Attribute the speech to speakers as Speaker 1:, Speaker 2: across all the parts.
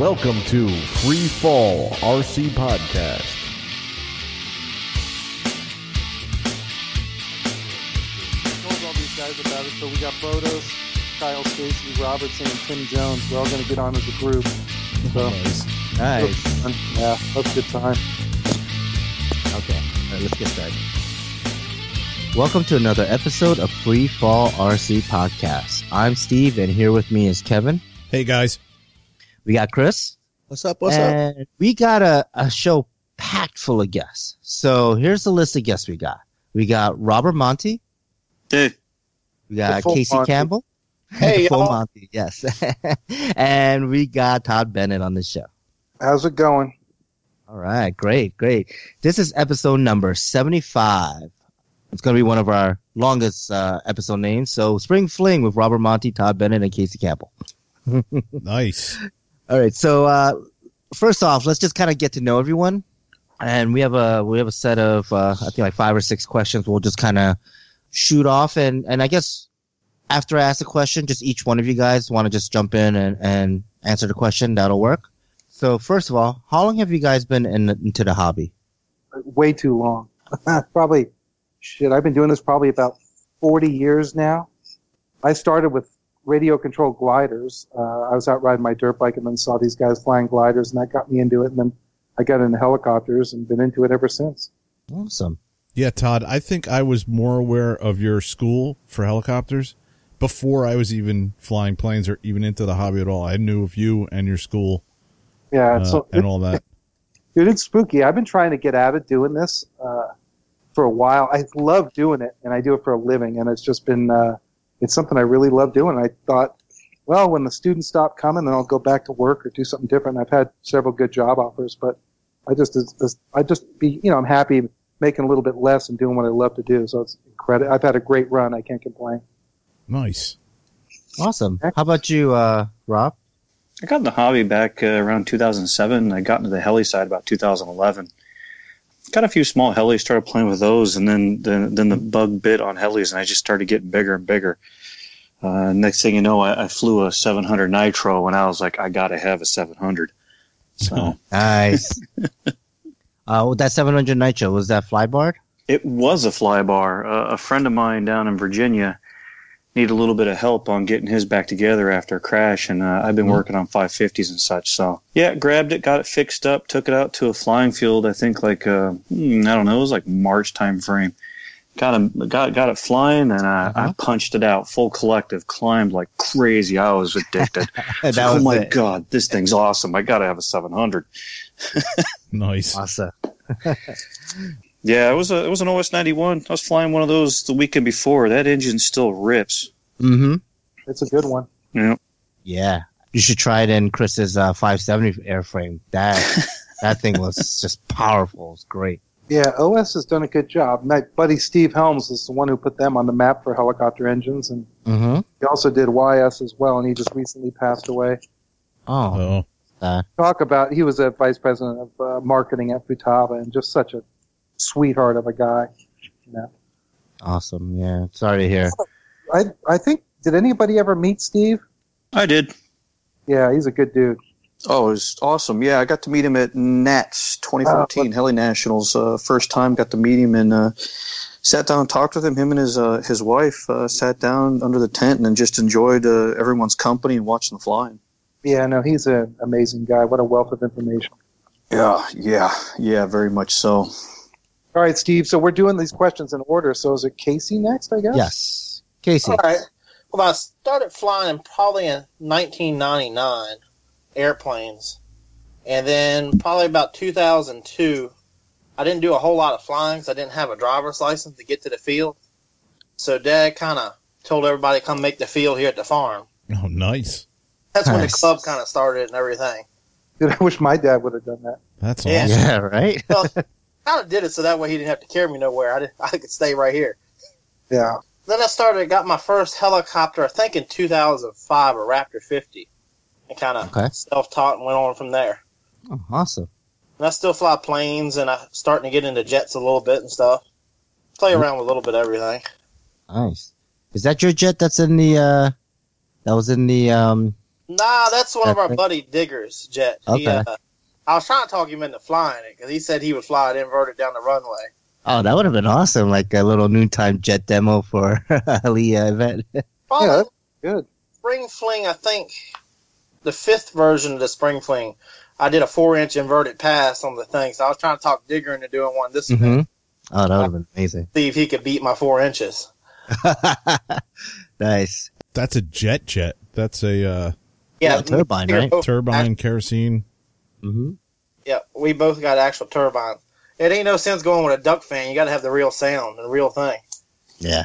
Speaker 1: Welcome to Free Fall RC Podcast.
Speaker 2: told all these guys about it. So we got Botos, Kyle Stacy, Robertson, and Tim Jones. We're all going to get on as a group. So
Speaker 1: Nice.
Speaker 3: Nice.
Speaker 2: yeah, that's a good time.
Speaker 3: Okay, all right, let's get started. Welcome to another episode of Free Fall RC Podcast. I'm Steve, and here with me is Kevin.
Speaker 4: Hey guys.
Speaker 3: We got Chris.
Speaker 5: What's up? What's up?
Speaker 3: we got a, a show packed full of guests. So here's the list of guests we got. We got Robert Monty.
Speaker 5: Hey.
Speaker 3: We got Casey
Speaker 2: Monty.
Speaker 3: Campbell.
Speaker 5: Hey,
Speaker 3: full
Speaker 5: y'all.
Speaker 3: Monty, yes. and we got Todd Bennett on the show.
Speaker 2: How's it going?
Speaker 3: All right, great, great. This is episode number 75. It's going to be one of our longest uh, episode names. So, Spring Fling with Robert Monty, Todd Bennett, and Casey Campbell.
Speaker 4: Nice.
Speaker 3: All right, so uh, first off, let's just kind of get to know everyone, and we have a we have a set of uh, I think like five or six questions. We'll just kind of shoot off, and and I guess after I ask a question, just each one of you guys want to just jump in and and answer the question. That'll work. So first of all, how long have you guys been in, into the hobby?
Speaker 2: Way too long. probably, shit, I've been doing this probably about 40 years now. I started with radio controlled gliders. Uh, I was out riding my dirt bike and then saw these guys flying gliders, and that got me into it. And then I got into helicopters and been into it ever since.
Speaker 3: Awesome.
Speaker 4: Yeah, Todd, I think I was more aware of your school for helicopters before I was even flying planes or even into the hobby at all. I knew of you and your school
Speaker 2: Yeah,
Speaker 4: uh,
Speaker 2: it's so,
Speaker 4: and all that.
Speaker 2: Dude, it's spooky. I've been trying to get out of doing this uh, for a while. I love doing it, and I do it for a living, and it's just been uh, it's something I really love doing. I thought, well, when the students stop coming, then I'll go back to work or do something different. I've had several good job offers, but I just it's- it's- I just be you know I'm happy making a little bit less and doing what I love to do. So it's incredible. I've had a great run. I can't complain.
Speaker 4: Nice.
Speaker 3: Awesome. How about you, uh, Rob?
Speaker 5: I got in the hobby back uh, around 2007. I got into the heli side about 2011. Got a few small helis, started playing with those, and then then, then the bug bit on helis, and I just started getting bigger and bigger. Uh, next thing you know, I, I flew a 700 Nitro, and I was like, I gotta have a 700. So
Speaker 3: Nice. uh, with that 700 Nitro, was that fly flybar?
Speaker 5: It was a flybar. Uh, a friend of mine down in Virginia needed a little bit of help on getting his back together after a crash, and uh, I've been
Speaker 3: Mhm.
Speaker 5: working on 550s and such. So yeah, grabbed it, got it fixed up, took it out to a flying field. I think like uh, hmm, I don't know, it was like March time frame. Got him, got got it flying, and I,
Speaker 3: Uh-huh.
Speaker 5: I punched it out full collective, climbed like crazy. I was addicted.
Speaker 3: that
Speaker 5: oh
Speaker 3: was
Speaker 5: my
Speaker 3: it.
Speaker 5: god, this thing's awesome! I gotta have a 700.
Speaker 4: Nice.
Speaker 3: Awesome.
Speaker 5: Yeah, it was a it was an OS 91. I was flying one of those the weekend before. That engine still rips.
Speaker 3: Mm-hmm.
Speaker 2: It's a good one.
Speaker 5: Yeah.
Speaker 3: Yeah. You should try it in Chris's uh, 570 airframe. That that thing was just powerful. It's great.
Speaker 2: Yeah, OS has done a good job. My buddy Steve Helms is the one who put them on the map for helicopter engines, and
Speaker 3: Mm-hmm.
Speaker 2: he also did YS as well, and he just recently passed away.
Speaker 3: Oh,
Speaker 4: Oh,
Speaker 2: Talk about he was a vice president of uh, marketing at Futaba, and just such a sweetheart of a guy. You know?
Speaker 3: awesome. Yeah. Sorry to hear.
Speaker 2: I I think did anybody ever meet Steve?
Speaker 5: I did.
Speaker 2: Yeah, he's a good dude.
Speaker 5: Oh, it was awesome. Yeah, I got to meet him at Nats 2014 Heli Nationals. Uh, first time got to meet him and uh, sat down and talked with him. Him and his uh, his wife uh, sat down under the tent and just enjoyed uh, everyone's company and watching the flying.
Speaker 2: Yeah, no, he's an amazing guy. What a wealth of information.
Speaker 5: Yeah, yeah, yeah, very much so.
Speaker 2: All right, Steve. So we're doing these questions in order. So is it Casey next? I guess.
Speaker 3: Yes. Casey.
Speaker 6: All right. Well, I started flying probably in 1999 airplanes, and then probably about 2002, I didn't do a whole lot of flying because I didn't have a driver's license to get to the field. So Dad kind of told everybody to come make the field here at the farm.
Speaker 4: oh, nice.
Speaker 6: That's when the club kind of started and everything.
Speaker 2: Dude, I wish my dad would have done that.
Speaker 4: That's awesome.
Speaker 3: Yeah. Right.
Speaker 6: Kind of did it so that way he didn't have to carry me nowhere. I, did, I could stay right here.
Speaker 2: Yeah.
Speaker 6: Then I started, got my first helicopter, I think in 2005, a Raptor 50, and kind of
Speaker 3: Okay.
Speaker 6: self-taught and went on from there.
Speaker 3: Oh, awesome.
Speaker 6: And I still fly planes, and I'm starting to get into jets a little bit and stuff. Play around with a little bit of everything.
Speaker 3: Nice. Is that your jet that's in the uh that was in the um
Speaker 6: Nah, that's one of our buddy Diggers jet. He,
Speaker 3: Okay.
Speaker 6: uh, I was trying to talk him into flying it because he said he would fly it inverted down the runway.
Speaker 3: Oh, that would have been awesome! Like a little noontime jet demo for Ali uh, event.
Speaker 6: Probably
Speaker 2: Yeah, that's good.
Speaker 6: spring fling. I think the fifth version of the spring fling. I did a four inch inverted pass on the thing, so I was trying to talk Digger into doing one this
Speaker 3: hmm
Speaker 6: event.
Speaker 3: Oh, that would have been amazing.
Speaker 6: See if he could beat my four inches.
Speaker 3: nice.
Speaker 4: That's a jet jet. That's a uh,
Speaker 6: Yeah,
Speaker 3: Yeah, turbine, right?
Speaker 4: turbine, kerosene.
Speaker 3: Hmm
Speaker 6: Yeah, we both got actual turbines. It ain't no sense going with a duck fan. You got to have the real sound and the real thing.
Speaker 3: Yeah.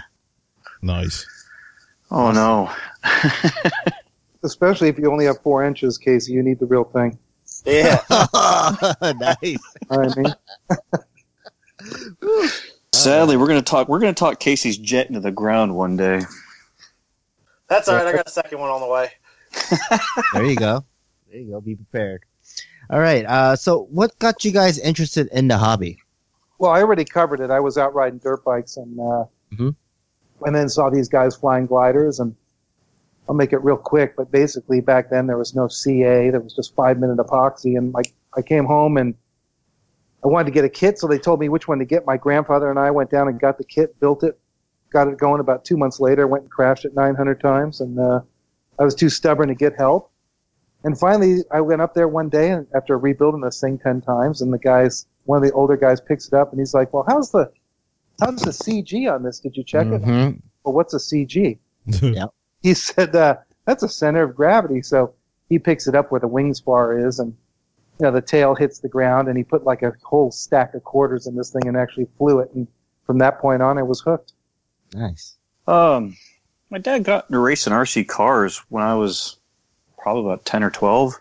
Speaker 4: Nice.
Speaker 5: Oh no.
Speaker 2: Especially if you only have four inches, Casey, you need the real thing.
Speaker 6: Yeah.
Speaker 3: nice.
Speaker 2: All right, I mean,
Speaker 5: Sadly, we're gonna talk. We're gonna talk Casey's jet into the ground one day.
Speaker 6: That's all right. I got a second one on the way.
Speaker 3: There you go. There you go. Be prepared. All right. Uh, so, what got you guys interested in the hobby?
Speaker 2: well, I already covered it. I was out riding dirt bikes and uh,
Speaker 3: Mhm.
Speaker 2: and then saw these guys flying gliders. And I'll make it real quick, but basically back then there was no CA. There was just five minute epoxy. And like I came home and I wanted to get a kit, so they told me which one to get. My grandfather and I went down and got the kit, built it, got it going. About two months later, went and crashed it 900 times, and uh, I was too stubborn to get help. And finally, I went up there one day and after rebuilding this thing 10 times, and the guys, one of the older guys picks it up and he's like, well, how's the, how's the CG on this? Did you check it?
Speaker 3: Mhm.
Speaker 2: Well, what's a CG?
Speaker 3: Yep.
Speaker 2: He said, uh, that's a center of gravity. So he picks it up where the wing spar is and, you know, the tail hits the ground and he put like a whole stack of quarters in this thing and actually flew it. And from that point on, I was hooked.
Speaker 3: Nice.
Speaker 5: Um, my dad got into racing RC cars when I was probably about ten or twelve.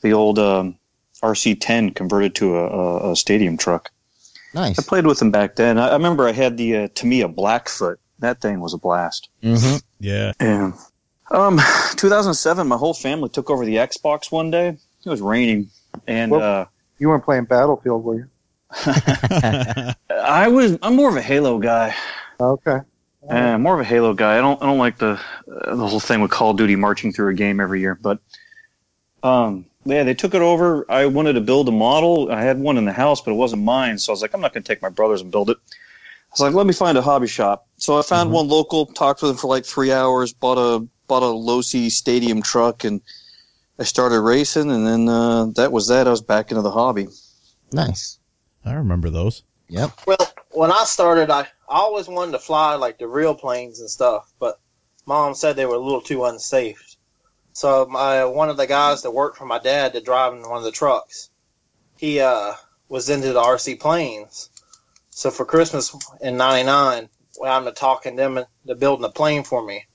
Speaker 5: The old um, RC10 converted to a, a, a stadium truck.
Speaker 3: Nice.
Speaker 5: I played with them back then. I, I remember I had the uh, Tamiya Blackfoot. That thing was a blast.
Speaker 3: Mm-hmm.
Speaker 4: Yeah.
Speaker 5: Yeah. Um, 2007, my whole family took over the Xbox one day. It was raining, and
Speaker 2: Well-
Speaker 5: uh,
Speaker 2: You weren't playing Battlefield, were you?
Speaker 5: I was I'm more of a Halo guy.
Speaker 2: Okay.
Speaker 5: Uh, more of a Halo guy. I don't I don't like the uh, the whole thing with Call of Duty marching through a game every year. But um, yeah, they took it over. I wanted to build a model. I had one in the house, but it wasn't mine. So I was like, I'm not going to take my brother's and build it. I was like, let me find a hobby shop. So I found
Speaker 3: Mhm.
Speaker 5: one local. Talked with them for like three hours. Bought a bought a Losi Stadium truck, and I started racing. And then uh, that was that. I was back into the hobby.
Speaker 3: Nice.
Speaker 4: I remember those.
Speaker 3: Yep.
Speaker 6: Well, when I started, I, I always wanted to fly like the real planes and stuff, but mom said they were a little too unsafe. So my one of the guys that worked for my dad to drive in one of the trucks, he uh, was into the RC planes. So for Christmas in '99, I'm to talking them into building a plane for me,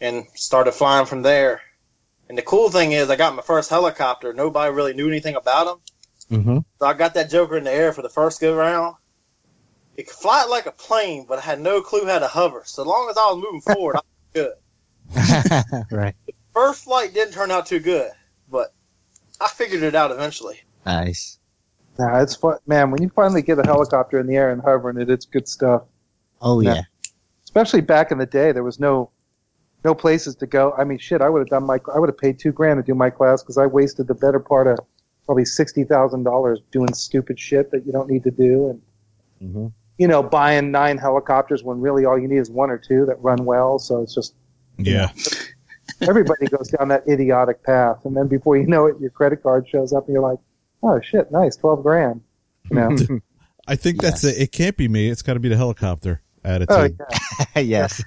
Speaker 6: and started flying from there. And the cool thing is, I got my first helicopter. Nobody really knew anything about them.
Speaker 3: hmm
Speaker 6: So I got that Joker in the air for the first go round. It could fly like a plane, but I had no clue how to hover. So long as I was moving forward, I was good.
Speaker 3: right.
Speaker 6: First flight didn't turn out too good, but I figured it out eventually.
Speaker 3: Nice.
Speaker 2: Nah, it's fun, man. When you finally get a helicopter in the air and hovering it, it's good stuff.
Speaker 3: Oh
Speaker 2: Yeah.
Speaker 3: yeah.
Speaker 2: Especially back in the day, there was no no places to go. I mean, shit, I would have done my I would have paid two grand to do my class because I wasted the better part of probably sixty thousand dollars doing stupid shit that you don't need to do, and
Speaker 3: hmm
Speaker 2: you know, buying nine helicopters when really all you need is one or two that run well. So it's just
Speaker 4: Yeah.
Speaker 2: everybody goes down that idiotic path, and then before you know it, your credit card shows up, and you're like, oh shit, nice, twelve grand. You know?
Speaker 4: I think that's it. It can't be me. It's got to be the helicopter attitude.
Speaker 2: oh yeah.
Speaker 3: yes.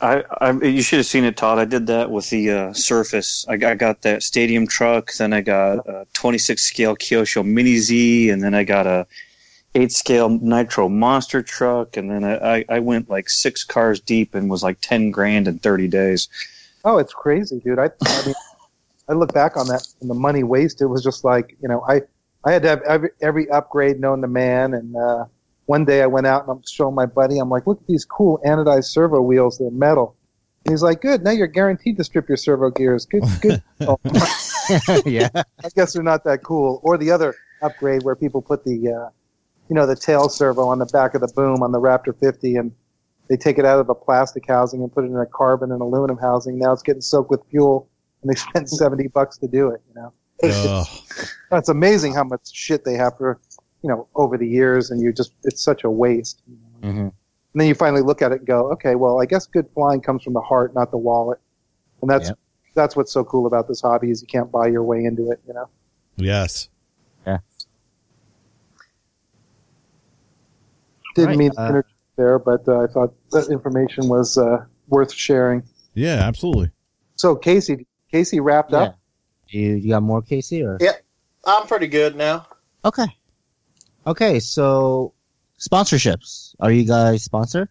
Speaker 5: I, I you should have seen it, Todd. I did that with the uh, Surface. I, I got that stadium truck, then I got a 26 scale Kyosho Mini Z, and then I got a eight scale Nitro Monster truck, and then I, I, I went like six cars deep and was like 10 grand in 30 days.
Speaker 2: Oh, it's crazy, dude. I, I mean, I look back on that and the money wasted it was just like, you know, I, I had to have every, every upgrade known to man. And, uh, one day I went out and I'm showing my buddy, I'm like, look at these cool anodized servo wheels. They're metal. And he's like, good. Now you're guaranteed to strip your servo gears. Good, good. Oh,
Speaker 3: yeah.
Speaker 2: I guess they're not that cool. Or the other upgrade where people put the, uh, you know, the tail servo on the back of the boom on the Raptor 50 and they take it out of the plastic housing and put it in a carbon and aluminum housing. Now it's getting soaked with fuel and they spent seventy bucks to do it. You know,
Speaker 4: Ugh.
Speaker 2: it's amazing how much shit they have for you know over the years, and you just it's such a waste. You know?
Speaker 3: hmm
Speaker 2: And then you finally look at it and go, okay, well, I guess good flying comes from the heart, not the wallet. And that's
Speaker 3: Yep.
Speaker 2: that's what's so cool about this hobby is you can't buy your way into it. You know.
Speaker 4: yes.
Speaker 2: Didn't
Speaker 3: Right,
Speaker 2: mean to
Speaker 3: uh,
Speaker 2: there, but uh, I thought that information was uh, worth sharing.
Speaker 4: Yeah, absolutely.
Speaker 2: So Casey, Casey wrapped
Speaker 3: Yeah.
Speaker 2: up.
Speaker 3: You you got more, Casey? Or
Speaker 6: Yeah. I'm pretty good now.
Speaker 3: okay, okay. So sponsorships. Are you guys sponsored?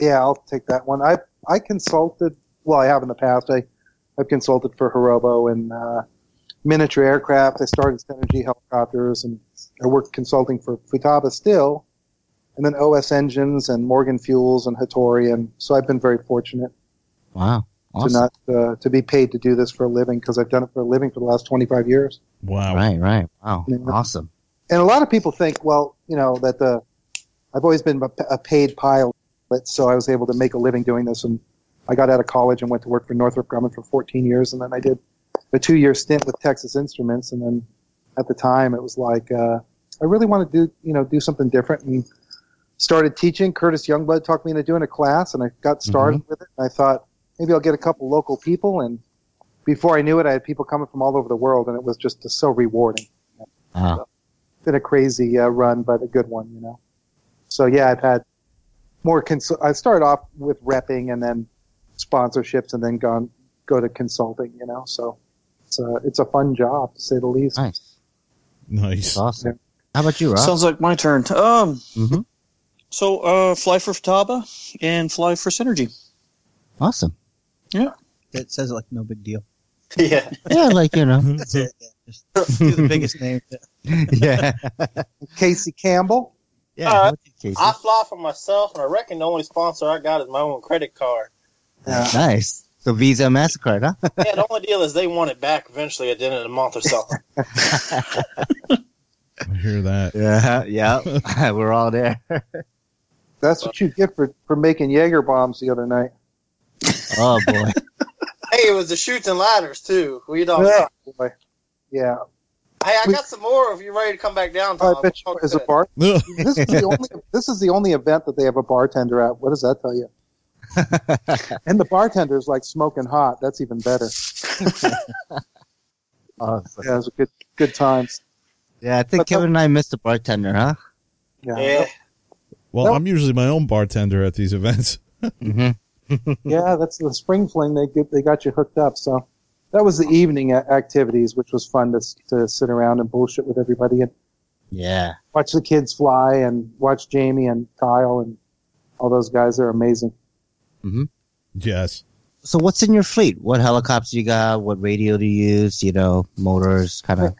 Speaker 2: Yeah, I'll take that one. I I consulted. Well, I have in the past. I I've consulted for Hirobo and uh, miniature aircraft. I started Synergy helicopters, and I worked consulting for Futaba still, and then OS Engines and Morgan Fuels and Hattori. And so I've been very fortunate
Speaker 3: Wow, awesome.
Speaker 2: to not uh, to be paid to do this for a living because I've done it for a living for the last 25 years.
Speaker 4: Wow.
Speaker 3: Right, right. Wow,
Speaker 2: Yeah.
Speaker 3: awesome.
Speaker 2: and a lot of people think, well, you know, that the I've always been a, a paid pilot, so I was able to make a living doing this. And I got out of college and went to work for Northrop Grumman for 14 years, and then I did a two-year stint with Texas Instruments. And then at the time, it was like uh, I really want to do, you know, do something different, and started teaching. Curtis Youngblood talked me into doing a class, and I got started with it. And I thought maybe I'll get a couple local people, and before I knew it, I had people coming from all over the world, and it was just so rewarding
Speaker 3: Wow.
Speaker 2: been a crazy uh, run, but a good one, you know. So yeah, I've had more. Cons- I started off with repping and then sponsorships, and then gone go to consulting, you know. So it's a it's a fun job to say the least.
Speaker 3: Nice.
Speaker 4: Nice.
Speaker 3: That's awesome. How about you, Rob?
Speaker 5: Sounds like my turn. Um,
Speaker 3: hmm
Speaker 5: so uh, fly for Futaba and fly for Synergy.
Speaker 3: Awesome. Yeah.
Speaker 7: It says like no big deal.
Speaker 6: Yeah.
Speaker 3: Yeah, like you know.
Speaker 7: That's it. Yeah. Just do the biggest name.
Speaker 3: yeah.
Speaker 2: Casey Campbell.
Speaker 3: Yeah.
Speaker 6: All right.
Speaker 3: how about you, Casey?
Speaker 6: I fly for myself, and I reckon the only sponsor I got is my own credit card.
Speaker 2: Yeah.
Speaker 3: Nice. So Visa, and Mastercard, huh?
Speaker 6: Yeah, the only deal is they want it back eventually at the end of the month or so.
Speaker 4: I hear that.
Speaker 3: yeah. Yeah. We're all there.
Speaker 2: That's what you get for for making Jaeger bombs the other night.
Speaker 3: Oh boy.
Speaker 6: hey, it was the shoots and ladders too. We don't.
Speaker 2: Yeah, boy. Yeah.
Speaker 6: Hey, I got some more. If you're ready to come back down,
Speaker 2: I bet you as a bar. This is the only. This is the only event that they have a bartender at. What does that tell you? And the bartender's like smoking hot. That's even better.
Speaker 3: awesome.
Speaker 2: Yeah, it was a good good times.
Speaker 3: Yeah, I think
Speaker 2: But-
Speaker 3: Kevin and I missed the bartender, huh?
Speaker 2: Yeah.
Speaker 6: Yeah.
Speaker 4: Well,
Speaker 2: Nope.
Speaker 4: I'm usually my own bartender at these events.
Speaker 3: Mm-hmm.
Speaker 2: yeah, that's the spring fling. They get they got you hooked up. So that was the evening activities, which was fun to to sit around and bullshit with everybody and
Speaker 3: Yeah.
Speaker 2: watch the kids fly and watch Jamie and Kyle and all those guys. They're amazing. Hmm.
Speaker 4: Yes.
Speaker 3: So what's in your fleet? What helicopters you got? What radio do you use? You know, motors, kind of.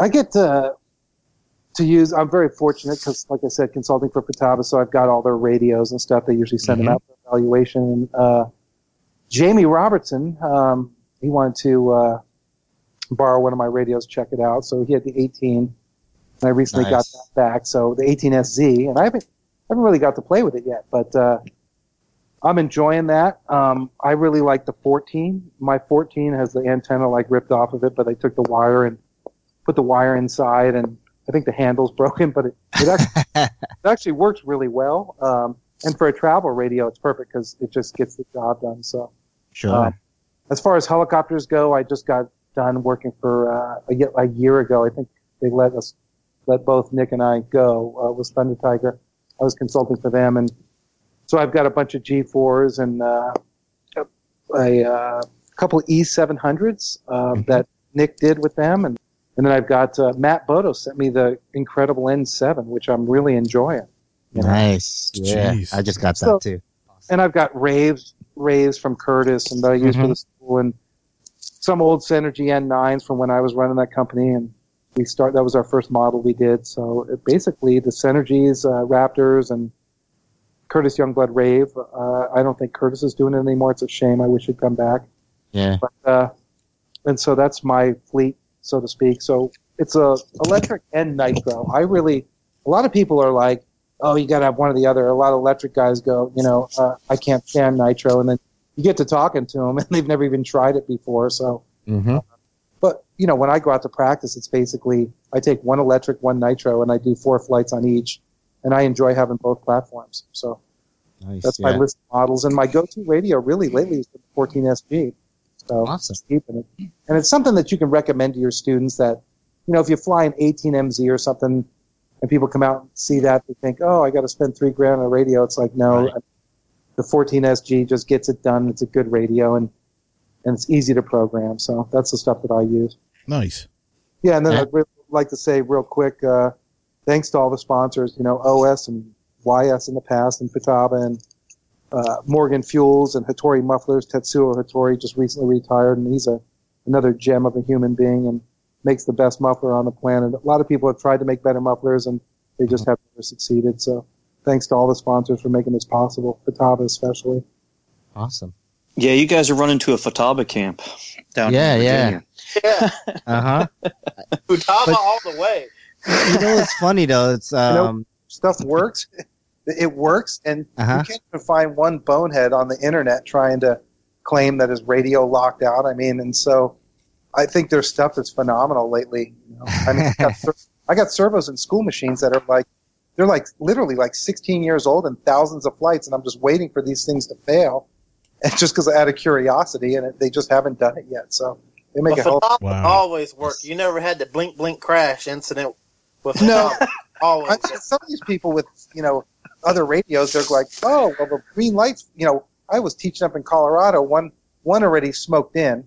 Speaker 2: I get to to use. I'm very fortunate because, like I said, consulting for Futaba, so I've got all their radios and stuff. They usually send them out for evaluation. Uh, Jamie Robertson, um, he wanted to uh, borrow one of my radios, check it out. So he had the 18, and I recently got that back. So the 18SZ, and I haven't haven't really got to play with it yet, but uh, I'm enjoying that. Um, I really like the 14. My 14 has the antenna like ripped off of it, but they took the wire and put the wire inside, and I think the handle's broken, but it, it, actually, it actually works really well. Um, and for a travel radio, it's perfect because it just gets the job done. So,
Speaker 3: Sure.
Speaker 2: um, as far as helicopters go, I just got done working for uh, a, a year ago. I think they let us let both Nick and I go uh, with Thunder Tiger. I was consulting for them, and so I've got a bunch of G4s and uh, a, uh, couple E700s uh, that Nick did with them, and and then I've got uh, Matt Bodo sent me the incredible N7, which I'm really enjoying. you know.
Speaker 3: nice. Yeah.
Speaker 4: Jeez.
Speaker 3: I just got
Speaker 2: So-
Speaker 3: that too.
Speaker 2: and I've got raves raves from Curtis and that I use for
Speaker 3: Mhm.
Speaker 2: the school and some old Synergy N9s from when I was running that company and we start that was our first model we did so it, basically the Synergies uh, Raptors and Curtis Youngblood Rave uh, I don't think Curtis is doing it anymore it's a shame I wish he'd come back
Speaker 3: Yeah.
Speaker 2: but uh, and so that's my fleet so to speak so it's a electric and nitro I really a lot of people are like oh, you got to have one or the other. A lot of electric guys go, you know, uh, I can't stand nitro, and then you get to talking to them, and they've never even tried it before. So,
Speaker 3: Mm-hmm.
Speaker 2: but you know, when I go out to practice, it's basically I take one electric, one nitro, and I do four flights on each, and I enjoy having both platforms. So
Speaker 3: Nice.
Speaker 2: that's
Speaker 3: yeah.
Speaker 2: my list of models, and my go-to radio really lately is the 14SG. So
Speaker 3: Awesome.
Speaker 2: just keeping it, and it's something that you can recommend to your students that, you know, if you fly an 18MZ or something, and people come out and see that, they think, oh, I got to spend three grand on a radio. It's like no,
Speaker 3: Right.
Speaker 2: the 14SG just gets it done. It's a good radio and and it's easy to program. So that's the stuff that I use.
Speaker 4: Nice.
Speaker 2: Yeah, and then
Speaker 3: Yeah.
Speaker 2: I'd really like to say real quick, uh, thanks to all the sponsors, you know, OS and YS in the past, and Futaba and uh, Morgan Fuels and Hattori Mufflers. Tetsuo Hattori just recently retired, and he's a another gem of a human being and makes the best muffler on the planet. A lot of people have tried to make better mufflers, and they just have never succeeded. So thanks to all the sponsors for making this possible, Futaba especially.
Speaker 3: Awesome.
Speaker 5: Yeah, you guys are running to a Futaba camp down
Speaker 3: Yeah,
Speaker 5: in
Speaker 3: yeah.
Speaker 5: Virginia.
Speaker 6: Yeah,
Speaker 3: Uh huh.
Speaker 6: Futaba all the way.
Speaker 3: you know what's funny though? It's
Speaker 2: know-
Speaker 3: um.
Speaker 2: Stuff works. It works, and
Speaker 3: Uh-huh.
Speaker 2: you can't even find one bonehead on the internet trying to claim that his radio locked out. I mean, and so I think there's stuff that's phenomenal lately. You know? I mean, I got, ser- I got servos in school machines that are like they're like literally like 16 years old and thousands of flights, and I'm just waiting for these things to fail, and just because out of curiosity, and it, they just haven't done it yet. So they make
Speaker 6: But
Speaker 2: a hell.
Speaker 6: Futaba
Speaker 4: Wow.
Speaker 6: always work. You never had the blink blink crash incident with
Speaker 2: No.
Speaker 6: Always.
Speaker 2: I mean, some of these people with you know other radios, they're like, oh, well, the green lights. You know, I was teaching up in Colorado. One one already smoked in.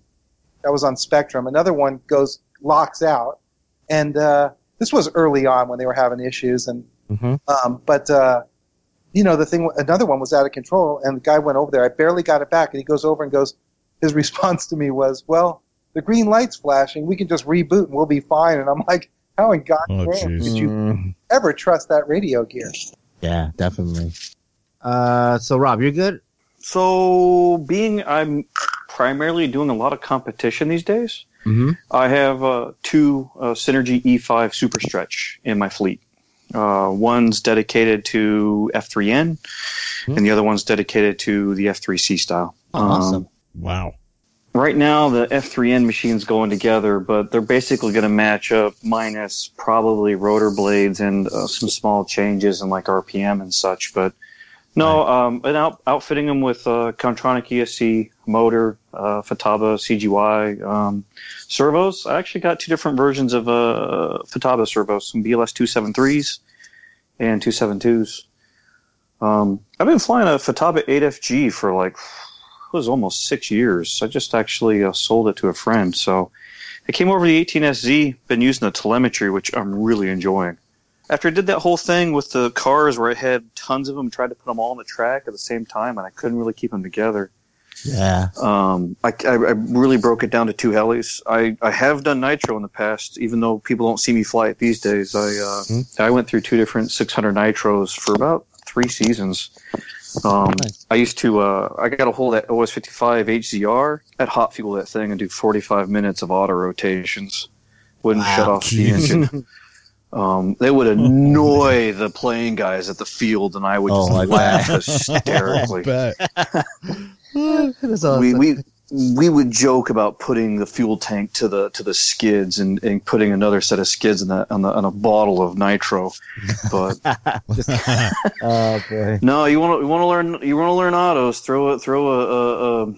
Speaker 2: That was on Spektrum. Another one goes locks out, and uh, this was early on when they were having issues. And
Speaker 3: mhm.
Speaker 2: um, but uh, you know, the thing, another one was out of control, and the guy went over there. I barely got it back, and he goes over and goes. His response to me was, "Well, the green light's flashing. We can just reboot and we'll be fine." And I'm like, "How in God's
Speaker 4: Oh,
Speaker 2: name
Speaker 4: jeez.
Speaker 2: did you
Speaker 3: Mm,
Speaker 2: ever trust that radio gear?"
Speaker 3: Yeah, definitely. Uh, so Rob, you're good.
Speaker 5: So, being I'm primarily doing a lot of competition these days.
Speaker 3: Mm-hmm.
Speaker 5: I have uh, two uh, Synergy E5 Super Stretch in my fleet. Uh, one's dedicated to F3N,
Speaker 3: Hmm.
Speaker 5: and the other one's dedicated to the F3C style.
Speaker 3: Oh, awesome.
Speaker 5: Um,
Speaker 4: Wow.
Speaker 5: Right now, the F3N machine's going together, but they're basically going to match up minus probably rotor blades and uh, some small changes in like RPM and such. But no, um, and out, outfitting them with uh, Kontronik ESC motor, uh, Futaba CGY um, servos. I actually got two different versions of uh, Futaba servos, some BLS 273s and 272s. Um, I've been flying a Futaba 8FG for like it was almost six years. I just actually uh, sold it to a friend. So I came over the 18SZ, been using the telemetry, which I'm really enjoying. After I did that whole thing with the cars where I had tons of them, tried to put them all on the track at the same time, and I couldn't really keep them together.
Speaker 3: Yeah.
Speaker 5: Um, I, I, I really broke it down to two helis. I, I have done nitro in the past, even though people don't see me fly it these days. I uh,
Speaker 3: Hmm.
Speaker 5: I went through two different 600 nitros for about three seasons. Um,
Speaker 3: Nice.
Speaker 5: I used to uh, I got a hold of that OS 55 HZR. I'd hot fuel that thing and do 45 minutes of auto rotations. Wouldn't
Speaker 3: Wow.
Speaker 5: shut off the engine. Um, they would annoy the playing guys at the field, and I would
Speaker 3: Oh,
Speaker 5: just
Speaker 3: I
Speaker 5: laugh
Speaker 3: bet.
Speaker 5: hysterically
Speaker 4: bet.
Speaker 3: That's awesome.
Speaker 5: we, we we would joke about putting the fuel tank to the to the skids and, and putting another set of skids in the, on the on a bottle of nitro. But
Speaker 3: oh boy.
Speaker 5: no, you want to you want to learn you want to learn autos. Throw a throw a, a, a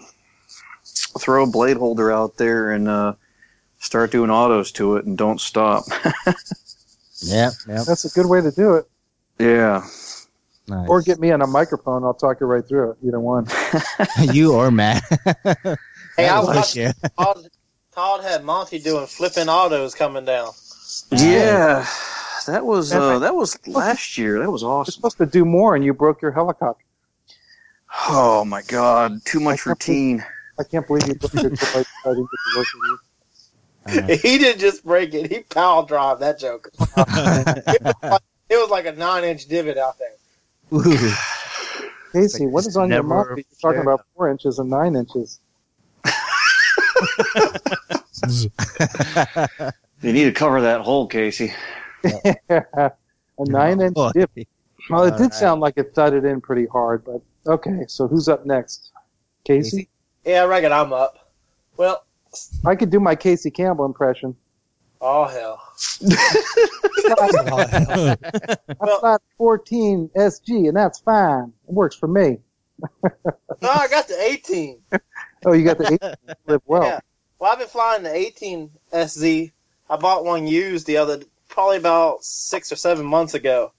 Speaker 5: throw a blade holder out there and uh, start doing autos to it and don't stop.
Speaker 3: Yeah. Yeah.
Speaker 2: That's a good way to do it.
Speaker 5: yeah.
Speaker 3: Nice.
Speaker 2: Or get me on a microphone. I'll talk you right through it. Either one.
Speaker 3: you or Matt.
Speaker 6: Hey, I
Speaker 3: was
Speaker 6: watched
Speaker 3: yeah.
Speaker 6: Todd, Todd had Monty doing flipping autos coming down.
Speaker 5: Yeah. That was uh, that was last year. That was awesome.
Speaker 2: You're
Speaker 5: awesome.
Speaker 2: supposed to do more, and you broke your helicopter.
Speaker 5: Oh my god, too much routine.
Speaker 2: I can't believe you broke your toy. I didn't get to work with you.
Speaker 3: Uh,
Speaker 6: He didn't just break it; he power drive that joker. it, was like, it was like a nine-inch divot out there.
Speaker 3: Ooh.
Speaker 2: Casey,
Speaker 3: Like
Speaker 2: what is on your
Speaker 3: never
Speaker 2: mouth? You're talking about four inches and nine inches.
Speaker 5: You need to cover that hole, Casey.
Speaker 2: a nine inch oh,
Speaker 3: Boy.
Speaker 2: dip. Well, it
Speaker 3: All
Speaker 2: did
Speaker 3: right.
Speaker 2: sound like it thudded in pretty hard, but okay. So who's up next? Casey?
Speaker 6: Yeah, I reckon I'm up. Well,
Speaker 2: I could do my Casey Campbell impression.
Speaker 6: Oh hell.
Speaker 2: I've got 14 SG, and that's fine. It works for me.
Speaker 6: No, I got the 18.
Speaker 2: Oh, you got the 18 live well.
Speaker 6: Yeah. Well, I've been flying the 18 SZ. I bought one used the other, probably about six or seven months ago.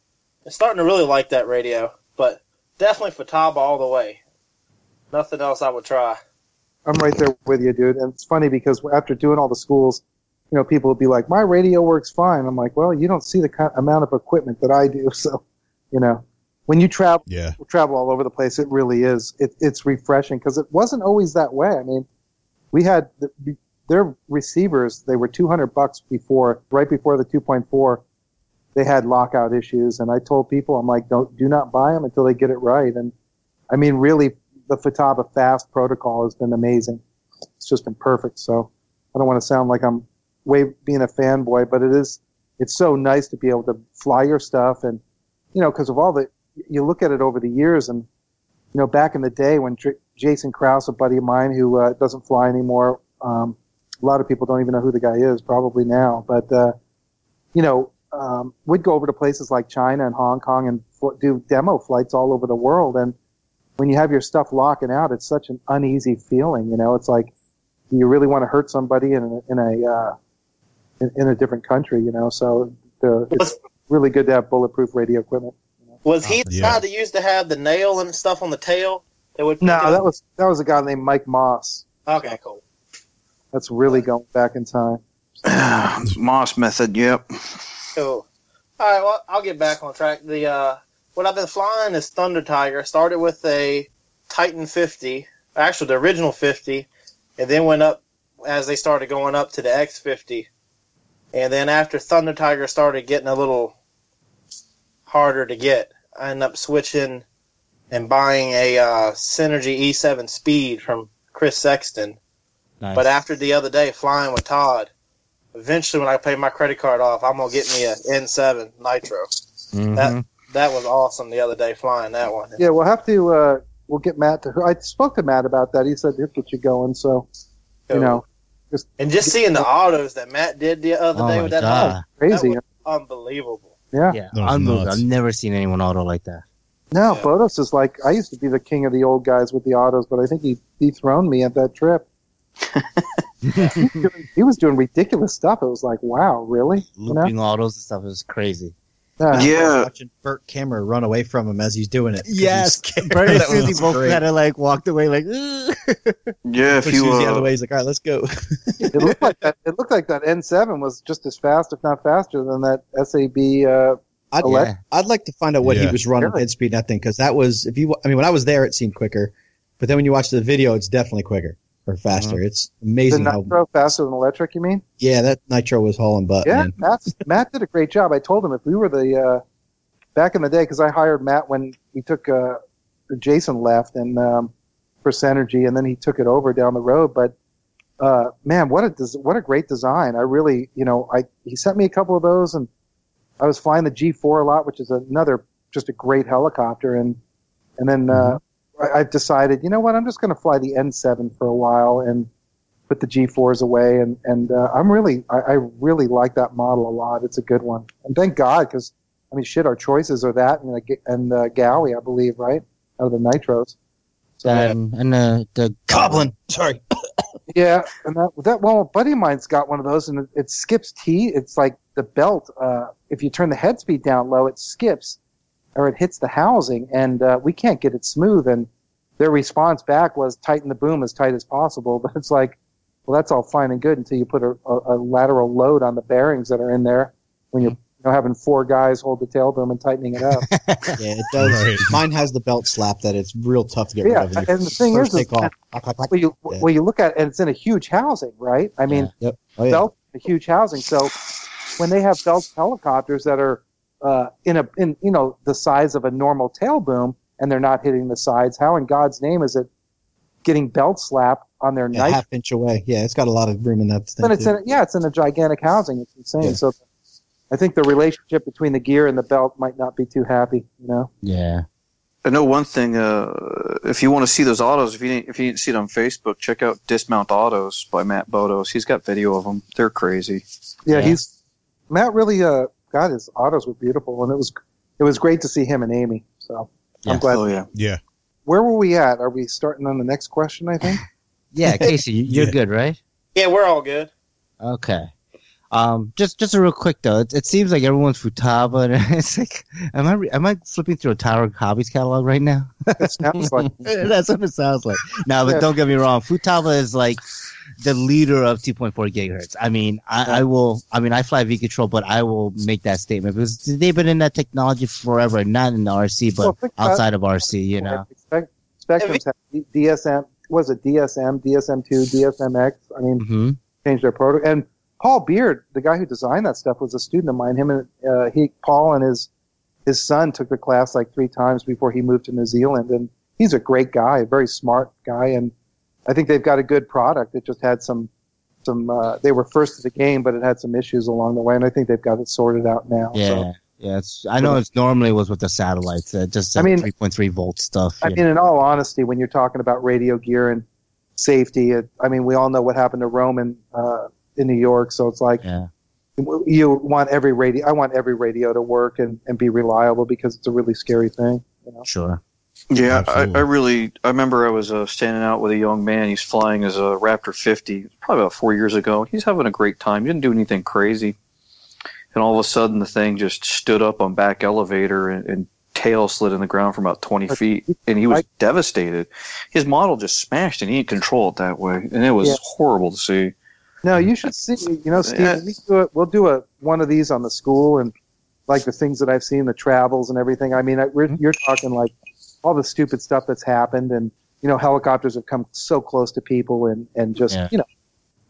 Speaker 6: I'm starting to really like that radio, but definitely Futaba all the way. Nothing else I would try.
Speaker 2: I'm right there with you, dude. And it's funny because after doing all the schools, you know, people would be like, "My radio works fine." I'm like, "Well, you don't see the kind, amount of equipment that I do." So, you know, when you travel
Speaker 4: Yeah.
Speaker 2: travel all over the place, it really is. It, it's refreshing because it wasn't always that way. I mean, we had the, their receivers; they were 200 bucks before, right before the 2.4. They had lockout issues, and I told people, I'm like, don't do not buy them until they get it right. And I mean, really, the Futaba FASST protocol has been amazing. It's just been perfect. So I don't want to sound like I'm way being a fanboy, but it is. It's so nice to be able to fly your stuff, and you know, because of all the you look at it over the years, and you know, back in the day when J- Jason Krause, a buddy of mine who uh, doesn't fly anymore, um, a lot of people don't even know who the guy is, probably now, but uh, you know, um, we'd go over to places like China and Hong Kong and fl- do demo flights all over the world, and when you have your stuff locking out, it's such an uneasy feeling. You know, it's like, do you really want to hurt somebody in a, in a uh, in, in a different country? You know, so the, it's really good to have bulletproof radio equipment.
Speaker 6: Was he the
Speaker 4: Yeah.
Speaker 6: guy that used to have the nail and stuff on the tail? That would
Speaker 2: No, that was that was a guy named Mike Moss.
Speaker 6: okay. Cool.
Speaker 2: That's really going back in time.
Speaker 5: Moss method. Yep.
Speaker 6: Cool. All right. Well, I'll get back on track. The uh, what I've been flying is Thunder Tiger. Started with a Titan 50, actually the original 50, and then went up as they started going up to the X50. And then after Thunder Tiger started getting a little harder to get, I ended up switching and buying a uh, Synergy E7 Speed from Chris Sexton.
Speaker 3: Nice.
Speaker 6: But after the other day flying with Todd, eventually when I pay my credit card off, I'm gonna get me an N7 Nitro.
Speaker 3: Mhm.
Speaker 6: That that was awesome the other day flying that one.
Speaker 2: Yeah, we'll have to. Uh, we'll get Matt to. I spoke to Matt about that. He said he'll get you going. So you know,
Speaker 6: and just seeing the autos that Matt did the other
Speaker 3: oh
Speaker 6: day with that
Speaker 3: god.
Speaker 6: auto,
Speaker 2: crazy.
Speaker 6: that was unbelievable.
Speaker 2: yeah.
Speaker 3: Yeah,
Speaker 4: That was
Speaker 3: unbelievable.
Speaker 4: nuts.
Speaker 3: I've never seen anyone auto like that.
Speaker 2: No,
Speaker 6: Yeah.
Speaker 2: Botos is like I used to be the king of the old guys with the autos, but I think he dethroned me at that trip. he was doing ridiculous stuff. It was like, wow, really? You know?
Speaker 3: Looping autos and stuff is crazy.
Speaker 2: Yeah.
Speaker 5: Yeah.
Speaker 7: Watching Burt Kimmer run away from him as he's doing it. 'cause
Speaker 3: Yes,
Speaker 7: he's scared.
Speaker 3: Bernie
Speaker 7: That
Speaker 3: and Susie both kind of like walked away like.
Speaker 5: Yeah. If
Speaker 7: Push
Speaker 5: you
Speaker 7: Susie out the
Speaker 5: uh,
Speaker 7: way. He's like, all right, let's go.
Speaker 2: It looked like that. It looked like that N7 was just as fast, if not faster, than that SAB. Uh,
Speaker 7: I'd,
Speaker 2: Elect-
Speaker 3: Yeah.
Speaker 7: I'd like to find out what
Speaker 4: Yeah.
Speaker 7: he was running
Speaker 2: Really?
Speaker 7: head speed in that thing because that was if you I mean when I was there it seemed quicker, but then when you watch the video it's definitely quicker or faster. It's
Speaker 2: the
Speaker 7: amazing how
Speaker 2: nitro faster than electric. You mean?
Speaker 7: yeah that nitro was hauling butt.
Speaker 2: Yeah,
Speaker 7: man.
Speaker 2: Matt's, Matt did a great job. I told him if we were the uh, back in the day, because I hired Matt when we took uh, Jason left and um, for Synergy, and then he took it over down the road. But uh, man, what a des- what a great design! I really, you know, I he sent me a couple of those, and I was flying the G4 a lot, which is another just a great helicopter, and and then uh, I, I've decided, you know what, I'm just going to fly the N7 for a while and put the G4s away, and and uh, I'm really, I, I really like that model a lot. It's a good one, and thank God because I mean, shit, our choices are that and the, and the Gaui, I believe, right, out of the nitros. So
Speaker 3: and and the the
Speaker 7: Goblin. Sorry.
Speaker 2: yeah, and that that well, a buddy of mine's got one of those, and it, it skips T. It's like the belt. Uh, if you turn the head speed down low, it skips, or it hits the housing, and uh, we can't get it smooth. And their response back was tighten the boom as tight as possible. But it's like, well, that's all fine and good until you put a, a, a lateral load on the bearings that are in there when you're you know, having four guys hold the tail boom and tightening it up.
Speaker 7: Yeah, it does.
Speaker 4: Right.
Speaker 7: Mine has the belt slap that it's real tough to get
Speaker 2: Yeah,
Speaker 7: rid of. when you
Speaker 2: and the thing
Speaker 7: first
Speaker 2: is, is
Speaker 7: off. Clack, clack, clack.
Speaker 2: well, you
Speaker 7: Yeah.
Speaker 2: well you look at it, and it's in a huge housing, right? I mean,
Speaker 7: Yep. Oh yeah.
Speaker 2: belt a huge housing. So when they have belt helicopters that are uh, in a in you know the size of a normal tail boom and they're not hitting the sides, how in God's name is it getting belt slap on their
Speaker 7: Yeah,
Speaker 2: knife?
Speaker 7: half inch away. Yeah, it's got a lot of room in that thing.
Speaker 2: But it's
Speaker 7: too.
Speaker 2: in yeah, it's in a gigantic housing. It's insane.
Speaker 7: Yeah.
Speaker 2: So I think the relationship between the gear and the belt might not be too happy. You know.
Speaker 3: yeah.
Speaker 5: I know one thing. Uh, if you want to see those autos, if you didn't, if you didn't see it on Facebook, check out Dismount Autos by Matt Botos. He's got video of them. They're crazy.
Speaker 2: Yeah,
Speaker 3: Yeah.
Speaker 2: he's Matt. Really, uh, God, his autos were beautiful, and it was it was great to see him and Amy. So
Speaker 3: Yeah.
Speaker 2: I'm glad.
Speaker 5: Oh yeah.
Speaker 4: Yeah.
Speaker 2: Where were we at? Are we starting on the next question? I think.
Speaker 3: Yeah, Casey, you- you're
Speaker 4: Yeah.
Speaker 3: good, right?
Speaker 6: Yeah, we're all good.
Speaker 3: Okay. Um, just just a real quick though. It, it seems like everyone's Futaba, and it's like, am I re- am I flipping through a Tower Hobbies catalog right now?
Speaker 2: It sounds like
Speaker 3: That's what it sounds like. No, but
Speaker 2: Yeah.
Speaker 3: don't get me wrong. Futaba is like the leader of 2.4 gigahertz. I mean, I, I will. I mean, I fly V Control, but I will make that statement because they've been in that technology forever, not in the RC, but
Speaker 2: Well,
Speaker 3: outside of RC. You know.
Speaker 2: Spec- Spektrum's DSM. Was it DSM, DSM two, DSMX? I mean,
Speaker 3: hmm
Speaker 2: changed their protocol. And Paul Beard, the guy who designed that stuff, was a student of mine. Him and uh, he, Paul, and his his son took the class like three times before he moved to New Zealand. And he's a great guy, a very smart guy, and I think they've got a good product. It just had some some. Uh, they were first to the game, but it had some issues along the way, and I think they've got it sorted out now.
Speaker 3: Yeah.
Speaker 2: So,
Speaker 3: Yeah, it's, I know it's normally was with the satellites, uh, just
Speaker 2: I mean-
Speaker 3: 3.3 volt stuff.
Speaker 2: I mean, in all honesty, when you're talking about radio gear and safety, it, I mean, we all know what happened to Roman uh, in New York, so it's like.
Speaker 3: know.
Speaker 2: you want every radio i want every radio to work and, and be reliable because it's a really scary thing you know
Speaker 3: sure.
Speaker 5: Yeah, I, I really. I remember I was uh, standing out with a young man. He's flying as a Raptor 50, probably about four years ago. He's having a great time. He didn't do anything crazy, and all of a sudden the thing just stood up on back elevator and, and tail slid in the ground for about 20 feet, and he was
Speaker 2: I-
Speaker 5: devastated. His model just smashed, and he didn't control it that way, and it was
Speaker 2: Yeah.
Speaker 5: horrible to see.
Speaker 2: No you should see you know steve
Speaker 5: Yeah.
Speaker 2: we do it, we'll do a one of these on the school and like the things that i've seen the travels and everything i mean I, we're, you're talking like all the stupid stuff that's happened and you know helicopters have come so close to people and and just
Speaker 3: Yeah.
Speaker 2: you know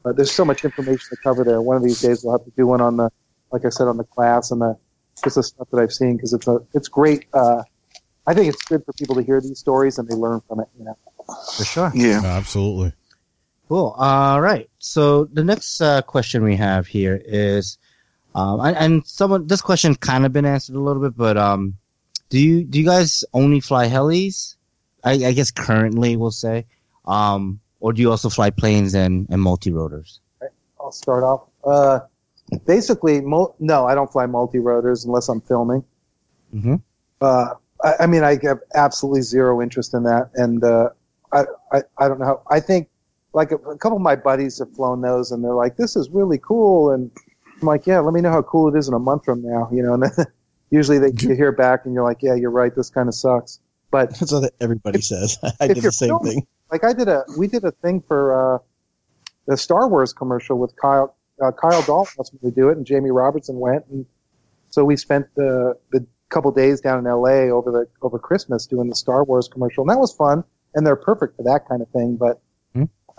Speaker 2: uh, there's so much information to cover there one of these days we'll have to do one on the like i said on the class and the just the stuff that i've seen because it's a it's great uh I think it's good for people to hear these stories and they learn from it. You know,
Speaker 3: For sure.
Speaker 5: Yeah.
Speaker 4: Absolutely.
Speaker 3: Cool. All right. So the next uh, question we have here is, um, and, and someone this question kind of been answered a little bit, but um, do you do you guys only fly helis? I, I guess currently we'll say, um, or do you also fly planes and and multi rotors?
Speaker 2: I'll start off. Uh, basically, mul- no, I don't fly multi rotors unless I'm filming.
Speaker 3: Mm-hmm.
Speaker 2: Uh, I, I mean, I have absolutely zero interest in that, and uh, I, I I don't know. How, I think like a, a couple of my buddies have flown those, and they're like, "This is really cool," and I'm like, "Yeah, let me know how cool it is in a month from now." You know, and then usually they you hear back, and you're like, "Yeah, you're right. This kind of sucks." But
Speaker 7: That's what everybody
Speaker 2: If-
Speaker 7: says. I did the same
Speaker 2: filming-
Speaker 7: thing.
Speaker 2: like I did a we did a thing for uh, the Star Wars commercial with Kyle uh, Kyle Dalton asked me to do it, and Jamie Robertson went, and so we spent the the couple days down in L.A. over the over Christmas doing the Star Wars commercial, and that was fun, and they're perfect for that kind of thing. But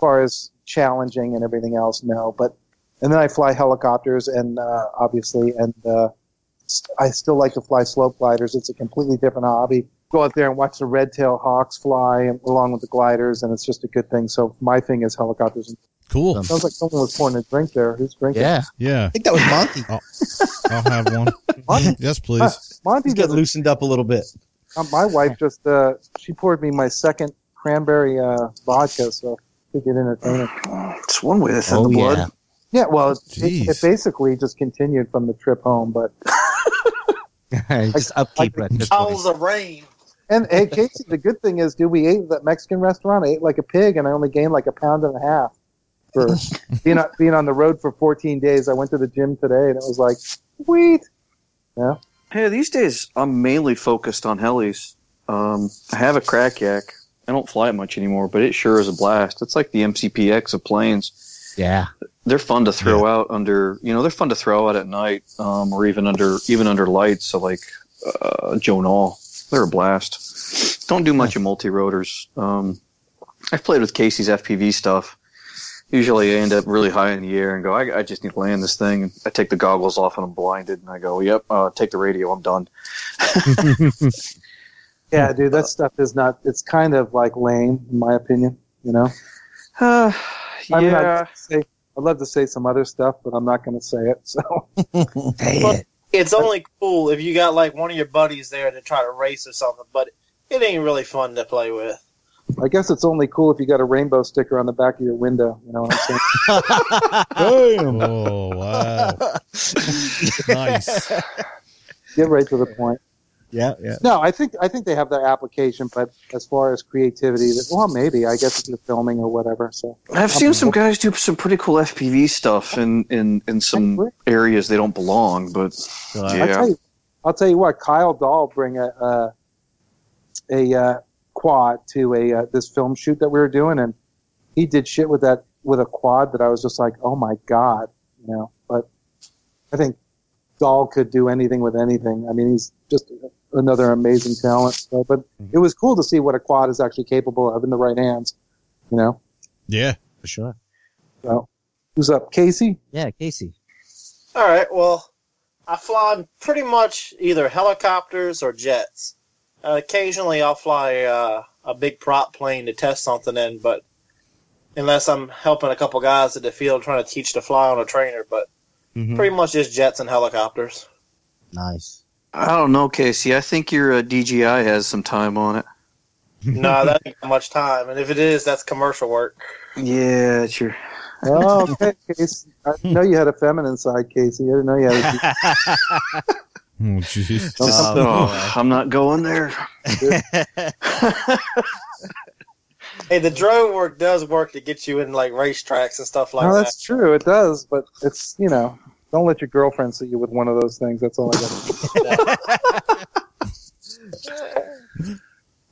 Speaker 2: far as challenging and everything else, no. But and then I fly helicopters, and uh, obviously, and uh, I still like to fly slope gliders. It's a completely different hobby go out there and watch the red tail hawks fly along with the gliders, and it's just a good thing. So my thing is helicopters.
Speaker 4: Cool.
Speaker 3: Um,
Speaker 2: Sounds like someone was pouring a drink there. Who's drinking?
Speaker 3: Yeah.
Speaker 4: Yeah.
Speaker 7: I think that was Monty.
Speaker 4: I'll have one.
Speaker 2: Monty,
Speaker 4: Yes, please.
Speaker 2: Monty
Speaker 7: He's
Speaker 2: did.
Speaker 7: loosened up a little bit.
Speaker 2: Uh, my wife just uh, she poured me my second cranberry uh, vodka, so I think it entertaining.
Speaker 5: It's one way to thin
Speaker 3: Oh
Speaker 5: the blood.
Speaker 3: yeah.
Speaker 2: Yeah, well, it,
Speaker 4: Jeez.
Speaker 2: it basically just continued from the trip home. But
Speaker 3: just upkeep at this
Speaker 6: Calls
Speaker 3: point.
Speaker 6: of rain.
Speaker 2: and hey, Casey, the good thing is, dude, we ate at that Mexican restaurant. I ate like a pig, and I only gained like a pound and a half for being on, being on the road for 14 days. I went to the gym today, and it was like, sweet. Yeah.
Speaker 5: Hey, these days I'm mainly focused on helis. Um, I have a crack yak. I don't fly it much anymore, but it sure is a blast. It's like the MCPX of planes.
Speaker 3: Yeah.
Speaker 5: They're fun to throw out under, you know, they're fun to throw out at night, um, or even under even under lights. So like uh, Joe Nall, they're a blast. Don't do much of multi rotors. Um, I've played with Casey's FPV stuff. Usually I end up really high in the air and go, I, I just need to land this thing. And I take the goggles off and I'm blinded. And I go, yep, uh, take the radio. I'm done.
Speaker 2: Yeah, dude, that stuff is not. It's kind of like lame, in my opinion. You know.
Speaker 5: Uh,
Speaker 2: I mean,
Speaker 5: yeah.
Speaker 2: I'd, say, I'd love to say some other stuff, but I'm not going to say it. So
Speaker 3: Dang
Speaker 6: Well,
Speaker 3: it.
Speaker 6: It's only cool if you got like one of your buddies there to try to race or something. But it ain't really fun to play with.
Speaker 2: I guess it's only cool if you got a rainbow sticker on the back of your window. You know what I'm saying?
Speaker 4: Oh wow, nice.
Speaker 2: Get right to the point.
Speaker 3: Yeah, yeah.
Speaker 2: No, I think I think they have their application, but as far as creativity, well, maybe I guess it's you're filming or whatever. So
Speaker 5: I've seen some guys do some pretty cool FPV stuff in in in some areas they don't belong, but
Speaker 3: So, uh,
Speaker 2: I'll
Speaker 5: Yeah.
Speaker 2: tell you, I'll tell you what. Kyle Dahl bring a uh, a uh, quad to a uh, this film shoot that we were doing, and he did shit with that with a quad that I was just like, oh my god, you know. But I think Dahl could do anything with anything. I mean, he's just another amazing talent. So, but it was cool to see what a quad is actually capable of in the right hands. You know.
Speaker 4: Yeah,
Speaker 3: for sure.
Speaker 2: So, who's up, Casey?
Speaker 3: Yeah, Casey.
Speaker 6: All right, well, I fly pretty much either helicopters or jets. Uh, occasionally, I'll fly uh, a big prop plane to test something in, but unless I'm helping a couple guys at the field trying to teach to fly on a trainer, but
Speaker 3: Mhm.
Speaker 6: pretty much just jets and helicopters.
Speaker 3: Nice.
Speaker 5: I don't know, Casey. I think your uh, DJI has some time on it.
Speaker 6: no, that ain't much time, and if it is, that's commercial work.
Speaker 5: Yeah, it's your.
Speaker 2: Oh, okay, Casey. I didn't know you had a feminine side, Casey. I didn't know you had. A,
Speaker 4: Oh jeez.
Speaker 3: Oh,
Speaker 5: Oh. I'm not going there.
Speaker 6: Hey, the drone work does work to get you in like racetracks and stuff like
Speaker 2: no,
Speaker 6: that.
Speaker 2: that's true. It does, but it's you know, don't let your girlfriend see you with one of those things. That's all I got.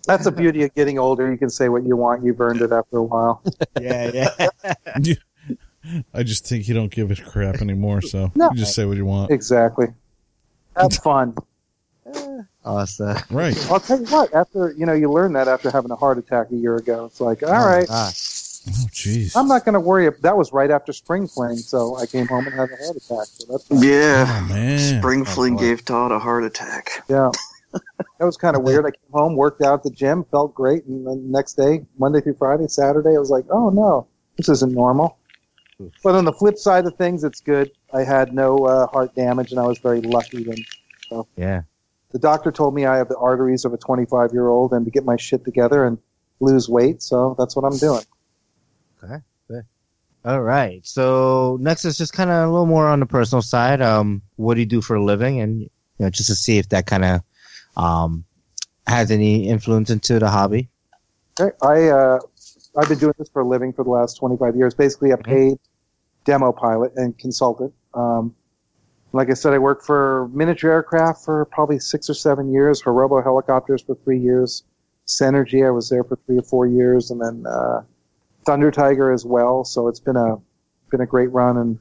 Speaker 2: That's the beauty of getting older. You can say what you want. You've earned it after a while.
Speaker 3: yeah, yeah.
Speaker 4: I just think you don't give a crap anymore, so
Speaker 2: No.
Speaker 4: you just say what you want.
Speaker 2: Exactly. Have fun.
Speaker 3: Awesome.
Speaker 4: Right.
Speaker 2: I'll tell you what. After you know, you learn that after having a heart attack a year ago. It's like, all right,
Speaker 3: Ah,
Speaker 4: Oh jeez.
Speaker 2: I'm not going to worry. If, that was right after spring fling, so I came home and had a heart attack. So that's.
Speaker 5: Yeah.
Speaker 4: Oh man.
Speaker 5: Spring
Speaker 3: Oh,
Speaker 5: fling
Speaker 3: boy.
Speaker 5: gave Todd a heart attack.
Speaker 2: Yeah. That was kind of weird. I came home, worked out at the gym, felt great, and then next day, Monday through Friday, Saturday, I was like, "Oh no, this isn't normal." But on the flip side of things, it's good. I had no uh, heart damage, and I was very lucky. And
Speaker 3: yeah.
Speaker 2: the doctor told me I have the arteries of a 25 year old, and to get my shit together and lose weight. So that's what I'm doing.
Speaker 3: All right. So next is just kind of a little more on the personal side. Um, what do you do for a living, and you know, just to see if that kind of um has any influence into the hobby.
Speaker 2: Okay. I uh, I've been doing this for a living for the last 25 years. Basically, a paid demo pilot and consultant. Um, like I said, I worked for miniature aircraft for probably six or seven years. For robo helicopters for three years. Synergy, I was there for three or four years, and then uh, Thunder Tiger as well. So it's been a been a great run, and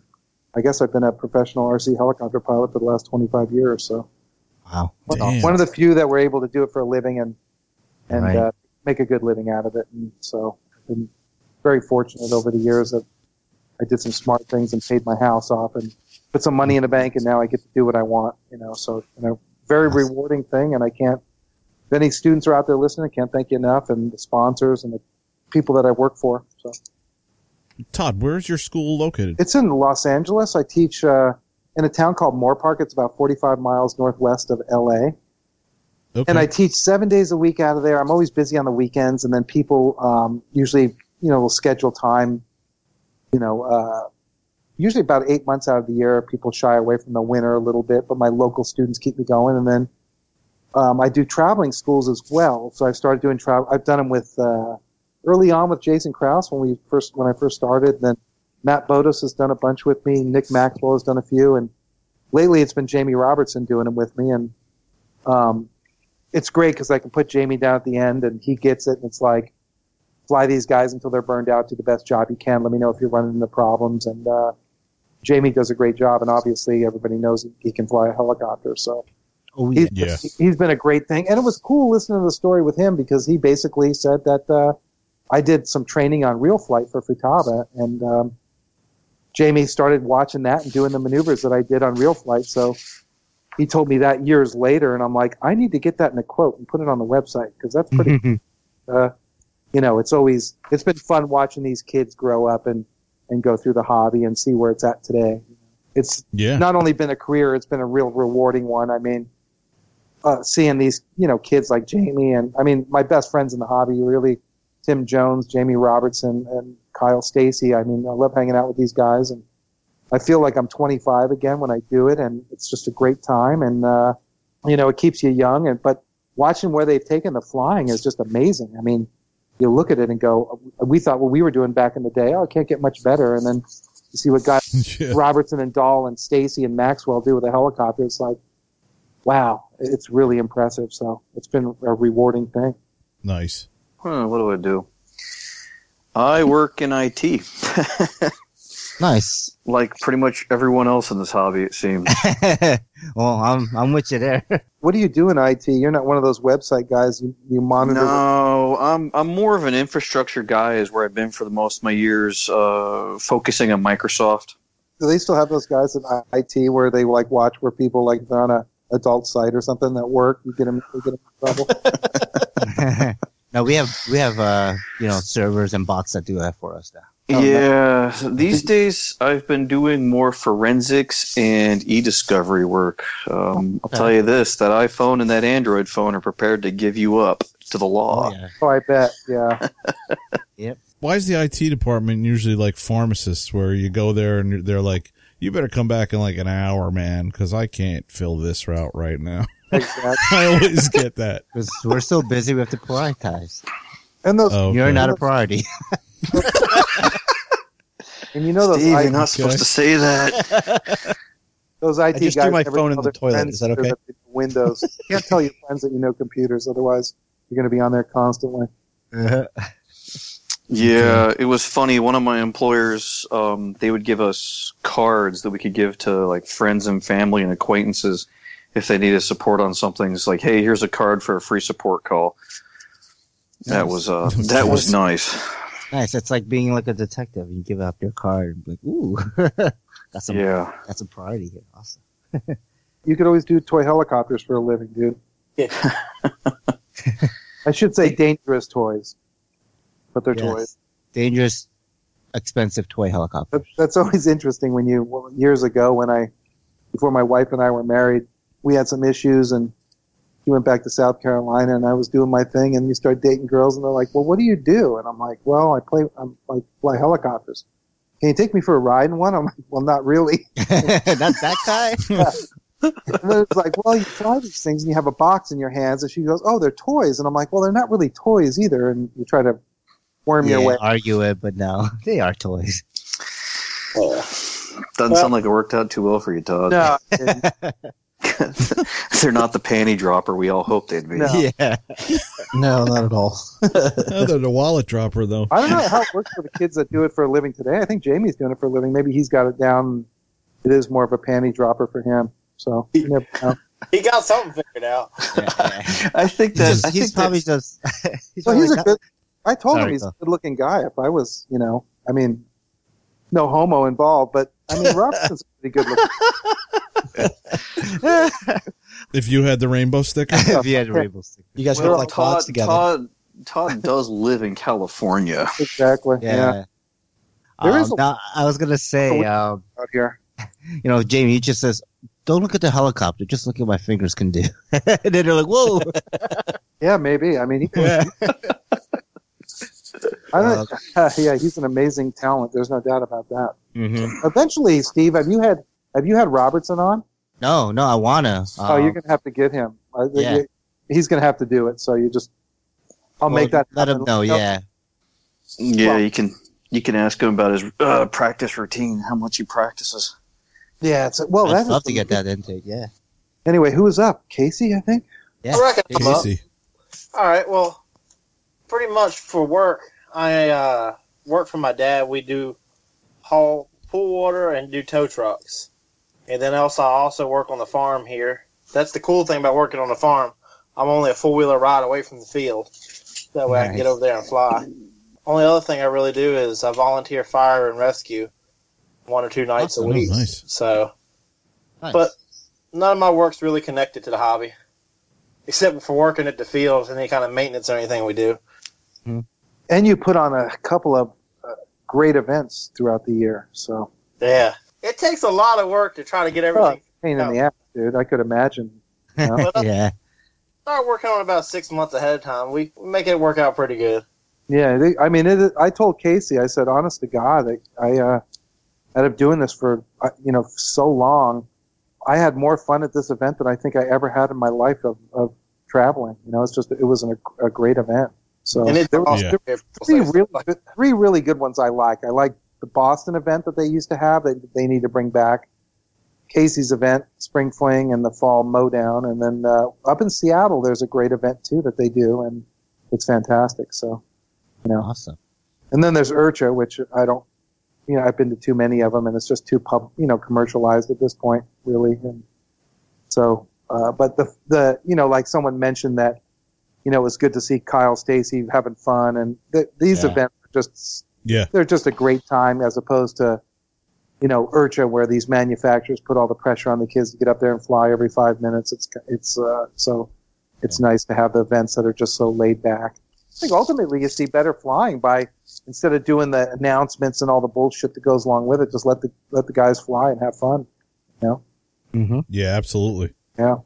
Speaker 2: I guess I've been a professional RC helicopter pilot for the last 25 years. So
Speaker 3: Wow.
Speaker 4: Damn.
Speaker 2: one of the few that were able to do it for a living and and
Speaker 3: Right.
Speaker 2: uh, make a good living out of it. And so I've been very fortunate over the years that I did some smart things and paid my house off and put some money in the bank, and now I get to do what I want. You know, so it's been a very
Speaker 3: Nice.
Speaker 2: rewarding thing, and I can't. If any students are out there listening, I can't thank you enough, and the sponsors and the people that I work for. So
Speaker 4: Todd, where's your school located?
Speaker 2: it's in Los Angeles. I teach uh, in a town called Moorpark. It's about 45 miles northwest of LA.
Speaker 4: Okay.
Speaker 2: and I teach seven days a week out of there. I'm always busy on the weekends, and then people um, usually, you know, will schedule time. You know, uh, usually about eight months out of the year, people shy away from the winter a little bit, but my local students keep me going. And then um, I do traveling schools as well. So I've started doing travel. I've done them with uh, early on with Jason Krause when we first when I first started. And then Matt Botos has done a bunch with me. Nick Maxwell has done a few, and lately it's been Jamie Robertson doing them with me. And um, it's great because I can put Jamie down at the end and he gets it, and it's like fly these guys until they're burned out, do the best job you can. Let me know if you're running into problems, and uh, Jamie does a great job, and obviously everybody knows he- can fly a helicopter, so
Speaker 3: Oh yeah.
Speaker 2: he's,
Speaker 4: Yeah.
Speaker 2: he's been a great thing, and it was cool listening to the story with him because he basically said that uh, I did some training on RealFlight for Futaba, and um, Jamie started watching that and doing the maneuvers that I did on RealFlight, so he told me that years later, and I'm like, I need to get that in a quote and put it on the website because that's pretty. uh, you know, it's always it's been fun watching these kids grow up and and go through the hobby and see where it's at today. It's
Speaker 4: yeah.
Speaker 2: not only been a career, it's been a real rewarding one. I mean, uh, seeing these you know kids like Jamie and I mean my best friends in the hobby really Tim Jones, Jamie Robertson, and Kyle Stacy. I mean I love hanging out with these guys and I feel like I'm 25 again when I do it and it's just a great time and uh, you know it keeps you young and but watching where they've taken the flying is just amazing. I mean you look at it and go we thought what we were doing back in the day oh it can't get much better and then you see what guys
Speaker 4: yeah.
Speaker 2: Robertson and Dahl and Stacy and Maxwell do with a helicopter. It's like, wow, it's really impressive. So it's been a rewarding thing.
Speaker 4: Nice.
Speaker 5: Huh, what do I do? I work in IT,
Speaker 3: Nice.
Speaker 5: like pretty much everyone else in this hobby. It seems.
Speaker 3: well, I'm I'm with you there.
Speaker 2: What do you do in IT? You're not one of those website guys. You, you monitor.
Speaker 5: No, I'm I'm more of an infrastructure guy. Is where I've been for the most of my years, uh, focusing on Microsoft.
Speaker 2: Do they still have those guys in IT where they like watch where people like they're on a adult site or something that work? You get them, you get them in trouble.
Speaker 3: No, we have we have uh you know servers and bots that do that for us now.
Speaker 2: Oh,
Speaker 5: yeah, these days I've been doing more forensics and e-discovery work. Um, I'll
Speaker 3: Okay.
Speaker 5: tell you this: that iPhone and that Android phone are prepared to give you up to the law.
Speaker 3: Oh, yeah.
Speaker 2: oh, I bet. Yeah. Yep.
Speaker 4: Why is the IT department usually like pharmacists, where you go there and they're like, "You better come back in like an hour, man, because I can't fill this route right now."
Speaker 2: Exactly.
Speaker 4: I always get that.
Speaker 3: Because we're so busy, we have to prioritize.
Speaker 2: And those,
Speaker 4: Oh,
Speaker 3: You're not a priority.
Speaker 2: and you know those
Speaker 5: Steve,
Speaker 2: IT,
Speaker 5: you're not supposed to say that.
Speaker 2: those IT
Speaker 7: just
Speaker 2: guys.
Speaker 7: threw my phone in the toilet. Is that okay?
Speaker 2: Windows. you can't tell your friends that you know computers, otherwise you're going to be on there constantly.
Speaker 5: Yeah, it was funny. One of my employers, um, they would give us cards that we could give to like friends and family and acquaintances if they needed support on something. It's like, hey, here's a card for a free support call. That was uh, that was nice.
Speaker 3: nice. It's like being like a detective. You give out your card and be like, ooh, got some
Speaker 5: Yeah,
Speaker 3: got some priority here. Awesome.
Speaker 2: You could always do toy helicopters for a living, dude.
Speaker 6: Yeah.
Speaker 2: I should say dangerous toys, but they're
Speaker 3: Yes.
Speaker 2: toys.
Speaker 3: Dangerous, expensive toy helicopter.
Speaker 2: That, that's always interesting when you well, years ago when I before my wife and I were married, we had some issues and he went back to South Carolina and I was doing my thing and you start dating girls and they're like, "Well, what do you do?" And I'm like, "Well, I play I'm like fly helicopters." Can you take me for a ride in one? I'm like, "Well, not really."
Speaker 3: That's that guy.
Speaker 2: And then it's like, "Well, you fly these things and you have a box in your hands." And she goes, "Oh, they're toys." And I'm like, "Well, they're not really toys either." And you try to worm your
Speaker 3: yeah,
Speaker 2: way.
Speaker 3: argue it, but no, they are toys.
Speaker 5: doesn't sound like it worked out too well for you, Todd.
Speaker 2: No, it-
Speaker 5: They're not the panty dropper we all hoped they'd be.
Speaker 2: No.
Speaker 3: Yeah.
Speaker 7: No, not at all.
Speaker 4: Oh, they're the wallet dropper though.
Speaker 2: I don't know how it works for the kids that do it for a living today. I think Jamie's doing it for a living. Maybe he's got it down. It is more of a panty dropper for him. So you never know.
Speaker 6: He got something figured out.
Speaker 5: I think that
Speaker 3: He's,
Speaker 5: I
Speaker 3: he's
Speaker 5: think
Speaker 3: probably
Speaker 5: that's-
Speaker 3: just. he's
Speaker 2: So
Speaker 3: probably
Speaker 2: he's a good. I told him he's
Speaker 3: go.
Speaker 2: a good-looking guy. If I was, you know, I mean, no homo involved, but I mean, Robinson's pretty good looking.
Speaker 4: If you had the rainbow sticker,
Speaker 3: if he had a rainbow sticker.
Speaker 7: You guys
Speaker 5: well,
Speaker 7: look like
Speaker 5: Todd,
Speaker 7: quads together.
Speaker 5: Todd Todd does live in California.
Speaker 2: Exactly. Yeah.
Speaker 3: Yeah.
Speaker 2: There
Speaker 3: Um,
Speaker 2: is a-
Speaker 3: now, I was gonna say, um,
Speaker 2: Out here.
Speaker 3: you know, Jamie, he just says, "Don't look at the helicopter. Just look at what my fingers can do." and then they're like, "Whoa!"
Speaker 2: Yeah, maybe. I mean, he. I don't, yeah, he's an amazing talent. There's no doubt about that.
Speaker 3: hmm
Speaker 2: Eventually, Steve, have you had have you had Robertson on?
Speaker 3: No, no, I wanna.
Speaker 2: oh,
Speaker 3: Um,
Speaker 2: you're gonna have to get him. I
Speaker 3: yeah.
Speaker 2: He's gonna have to do it. So you just. I'll
Speaker 3: well,
Speaker 2: make that.
Speaker 3: Let him
Speaker 2: happen.
Speaker 3: know. Yeah.
Speaker 5: Yeah,
Speaker 2: Well-
Speaker 5: you can you can ask him about his uh, practice routine, how much he practices.
Speaker 2: Yeah. It's well.
Speaker 3: I'd
Speaker 2: That's
Speaker 3: love to get that intake. Yeah.
Speaker 2: Anyway, who is up? Casey, I think.
Speaker 3: Yeah.
Speaker 6: I reckon I'm up.
Speaker 4: Casey.
Speaker 6: All right. Well, pretty much for work, I uh, work for my dad. We do haul pool water and do tow trucks, and then also I also work on the farm here. That's the cool thing about working on the farm. I'm only a four wheeler ride away from the field. That way I can get over there and fly. Only other thing I really do is I volunteer fire and rescue one or two nights
Speaker 3: Awesome.
Speaker 6: a week.
Speaker 4: Nice.
Speaker 6: So
Speaker 3: Nice.
Speaker 6: But- none of my work's really connected to the hobby, except for working at the field and any kind of maintenance or anything we do.
Speaker 2: And you put on a couple of uh, great events throughout the year. So
Speaker 6: Yeah, it takes a lot of work to try to get everything.
Speaker 2: pain in the ass, dude. I could imagine.
Speaker 6: But, uh,
Speaker 3: yeah.
Speaker 6: start working on it about six months ahead of time. We we make it work out pretty good.
Speaker 2: Yeah, they, I mean, it, I told Casey, I said, honest to God, I, I uh, ended up doing this for uh, you know so long. I had more fun at this event than I think I ever had in my life of, of traveling. You know, it's just it was an, a great event. So
Speaker 6: And it's
Speaker 2: there, were-
Speaker 6: awesome.
Speaker 4: Yeah.
Speaker 2: three really good, three really good ones I like. I like the Boston event that they used to have that they need to bring back. Casey's event, Spring Fling, and the Fall Mowdown, and then uh, up in Seattle, there's a great event too that they do, and it's fantastic. So, you know,
Speaker 3: Awesome.
Speaker 2: and then there's IRCHA, which I don't, you know, I've been to too many of them, and it's just too pub, you know, commercialized at this point, really. And so, uh, but the the you know, like someone mentioned that, you know, it was good to see Kyle Stacy having fun, and th- these
Speaker 3: Yeah.
Speaker 2: events are just
Speaker 4: Yeah.
Speaker 2: they're just a great time as opposed to, you know, IRCHA, where these manufacturers put all the pressure on the kids to get up there and fly every five minutes. It's it's uh, so it's nice to have the events that are just so laid back. I think ultimately you see better flying by instead of doing the announcements and all the bullshit that goes along with it, just let the let the guys fly and have fun.
Speaker 3: Mm-hmm.
Speaker 4: Yeah, absolutely.
Speaker 2: Yeah.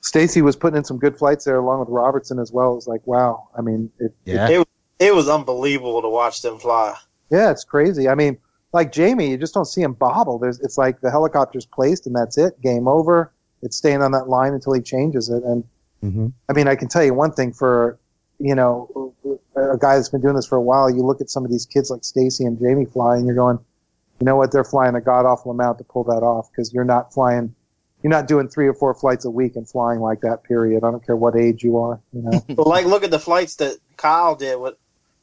Speaker 2: Stacy was putting in some good flights there along with Robertson as well. It was like, wow. I mean, it,
Speaker 3: Yeah.
Speaker 6: It was unbelievable to watch them fly.
Speaker 2: Yeah, it's crazy. I mean, like Jamie, you just don't see him bobble. There's, it's like the helicopter's placed and that's it. Game over. It's staying on that line until he changes it. And
Speaker 3: Mm-hmm.
Speaker 2: I mean, I can tell you one thing for, you know, a guy that's been doing this for a while. You look at some of these kids like Stacy and Jamie fly, and you're going, you know what? They're flying a god awful amount to pull that off because you're not flying. You're not doing three or four flights a week and flying like that. Period. I don't care what age you are. You know.
Speaker 6: But like, look at the flights that Kyle did with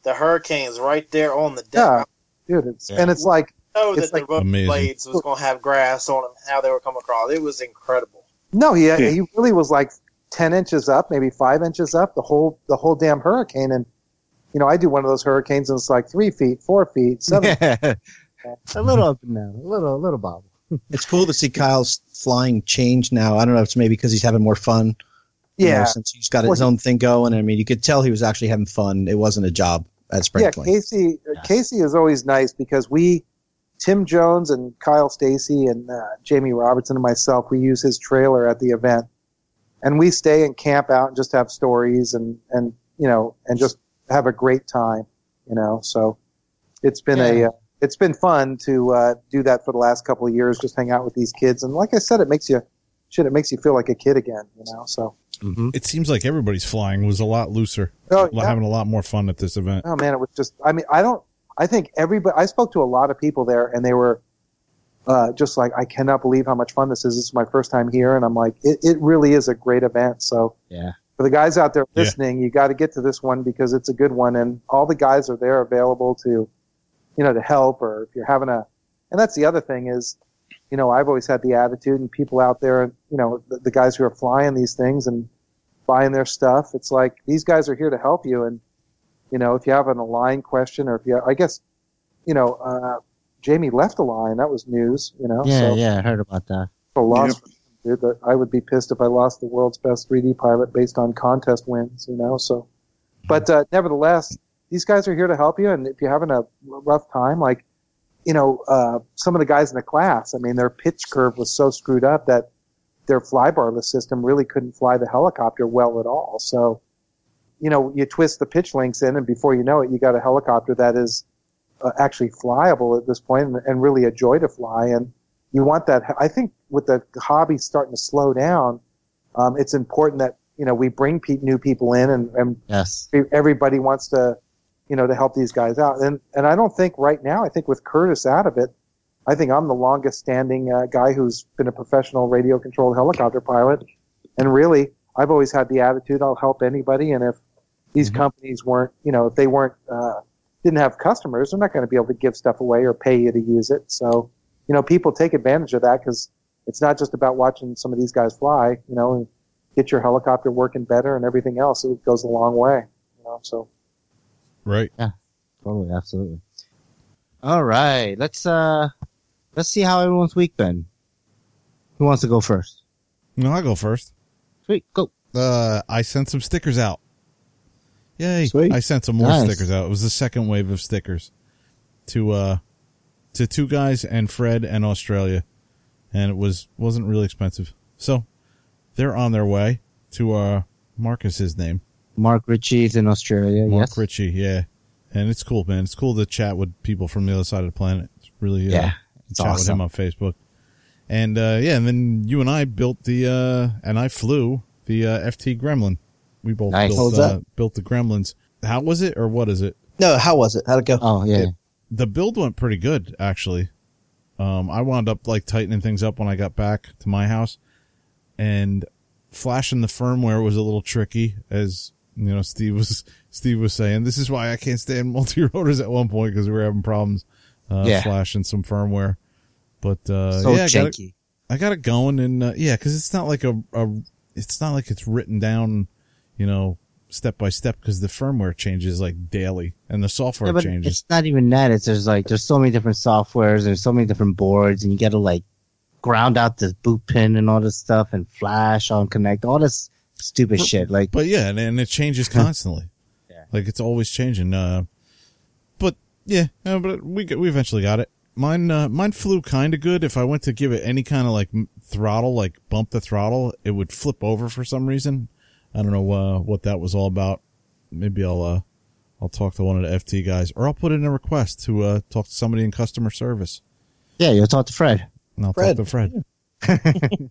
Speaker 6: the Hurricanes right there on the deck.
Speaker 2: yeah, dude. It's
Speaker 3: Yeah.
Speaker 2: and it's like
Speaker 6: I know
Speaker 2: It's
Speaker 6: that
Speaker 2: like-
Speaker 6: the road
Speaker 4: Amazing.
Speaker 6: blades was going to have grass on them. How they were coming across, it was incredible.
Speaker 2: No, he
Speaker 5: Yeah.
Speaker 2: he really was like ten inches up, maybe five inches up, the whole the whole damn hurricane. And you know, I do one of those hurricanes, and it's like three feet, four feet, seven.
Speaker 3: a little up and down, a little, a little bobble.
Speaker 7: It's cool to see Kyle's flying change now. I don't know if it's maybe because he's having more fun. you know,
Speaker 2: yeah,
Speaker 7: since he's got his
Speaker 2: he-
Speaker 7: own thing going. I mean, you could tell he was actually having fun. It wasn't a job at Spring
Speaker 2: yeah.
Speaker 7: Fling.
Speaker 2: Casey Casey is always nice because we, Tim Jones and Kyle Stacy and uh, Jamie Robertson and myself, we use his trailer at the event, and we stay and camp out and just have stories and and you know and just have a great time, you know. So it's been a uh, it's been fun to uh, do that for the last couple of years, just hang out with these kids, and like I said, it makes you shit, it makes you feel like a kid again, you know. So
Speaker 3: Mm-hmm.
Speaker 4: It seems like everybody's flying was a lot looser,
Speaker 2: oh,
Speaker 4: a lot- having a lot more fun at this event.
Speaker 2: Oh man, it was just. I mean, I don't. I think everybody. I spoke to a lot of people there, and they were uh, just like, I cannot believe how much fun this is. This is my first time here, and I'm like, it, it really is a great event. So
Speaker 3: Yeah.
Speaker 2: for the guys out there
Speaker 4: Yeah.
Speaker 2: listening, you got to get to this one because it's a good one, and all the guys are there available to, you know, to help, or if you're having a. And that's the other thing is, you know, I've always had the attitude, and people out there, you know, the, the guys who are flying these things and buying their stuff. It's like these guys are here to help you, and you know, if you have an Align question, or if you, I guess, you know, uh, Jamie left the line. That was news, you know.
Speaker 3: Yeah,
Speaker 2: so
Speaker 3: yeah, I heard about that.
Speaker 2: a loss for him, dude. That I would be pissed if I lost the world's best 3D pilot based on contest wins, you know. So, but uh, nevertheless, these guys are here to help you, and if you're having a rough time, like, you know, uh, some of the guys in the class, I mean, their pitch curve was so screwed up that their flybarless system really couldn't fly the helicopter well at all. So, you know, you twist the pitch links in, and before you know it, you got a helicopter that is uh, actually flyable at this point and, and really a joy to fly. And you want that. I think with the hobby starting to slow down, um, it's important that you know we bring pe- new people in, and, and
Speaker 3: Yes.
Speaker 2: everybody wants to, you know, to help these guys out. And and I don't think right now. I think with Curtis out of it, I think I'm the longest standing uh, guy who's been a professional radio controlled helicopter pilot. And really, I've always had the attitude I'll help anybody. And if these companies weren't, you know, if they weren't uh, didn't have customers, they're not going to be able to give stuff away or pay you to use it. So, you know, people take advantage of that because it's not just about watching some of these guys fly. You know, and get your helicopter working better and everything else. It goes a long way. You know, so
Speaker 4: Right. Yeah.
Speaker 3: Totally, absolutely. All right, let's uh, let's see how everyone's week been. Who wants to go first?
Speaker 4: No, I'll go first.
Speaker 3: Sweet, go.
Speaker 4: Uh, I sent some stickers out. Yay!
Speaker 7: Sweet.
Speaker 4: I sent some more
Speaker 3: Nice.
Speaker 4: stickers out. It was the second wave of stickers to uh to two guys and Fred and Australia, and it was wasn't really expensive. So they're on their way to uh Mark is his name.
Speaker 3: Mark Ritchie's in Australia.
Speaker 4: Mark
Speaker 3: yes.
Speaker 4: Ritchie, yeah. And it's cool, man. It's cool to chat with people from the other side of the planet. It's really, uh,
Speaker 3: Yeah, it's
Speaker 4: chat with him on Facebook. And, uh, yeah, and then you and I built the, uh, and I flew the, uh, FT Gremlin. We both
Speaker 3: Nice.
Speaker 4: built, uh, built the Gremlins. How was it or what is it?
Speaker 7: No, how was it? How'd it go?
Speaker 3: Oh yeah.
Speaker 4: the build went pretty good actually. Um, I wound up like tightening things up when I got back to my house, and flashing the firmware was a little tricky, as you know. Steve was Steve was saying this is why I can't stand multi rotors at one point because we were having problems uh,
Speaker 3: Yeah.
Speaker 4: flashing some firmware. But uh,
Speaker 3: so
Speaker 4: yeah, I got, it. I got it going, and uh, yeah, because it's not like a, a it's not like it's written down, you know, step by step because the firmware changes like daily and the software
Speaker 3: Yeah,
Speaker 4: changes.
Speaker 3: it's not even that. It's there's like there's so many different softwares. There's so many different boards, and you got to like ground out the boot pin and all this stuff, and flash on connect all this stupid shit. Like
Speaker 4: But yeah, and, and it changes constantly.
Speaker 3: Yeah.
Speaker 4: Like it's always changing. Uh, but yeah, no, but we we eventually got it. Mine, uh, mine flew kind of good. If I went to give it any kind of like throttle, like bump the throttle, it would flip over for some reason. I don't know, uh, what that was all about. Maybe I'll, uh, I'll talk to one of the FT guys or I'll put in a request to, uh, talk to somebody in customer service.
Speaker 3: yeah, you'll talk to Fred.
Speaker 4: And I'll
Speaker 7: Fred.
Speaker 4: talk to Fred.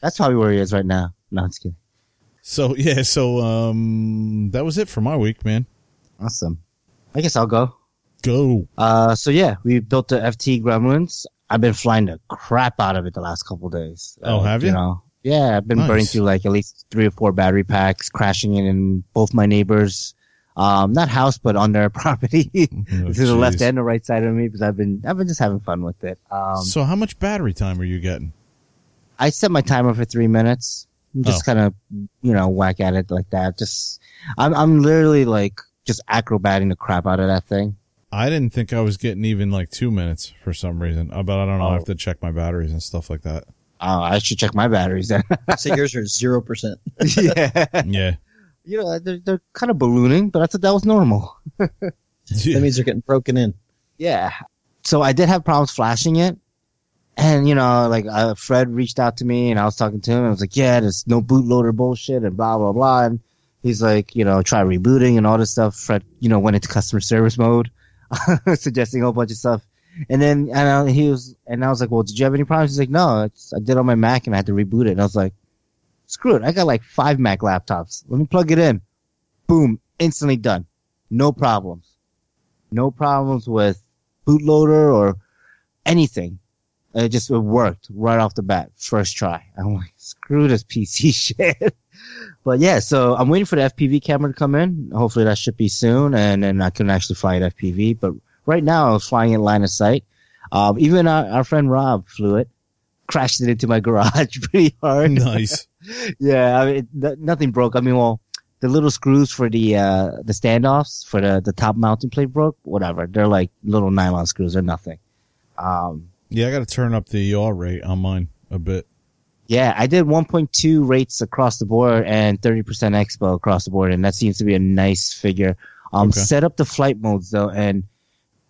Speaker 3: That's probably where he is right now. No, I'm kidding.
Speaker 4: So yeah, so, um, that was it for my week, man.
Speaker 3: Awesome. I guess I'll go.
Speaker 4: Go.
Speaker 3: Uh, so yeah, we built the FT Gremlins. I've been flying the crap out of it the last couple days.
Speaker 4: Oh,
Speaker 3: Uh,
Speaker 4: have you?
Speaker 3: you know, yeah, I've been
Speaker 4: Nice.
Speaker 3: burning through like at least three or four battery packs, crashing in in both my neighbors. Um, not house, but on their property to
Speaker 4: Oh,
Speaker 3: the left and the right side of me because I've been I've been just having fun with it. Um,
Speaker 4: so how much battery time are you getting?
Speaker 3: I set my timer for three minutes. I'm Just
Speaker 4: Oh.
Speaker 3: kind of, you know, whack at it like that. Just, I'm, I'm literally like just acrobating the crap out of that thing.
Speaker 4: I didn't think I was getting even like two minutes for some reason, but I don't know. I have to check my batteries and stuff like that.
Speaker 3: Oh, I should check my batteries then.
Speaker 7: So yours are zero percent.
Speaker 3: yeah.
Speaker 4: Yeah.
Speaker 3: You know, they're, they're kind of ballooning, but I thought that was normal.
Speaker 7: That means they're getting broken in.
Speaker 3: Yeah. So I did have problems flashing it. And, you know, like, uh, Fred reached out to me and I was talking to him and I was like, yeah, there's no bootloader bullshit and blah, blah, blah. And he's like, you know, try rebooting and all this stuff. Fred, you know, went into customer service mode, suggesting a whole bunch of stuff. And then, and uh, he was, and I was like, well, did you have any problems? He's like, no, I did on my Mac and I had to reboot it. And I was like, screw it. I got like five Mac laptops. Let me plug it in. Boom. Instantly done. No problems. No problems with bootloader or anything. It just it worked right off the bat, first try. I'm like, screw this PC shit. But yeah, so I'm waiting for the FPV camera to come in. Hopefully that should be soon, and then I can actually fly it FPV. But right now I'm flying in line of sight. Um, even our, our friend Rob flew it, crashed it into my garage pretty hard.
Speaker 4: nice.
Speaker 3: yeah, I mean, th- nothing broke. I mean, well, the little screws for the uh the standoffs for the the top mounting plate broke. Whatever, they're like little nylon screws. They're nothing. Um,
Speaker 4: Yeah, I got to turn up the yaw rate on mine a bit.
Speaker 3: Yeah, I did 1.2 rates across the board and 30% expo across the board, and that seems to be a nice figure. Um,
Speaker 4: Okay.
Speaker 3: set up the flight modes though, and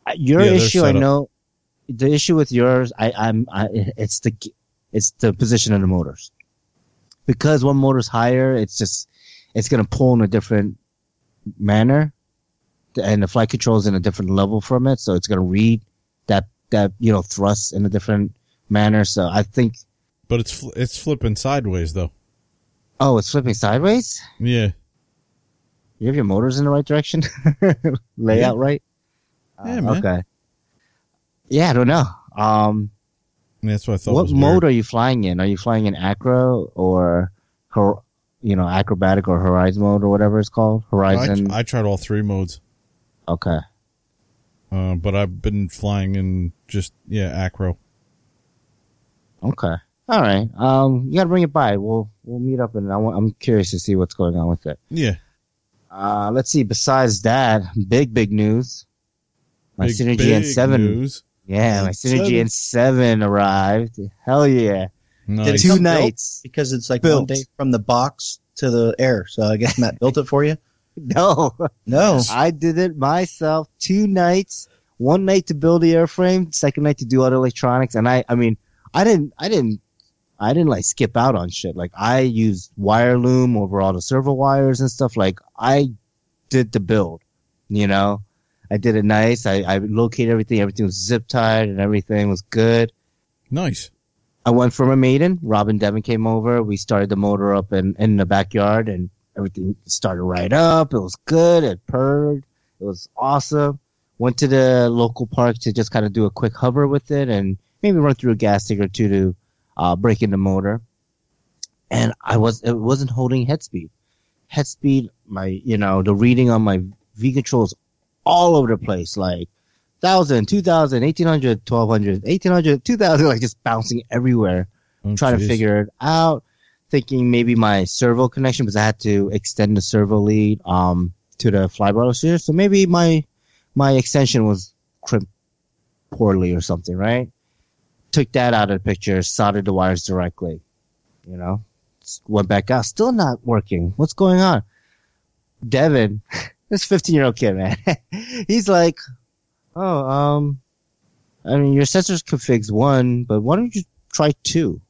Speaker 3: uh, your
Speaker 4: Yeah,
Speaker 3: issue, I know, the issue with yours, I, I'm, I, it's the, it's the position of the motors. Because one motor's higher, it's just, it's gonna pull in a different manner, and the flight control's in a different level from it, so it's gonna read that that you know thrust in a different manner. So I think,
Speaker 4: But it's it's flipping sideways though.
Speaker 3: oh, it's flipping sideways.
Speaker 4: Yeah.
Speaker 3: You have your motors in the right direction, layout right.
Speaker 4: Yeah,
Speaker 3: Uh,
Speaker 4: man.
Speaker 3: Okay. Yeah, I don't know. Um,
Speaker 4: That's what I thought.
Speaker 3: what mode are you flying in? Are you flying in acro or, you know, acrobatic or horizon mode or whatever it's called? Horizon.
Speaker 4: I, I tried all three modes,
Speaker 3: okay.
Speaker 4: uh, but I've been flying in just yeah acro.
Speaker 3: Okay. All right. Um, you gotta bring it by. We'll we'll meet up, and I want, I'm curious to see what's going on with it.
Speaker 4: Yeah.
Speaker 3: Uh, let's see. Besides that, big big news. My
Speaker 4: Big,
Speaker 3: Synergy
Speaker 4: big
Speaker 3: N7.
Speaker 4: news.
Speaker 3: Yeah, my Synergy
Speaker 7: seven.
Speaker 3: N7 arrived. Hell yeah!
Speaker 4: Nice.
Speaker 3: Two
Speaker 7: come built?
Speaker 3: nights.
Speaker 7: because it's like
Speaker 3: Built.
Speaker 7: one day from the box to the air. So I guess Matt built it for you.
Speaker 3: No,
Speaker 7: No,
Speaker 3: I did it myself. Two nights. One night to build the airframe. Second night to do all the electronics. And I, I mean, I didn't, I didn't I didn't like skip out on shit. Like I used wire loom over all the servo wires and stuff. Like I did the build, you know, I did it nice. I, I located everything. Everything was zip tied and everything was good.
Speaker 4: Nice.
Speaker 3: I went from a maiden. Robin Devin came over. We started the motor up in, in the backyard and everything started right up. It was good. It purred. It was awesome. Went to the local park to just kind of do a quick hover with it and maybe run through a gas tank or two to uh, break in the motor. And I was, it wasn't holding head speed. Head speed, my, you know, the reading on my V controls all over the place, like 1000, 2000, 1800, 1200, 1800, 2000, like just bouncing everywhere
Speaker 4: Oh,
Speaker 3: trying to figure it out, thinking maybe my servo connection because I had to extend the servo lead um to the flybar here, so maybe my my extension was crimped poorly or something, right? Took that out of the picture, soldered the wires directly, you know, went back out, still not working. What's going on? Devin, this 15 year old kid, man, he's like, oh, um, I mean, your sensors configs one, but why don't you try two?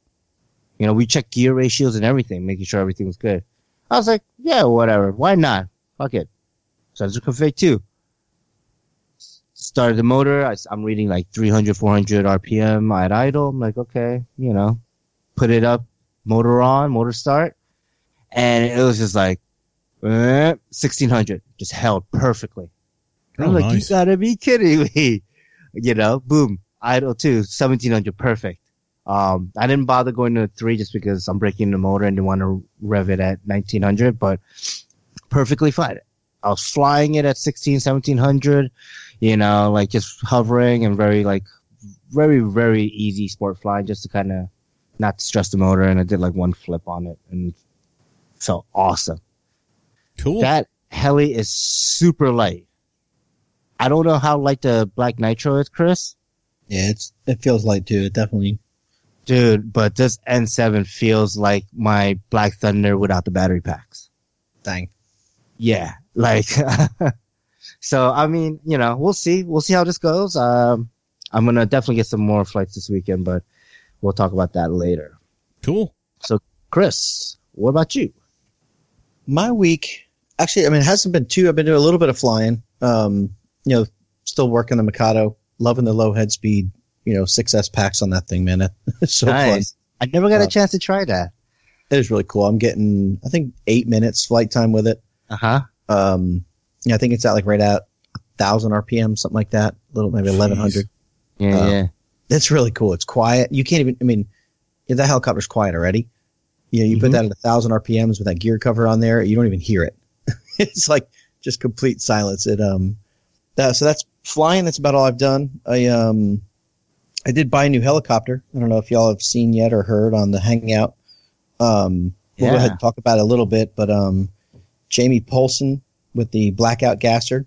Speaker 3: You know, we checked gear ratios and everything, making sure everything was good. I was like, yeah, whatever. Why not? Fuck it. Sensor config two. Started the motor. I, am reading like 300, 400 RPM at idle. I'm like, okay, you know, put it up, motor on, motor start. And it was just like, eh, 1600, just held perfectly. And I'm
Speaker 4: Oh,
Speaker 3: like,
Speaker 4: nice.
Speaker 3: you gotta be kidding me. You know, boom, idle too, 1700, perfect. Um, I didn't bother going to three just because I'm breaking the motor and didn't want to rev it at 1900, but perfectly fine. I was flying it at 16, 1700, you know, like just hovering and very like, very, very easy sport flying just to kind of not stress the motor. And I did like one flip on it and felt awesome.
Speaker 4: Cool.
Speaker 3: That heli is super light. I don't know how light the Black Nitro is, Chris.
Speaker 7: Yeah, it's it feels light too. It definitely.
Speaker 3: Dude, but this N7 feels like my Black Thunder without the battery packs.
Speaker 7: Dang.
Speaker 3: Yeah, like, so I mean, you know, we'll see. We'll see how this goes. Um, I'm gonna definitely get some more flights this weekend, but we'll talk about that later.
Speaker 4: cool.
Speaker 3: So, Chris, what about you?
Speaker 7: My week, actually, I mean, it hasn't been too. I've been doing a little bit of flying. Um, you know, still working the Mikado, loving the low head speed. You know, 6S packs on that thing, man. It's so fun.
Speaker 3: Nice. I never got a
Speaker 7: Uh,
Speaker 3: chance to try that.
Speaker 7: It is really cool. I'm getting, I think, eight minutes flight time with it.
Speaker 3: Uh huh.
Speaker 7: Um, yeah, I think it's at like right at thousand RPM, something like that. A little maybe eleven hundred.
Speaker 3: Yeah,
Speaker 7: Uh,
Speaker 3: yeah.
Speaker 7: It's really cool. It's quiet. You can't even. I mean, yeah, that helicopter's quiet already. You know, you
Speaker 3: Mhm.
Speaker 7: put that at a thousand RPMs with that gear cover on there, you don't even hear it. it's like just complete silence. It um, that, so that's flying. That's about all I've done. I um, I did buy a new helicopter. I don't know if y'all have seen yet or heard on the Hangout. Um, we'll go ahead and talk about it a little bit, but um, Jamie Polson with the Blackout Gasser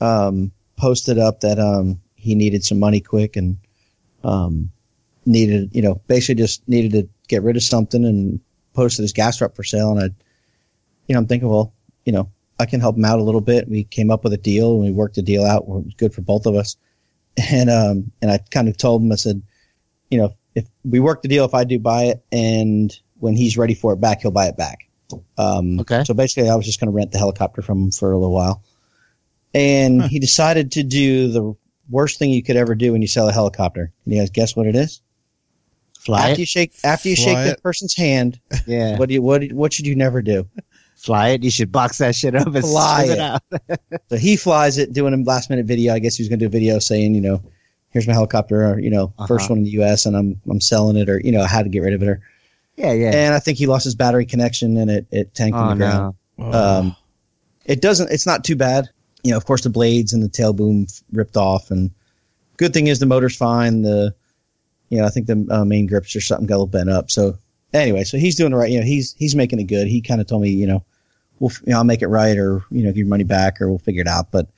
Speaker 7: um, posted up that um, he needed some money quick and um, needed, you know, basically just needed to get rid of something and posted his gasser up for sale. And I, you know, I'm thinking, well, you know, I can help him out a little bit. We came up with a deal and we worked the deal out. It was good for both of us. And, um, and I kind of told him, I said, you know, if we work the deal, if I do buy it and when he's ready for it back, he'll buy it back. Um,
Speaker 3: Okay.
Speaker 7: so basically I was just going to rent the helicopter from him for a little while. And
Speaker 4: Huh.
Speaker 7: he decided to do the worst thing you could ever do when you sell a helicopter. Can you guys guess what it is?
Speaker 3: Fly
Speaker 7: after
Speaker 3: it.
Speaker 7: you shake after you
Speaker 4: Fly
Speaker 7: shake
Speaker 4: it.
Speaker 7: that person's hand,
Speaker 3: Yeah.
Speaker 7: what do you what what should you never do?
Speaker 3: Fly it. You should box that shit up and
Speaker 7: Fly
Speaker 3: spit
Speaker 7: it.
Speaker 3: out.
Speaker 7: So he flies it, doing a last minute video. I guess he was going to do a video saying, you know, here's my helicopter, or, you know, first
Speaker 3: Uh-huh.
Speaker 7: one in the U.S. and I'm I'm selling it, or you know, how to get rid of it, or
Speaker 3: Yeah, yeah.
Speaker 7: and I think he lost his battery connection and it it tanked on
Speaker 3: oh
Speaker 7: the ground.
Speaker 3: no.
Speaker 4: Oh,
Speaker 7: Um, it doesn't. It's not too bad. You know, of course, the blades and the tail boom f- ripped off, and good thing is the motor's fine. The, you know, I think the uh, main grips or something got a little bent up. So anyway, so he's doing the right. You know, he's he's making it good. He kind of told me, you know, we'll f- you know, I'll make it right, or you know, give your money back, or we'll figure it out. But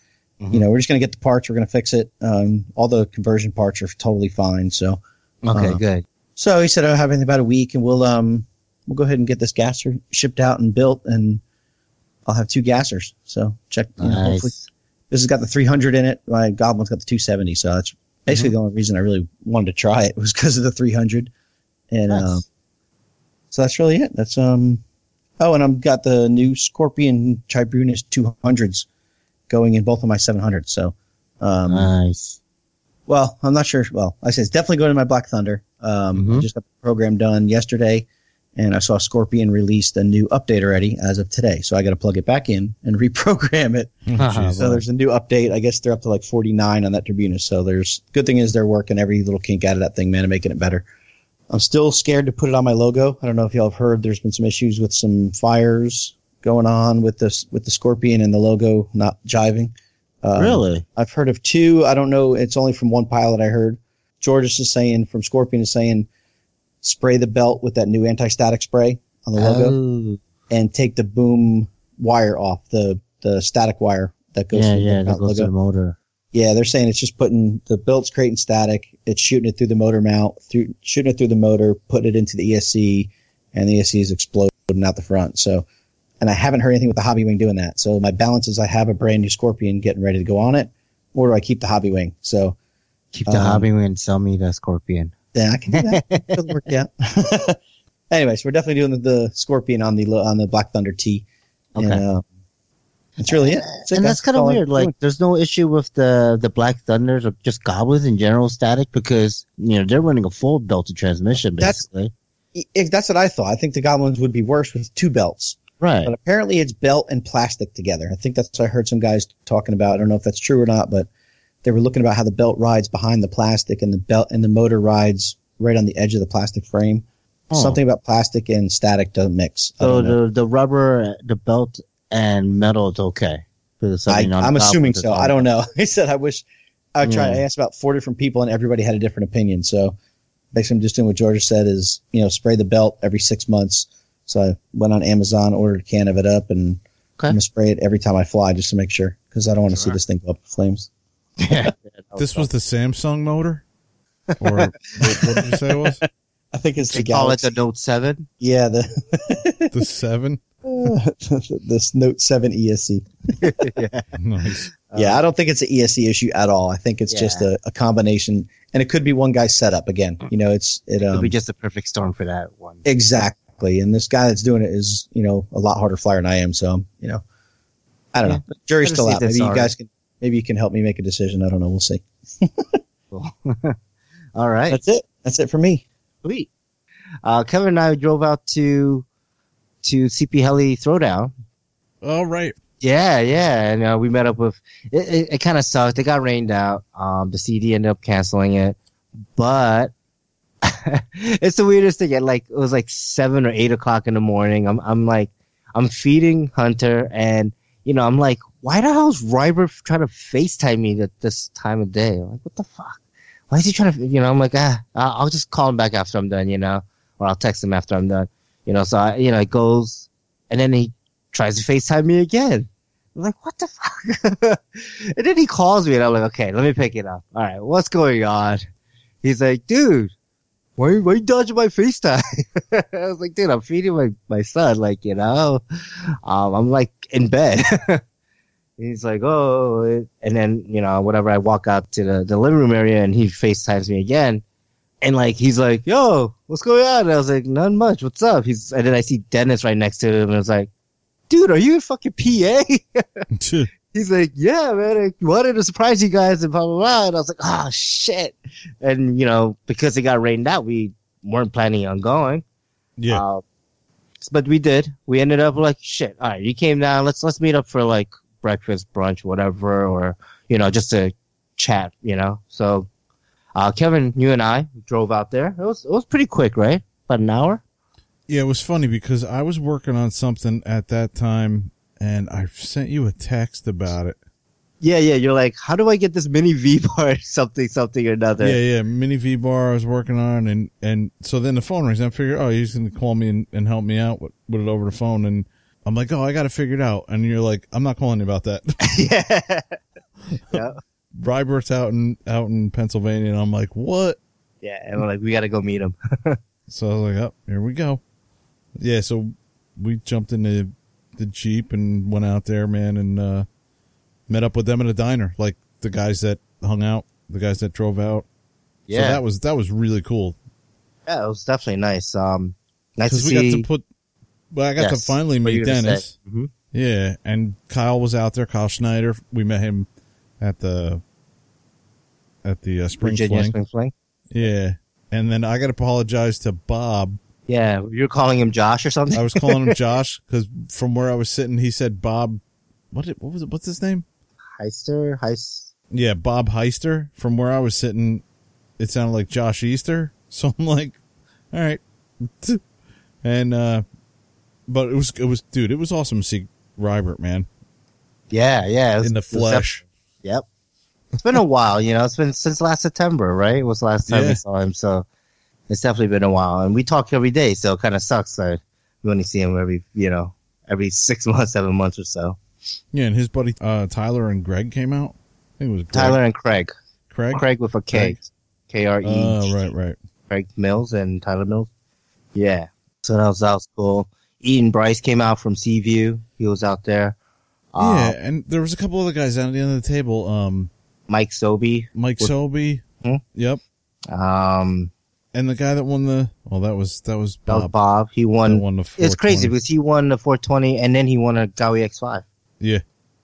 Speaker 3: Mhm.
Speaker 7: you know, we're just gonna get the parts. We're gonna fix it. Um, all the conversion parts are totally fine. So
Speaker 3: okay,
Speaker 7: uh,
Speaker 3: good.
Speaker 7: So he said, I'll have it in about a week and we'll, um, we'll go ahead and get this gasser shipped out and built and I'll have two gassers. So check, you know, hopefully this has got the 300 in it. My Goblin's got the 270. So that's basically
Speaker 3: Mm-hmm.
Speaker 7: the only reason I really wanted to try it was because of the 300. And,
Speaker 3: Nice.
Speaker 7: um, so that's really it. That's um. Oh, and I've got the new Scorpion Tribunus 200s going in both of my 700s. So, um,
Speaker 3: Nice.
Speaker 7: Well, I'm not sure. Well, I say it's definitely going to my Black Thunder. Um, I
Speaker 3: Mhm.
Speaker 7: just got the program done yesterday, and I saw Scorpion released a new update already as of today. So I got to plug it back in and reprogram it.
Speaker 4: Oh.
Speaker 7: So there's a new update. I guess they're up to like 49 on that Tribuna. So there's good thing is they're working every little kink out of that thing, man, and making it better. I'm still scared to put it on my logo. I don't know if y'all have heard. There's been some issues with some fires going on with this with the Scorpion and the logo not jiving. Um,
Speaker 3: really?
Speaker 7: I've heard of two. I don't know. It's only from one pilot I heard. Georges is saying from Scorpion is saying spray the belt with that new anti-static spray on the logo
Speaker 3: Oh,
Speaker 7: and take the boom wire off the the static wire that goes
Speaker 3: yeah, yeah, that goes to the motor.
Speaker 7: Yeah, they're saying it's just putting the belt's creating static. It's shooting it through the motor mount, through shooting it through the motor, putting it into the ESC, and the ESC is exploding out the front. So, and I haven't heard anything with the Hobbywing doing that. So my balance is I have a brand new Scorpion getting ready to go on it, or do I keep the Hobbywing? So
Speaker 3: Keep the
Speaker 7: Um,
Speaker 3: hobby wing and sell me the scorpion.
Speaker 7: yeah, I can do that. It'll work out. Anyways, we're definitely doing the, the Scorpion on the on the Black Thunder T.
Speaker 3: Okay.
Speaker 7: And, uh, that's really it. That's
Speaker 3: and
Speaker 7: guys.
Speaker 3: that's kind of weird. Like, there's no issue with the the Black Thunders or just Goblins in general static because you know they're running a full belted transmission
Speaker 7: That's-
Speaker 3: basically.
Speaker 7: If that's what I thought. I think the Goblins would be worse with two belts.
Speaker 3: Right.
Speaker 7: But apparently it's belt and plastic together. I think that's what I heard some guys talking about. I don't know if that's true or not, but they were looking about how the belt rides behind the plastic and the belt and the motor rides right on the edge of the plastic frame.
Speaker 3: Oh.
Speaker 7: Something about plastic and static doesn't mix.
Speaker 3: So the the rubber, the belt, and metal is okay.
Speaker 7: I, I'm assuming so. I don't know. He said I wish I tried.
Speaker 3: Yeah.
Speaker 7: I asked about four different people and everybody had a different opinion. So basically, I'm just doing what Georgia said: is you know spray the belt every six months. So I went on Amazon, ordered a can of it up, and
Speaker 3: Okay.
Speaker 7: I'm gonna spray it every time I fly just to make sure because I don't want to see this thing go up in flames.
Speaker 3: Yeah.
Speaker 4: This was the Samsung motor, or what, what did you say it was?
Speaker 7: I think it's
Speaker 3: They
Speaker 7: the
Speaker 3: call it the Note Seven.
Speaker 7: yeah, the
Speaker 4: The seven.
Speaker 7: this Note Seven ESC.
Speaker 4: Nice.
Speaker 7: yeah, I don't think it's an ESC issue at all. I think it's just a, a combination, and it could be one guy's setup again. You know, it's it
Speaker 3: It'd
Speaker 7: um
Speaker 3: be just a perfect storm for that one.
Speaker 7: exactly. And this guy that's doing it is you know a lot harder flyer than I am. So you know, I don't
Speaker 3: Yeah.
Speaker 7: know. Jury's still out. Maybe you
Speaker 3: sorry.
Speaker 7: guys can maybe you can help me make a decision. I don't know. We'll see.
Speaker 3: All right.
Speaker 7: That's it. That's it for me.
Speaker 3: Sweet. Uh, Kevin and I drove out to to CP Heli Throwdown.
Speaker 4: All right.
Speaker 3: Yeah, yeah, and uh, we met up with. It, it, it kind of sucked. It got rained out. Um, the CD ended up canceling it, but it's the weirdest thing. Like it was like seven or eight o'clock in the morning. I'm I'm like I'm feeding Hunter, and you know I'm like, why the hell's Ryber trying to Facetime me at this time of day? I'm like, what the fuck? Why is he trying to? You know, I'm like, ah, I'll I'll just call him back after I'm done. You know, or I'll text him after I'm done. You know, so I, you know, it goes, and then he tries to FaceTime me again. I'm like, what the fuck? and then he calls me and I'm like, okay, let me pick it up. All right, what's going on? He's like, dude, why, why dodging my FaceTime? I was like, dude, I'm feeding my, my son, like, you know, um, I'm like in bed. He's like, oh, and then, you know, whatever, I walk out to the, the living room area and he FaceTimes me again. And like, he's like, yo, what's going on? And I was like, none much. What's up? He's, and then I see Dennis right next to him and I was like, dude, are you a fucking PA? He's like, yeah, man, I wanted to surprise you guys and blah, blah, blah. And I was like, oh, shit. And, you know, because it got rained out, we weren't planning on going.
Speaker 4: yeah.
Speaker 3: Uh, but we did. We ended up like, shit, all right, you came down. Let's, let's meet up for like breakfast, brunch, whatever, or, you know, just to chat, you know? So, uh, Kevin, you and I drove out there. It was, it was pretty quick, right? About an hour?
Speaker 4: Yeah, it was funny because I was working on something at that time and I sent you a text about it.
Speaker 3: Yeah, yeah. You're like, how do I get this mini V bar, something, something or another?
Speaker 4: Yeah, yeah. Mini VBar I was working on and, and so then the phone rings and I figure, oh, he's going to call me and, and help me out with, with it over the phone. And I'm like, oh, I got to figure it out. And you're like, I'm not calling you about that.
Speaker 3: yeah. yeah.
Speaker 4: Rybert's out in, out in Pennsylvania. And I'm like, what?
Speaker 3: Yeah. And we're like, we got to go meet him.
Speaker 4: So I was like, oh, here we go. Yeah. So we jumped into the Jeep and went out there, man, and, uh, met up with them at a diner. Like the guys that hung out, the guys that drove out.
Speaker 3: Yeah.
Speaker 4: So that was, that was really cool.
Speaker 3: Yeah, it was definitely nice. Um, Nice to
Speaker 4: we got
Speaker 3: see.
Speaker 4: to put. Well, I got to finally meet
Speaker 3: you were gonna
Speaker 4: Dennis.
Speaker 3: Mhm.
Speaker 4: Yeah, and Kyle was out there. Kyle Schneider. We met him at the at the uh, spring
Speaker 3: Virginia
Speaker 4: fling.
Speaker 3: Spring Fling.
Speaker 4: Yeah, and then I got to apologize to Bob.
Speaker 3: Yeah, you're calling him Josh or something.
Speaker 4: I was calling him Josh because from where I was sitting, he said Bob. What? Did, what was it? What's his name?
Speaker 3: Heister, Heist.
Speaker 4: Yeah, Bob Heister. From where I was sitting, it sounded like Josh Easter. So I'm like, all right. And uh but it was it was dude, it was awesome to see Rybert, man,
Speaker 3: Yeah, yeah. was-
Speaker 4: in the
Speaker 3: it
Speaker 4: flesh.
Speaker 3: def- Yep. It's been a while, you know. It's been since last September, right? It was the last time
Speaker 4: Yeah.
Speaker 3: we saw him, so it's definitely been a while. And we talk every day, so it kind of sucks that we only see him every, you know, every six months, seven months or so.
Speaker 4: Yeah, and his buddy uh Tyler and Greg came out. I think it was Greg.
Speaker 3: Tyler and Craig.
Speaker 4: Craig.
Speaker 3: Craig with a K. K R E.
Speaker 4: Oh, right, right.
Speaker 3: Craig Mills and Tyler Mills. Yeah. So that was, that was cool. Ian Bryce came out from Seaview. He was out there.
Speaker 4: yeah,
Speaker 3: Uh,
Speaker 4: and there was a couple other guys down at the end of the table. Um,
Speaker 3: Mike Sobey.
Speaker 4: Mike
Speaker 3: What-
Speaker 4: Sobey.
Speaker 3: Hmm?
Speaker 4: Yep.
Speaker 3: Um,
Speaker 4: And the guy that won the well, that was that was Bob.
Speaker 3: that was
Speaker 4: Bob.
Speaker 3: He won.
Speaker 4: won the
Speaker 3: It's crazy because he won the 420 and then he won a Gaui X5.
Speaker 4: Yeah,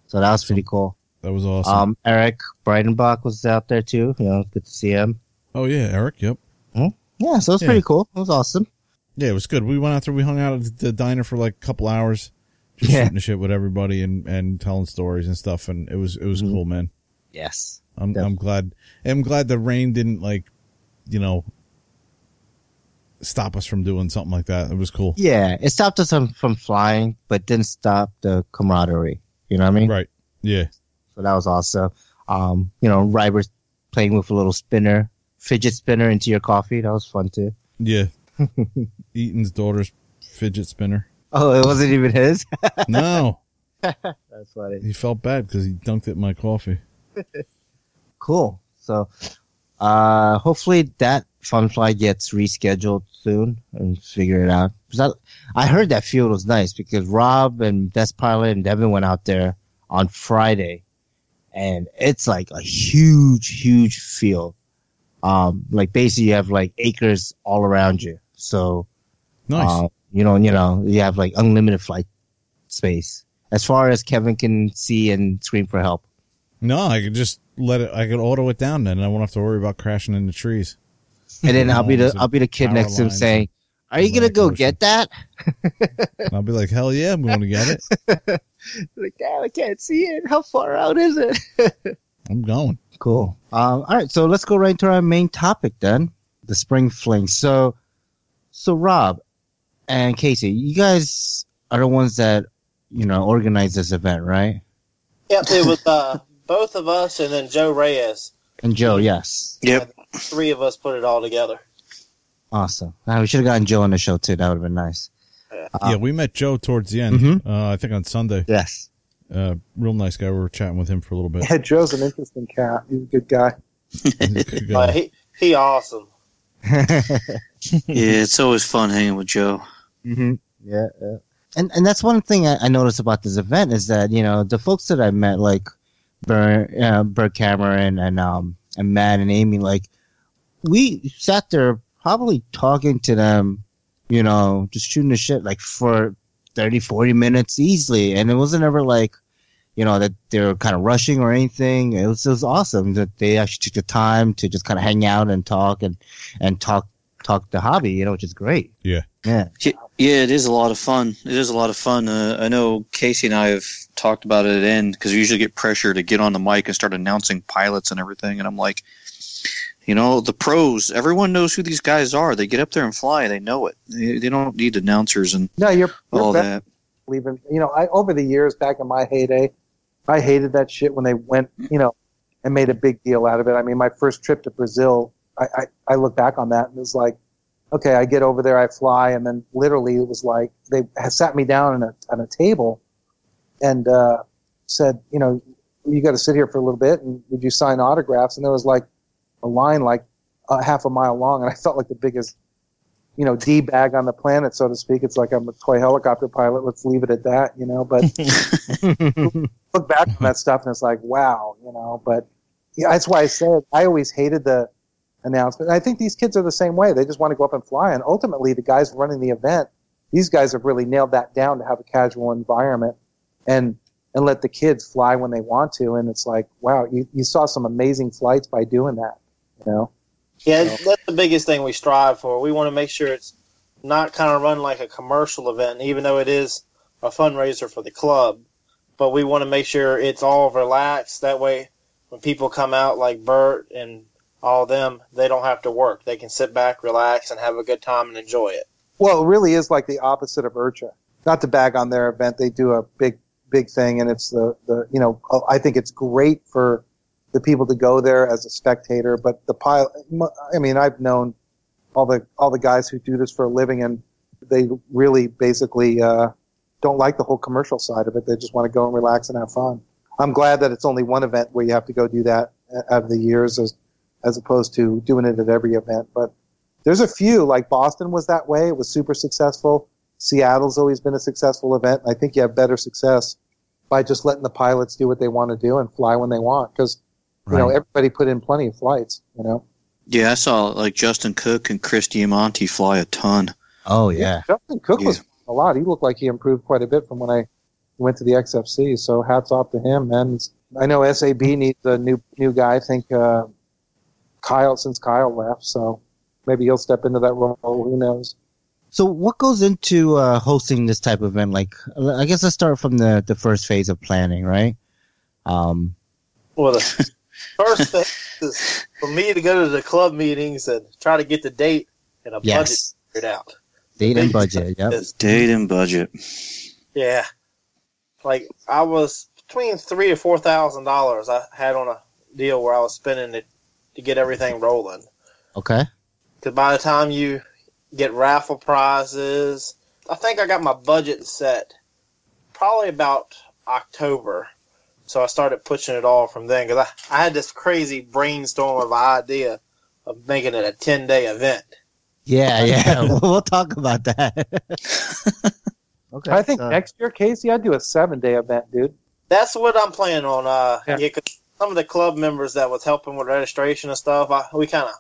Speaker 3: So that was pretty cool.
Speaker 4: that was awesome.
Speaker 3: Um, Eric Breidenbach was out there too. You know, good to see him.
Speaker 4: oh yeah, Eric. Yep.
Speaker 3: Yeah, so it was
Speaker 4: Yeah.
Speaker 3: pretty cool. It was awesome.
Speaker 4: Yeah, it was good. We went out there. We hung out at the diner for like a couple hours, just
Speaker 3: Yeah.
Speaker 4: shooting the shit with everybody and, and telling stories and stuff. And it was it was
Speaker 3: Mhm.
Speaker 4: cool, man.
Speaker 3: Yes.
Speaker 4: I'm
Speaker 3: Def-
Speaker 4: I'm glad. I'm glad the rain didn't like, you know, stop us from doing something like that. It was cool.
Speaker 3: Yeah, it stopped us from, from flying, but didn't stop the camaraderie. You know what I mean?
Speaker 4: Right. Yeah.
Speaker 3: So that was awesome. Um, you know, Ryber's playing with a little spinner, fidget spinner into your coffee. That was fun too.
Speaker 4: Yeah. Eaton's daughter's fidget spinner.
Speaker 3: Oh, it wasn't even his?
Speaker 4: No,
Speaker 3: That's funny.
Speaker 4: he felt bad because he dunked it in my coffee.
Speaker 3: Cool. So, uh, hopefully that fun fly gets rescheduled soon and figure it out. 'Cause I, I heard that field was nice because Rob and Best Pilot and Devin went out there on Friday and it's like a huge, huge field. Um, like basically you have like acres all around you. So,
Speaker 4: Nice.
Speaker 3: uh, you know, you know, you have like unlimited flight space as far as Kevin can see and scream for help.
Speaker 4: no, I could just let it. I could auto it down then. and I won't have to worry about crashing into trees.
Speaker 3: And then I'll be the I'll be the kid next to him saying, "Are you gonna go
Speaker 4: person.
Speaker 3: get that?"
Speaker 4: And I'll be like, hell yeah, I'm going to get it.
Speaker 3: Like, damn, I can't see it. How far out is it?
Speaker 4: I'm going.
Speaker 3: Cool. Um, all right, so let's go right into our main topic then, the spring fling. So, so Rob and Casey, you guys are the ones that you know organize this event, right?
Speaker 6: Yep, it was uh, both of us and then Joe Reyes.
Speaker 3: And Joe, yes,
Speaker 5: Yep.
Speaker 6: Three of us put it all together.
Speaker 3: awesome. Now we should have gotten Joe on the show too. That would have been nice.
Speaker 4: yeah, we met Joe towards the end.
Speaker 3: Mhm.
Speaker 4: Uh, I think on Sunday.
Speaker 3: Yes.
Speaker 4: Uh, real nice guy. We were chatting with him for a little bit.
Speaker 2: Yeah, Joe's an interesting cat. He's a good guy.
Speaker 4: He's a good
Speaker 6: Uh,
Speaker 4: guy.
Speaker 6: he he awesome.
Speaker 5: Yeah, it's always fun hanging with Joe.
Speaker 3: hmm Yeah, yeah. And and that's one thing I, I noticed about this event is that you know the folks that I met like Bert, uh, Bert Kammerer and um and Matt and Amy like we sat there probably talking to them, you know, just shooting the shit like for 30, 40 minutes easily, and it wasn't ever like you know that they were kind of rushing or anything. It was it was awesome that they actually took the time to just kind of hang out and talk and and talk talk the hobby, you know, which is great.
Speaker 4: Yeah.
Speaker 3: Yeah.
Speaker 5: Yeah, it is a lot of fun. It is a lot of fun. Uh, I know Casey and I have talked about it at end because we usually get pressure to get on the mic and start announcing pilots and everything. And I'm like, you know, the pros, everyone knows who these guys are. They get up there and fly. They know it. They, they don't need announcers and
Speaker 2: No, you're, you're
Speaker 5: all that.
Speaker 2: even you know I over the years back in my heyday, I hated that shit when they went you know and made a big deal out of it. I mean, my first trip to Brazil, I I, I look back on that and it was like, okay, I get over there, I fly, and then literally it was like they had sat me down on a on a table, and uh, said, you know, you got to sit here for a little bit, and would you sign autographs? And there was like a line like a half a mile long, and I felt like the biggest you know, D bag on the planet, so to speak. It's like I'm a toy helicopter pilot. Let's leave it at that, you know. But look back on that stuff, and it's like, wow, you know. But yeah, that's why I said I always hated the announcement. And I think these kids are the same way. They just want to go up and fly. And ultimately, the guys running the event, these guys have really nailed that down to have a casual environment and and let the kids fly when they want to. And it's like, wow, you, you saw some amazing flights by doing that. You know.
Speaker 6: Yeah, that's the biggest thing we strive for. We want to make sure it's not kind of run like a commercial event, even though it is a fundraiser for the club. But we want to make sure it's all relaxed. That way, when people come out like Bert and all them, they don't have to work. They can sit back, relax, and have a good time and enjoy it.
Speaker 2: Well, it really is like the opposite of IRCHA. Not to bag on their event, they do a big, big thing, and it's the, the you know, I think it's great for the people to go there as a spectator. But the pilot, I mean, I've known all the all the guys who do this for a living, and they really basically uh, don't like the whole commercial side of it. They just want to go and relax and have fun. I'm glad that it's only one event where you have to go do that out of the years, as as opposed to doing it at every event. But there's a few, like Boston was that way. It was super successful. Seattle's always been a successful event. I think you have better success by just letting the pilots do what they want to do and fly when they want. Because, you know, everybody put in plenty of flights, you know.
Speaker 5: Yeah, I saw like Justin Cook and Chris Diamante fly a ton.
Speaker 3: Oh yeah.
Speaker 2: Justin Cook was a lot. He looked like he improved quite a bit from when I went to the XFC. So hats off to him, man. I know SAB needs a new new guy. I think uh, Kyle since Kyle left, so maybe he'll step into that role. Who knows?
Speaker 3: So what goes into uh, hosting this type of event? Like, I guess let's start from the the first phase of planning, right? Um,
Speaker 6: Well, the first thing is for me to go to the club meetings and try to get the date and a budget
Speaker 3: yes,
Speaker 6: figured out.
Speaker 3: date and budget. Yep.
Speaker 5: Date and budget.
Speaker 6: Yeah, like I was between three to four thousand dollars. I had on a deal where I was spending it to get everything rolling.
Speaker 3: Okay.
Speaker 6: Because by the time you get raffle prizes, I think I got my budget set probably about October. So I started pushing it all from then because I, I had this crazy brainstorm of an idea of making it a 10 day event.
Speaker 3: Yeah, yeah. we'll, we'll talk about that. okay.
Speaker 2: I think
Speaker 3: so-
Speaker 2: next year, Casey, I'd do a seven day event, dude.
Speaker 6: That's what I'm planning on. Uh,
Speaker 2: Yeah.
Speaker 6: yeah. 'cause some of the club members that was helping with registration and stuff, I, we kind of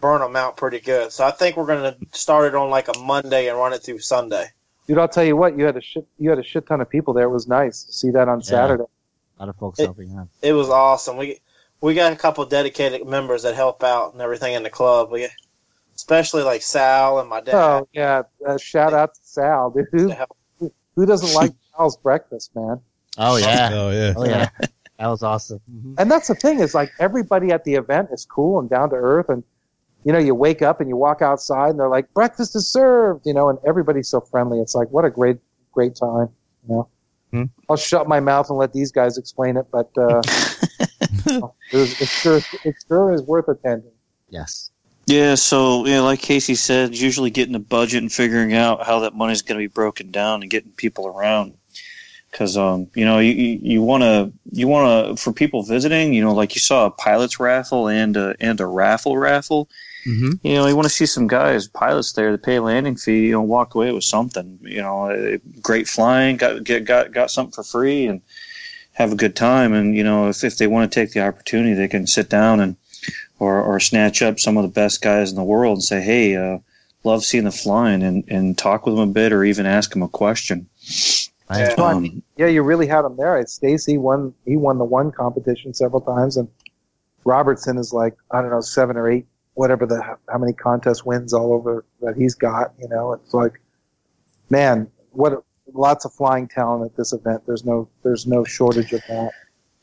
Speaker 6: burn them out pretty good. So I think we're going to start it on like a Monday and run it through Sunday.
Speaker 2: Dude, I'll tell you what, you had a shit you had a shit ton of people there. It was nice to see that on
Speaker 3: Yeah.
Speaker 2: Saturday.
Speaker 3: A lot of folks
Speaker 6: It-
Speaker 3: helping out.
Speaker 6: it was awesome. We we got a couple dedicated members that help out and everything in the club. We especially like Sal and my dad.
Speaker 2: Oh yeah, uh, shout out to Sal, dude. Who, who doesn't like Sal's breakfast, man?
Speaker 3: Oh yeah.
Speaker 4: Oh yeah.
Speaker 3: Oh yeah. That was awesome. Mhm.
Speaker 2: And that's the thing is like everybody at the event is cool and down to earth, and you know you wake up and you walk outside and they're like breakfast is served, you know, and everybody's so friendly. It's like what a great great time, you know.
Speaker 3: Hmm.
Speaker 2: I'll shut my mouth and let these guys explain it, but uh, it, was, it sure it sure is worth attending.
Speaker 3: Yes.
Speaker 5: Yeah, so yeah, like Casey said, it's usually getting a budget and figuring out how that money's going to be broken down and getting people around. Because um, you know, you you want to you want to for people visiting, you know, like you saw a pilots raffle and a, and a raffle raffle.
Speaker 3: Mm-hmm.
Speaker 5: You know, you want to see some guys, pilots there, that pay a landing fee, you know, walk away with something. You know, uh, great flying, got get got got something for free, and have a good time. And you know, if if they want to take the opportunity, they can sit down and or or snatch up some of the best guys in the world and say, hey, uh, love seeing the flying, and and talk with them a bit, or even ask them a question.
Speaker 3: Right.
Speaker 6: Yeah.
Speaker 5: Um,
Speaker 2: Yeah, you really had him there. Stacy won. He won the one competition several times, and Robertson is like I don't know seven or eight, whatever the how many contest wins all over that he's got. You know, it's like, man, what lots of flying talent at this event. There's no there's no shortage of that.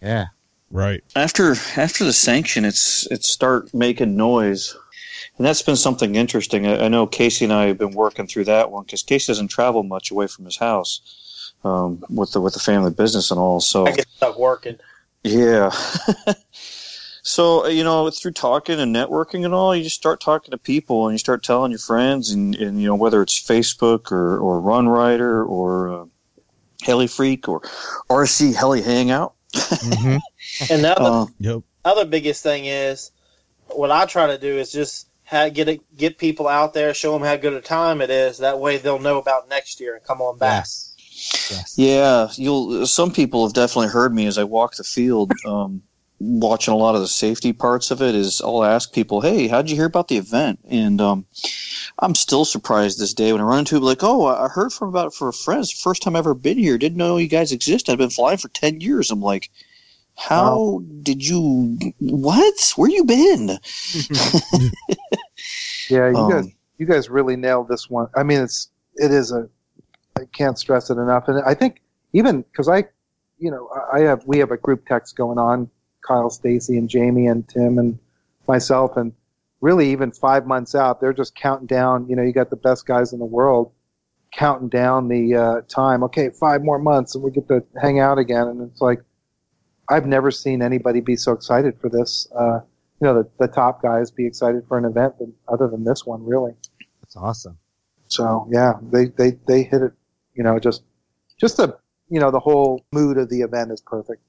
Speaker 3: Yeah.
Speaker 4: Right.
Speaker 5: after after the sanction, it's it start making noise, and that's been something interesting. I, I know Casey and I have been working through that one because Casey doesn't travel much away from his house um, with the with the family business and all. So
Speaker 6: I get stuck working.
Speaker 5: yeah. so uh, you know, through talking and networking and all, you just start talking to people and you start telling your friends and, and you know whether it's Facebook or or RunRyder or uh, HeliFreak or RC Heli Hangout.
Speaker 3: Mm-hmm.
Speaker 6: And the other,
Speaker 5: Uh,
Speaker 4: Yep.
Speaker 6: other biggest thing is what I try to do is just ha get it, get people out there, show them how good a time it is. That way they'll know about next year and come on back.
Speaker 3: Yes. Yes.
Speaker 5: Yeah, you'll. Some people have definitely heard me as I walk the field. Um, watching a lot of the safety parts of it is I'll ask people, "Hey, how'd you hear about the event?" And um, I'm still surprised this day when I run into it, like, "Oh, I heard from about it for a friend. It's the first time I've ever been here. Didn't know you guys exist. I've been flying for ten years." I'm like, "How did you? What? Where you been?"
Speaker 2: Yeah, you
Speaker 5: Um,
Speaker 2: guys, you guys really nailed this one. I mean, it's it is a. I can't stress it enough, and I think even because I, you know, I have we have a group text going on. Kyle, Stacy, and Jamie, and Tim, and myself, and really even five months out, they're just counting down. You know, you got the best guys in the world counting down the uh, time. Okay, five more months, and we get to hang out again. And it's like I've never seen anybody be so excited for this. Uh, you know, the, the top guys be excited for an event than, other than this one, really.
Speaker 3: That's awesome.
Speaker 2: So yeah, they, they, they hit it, you know, just, just the, you know, the whole mood of the event is perfect.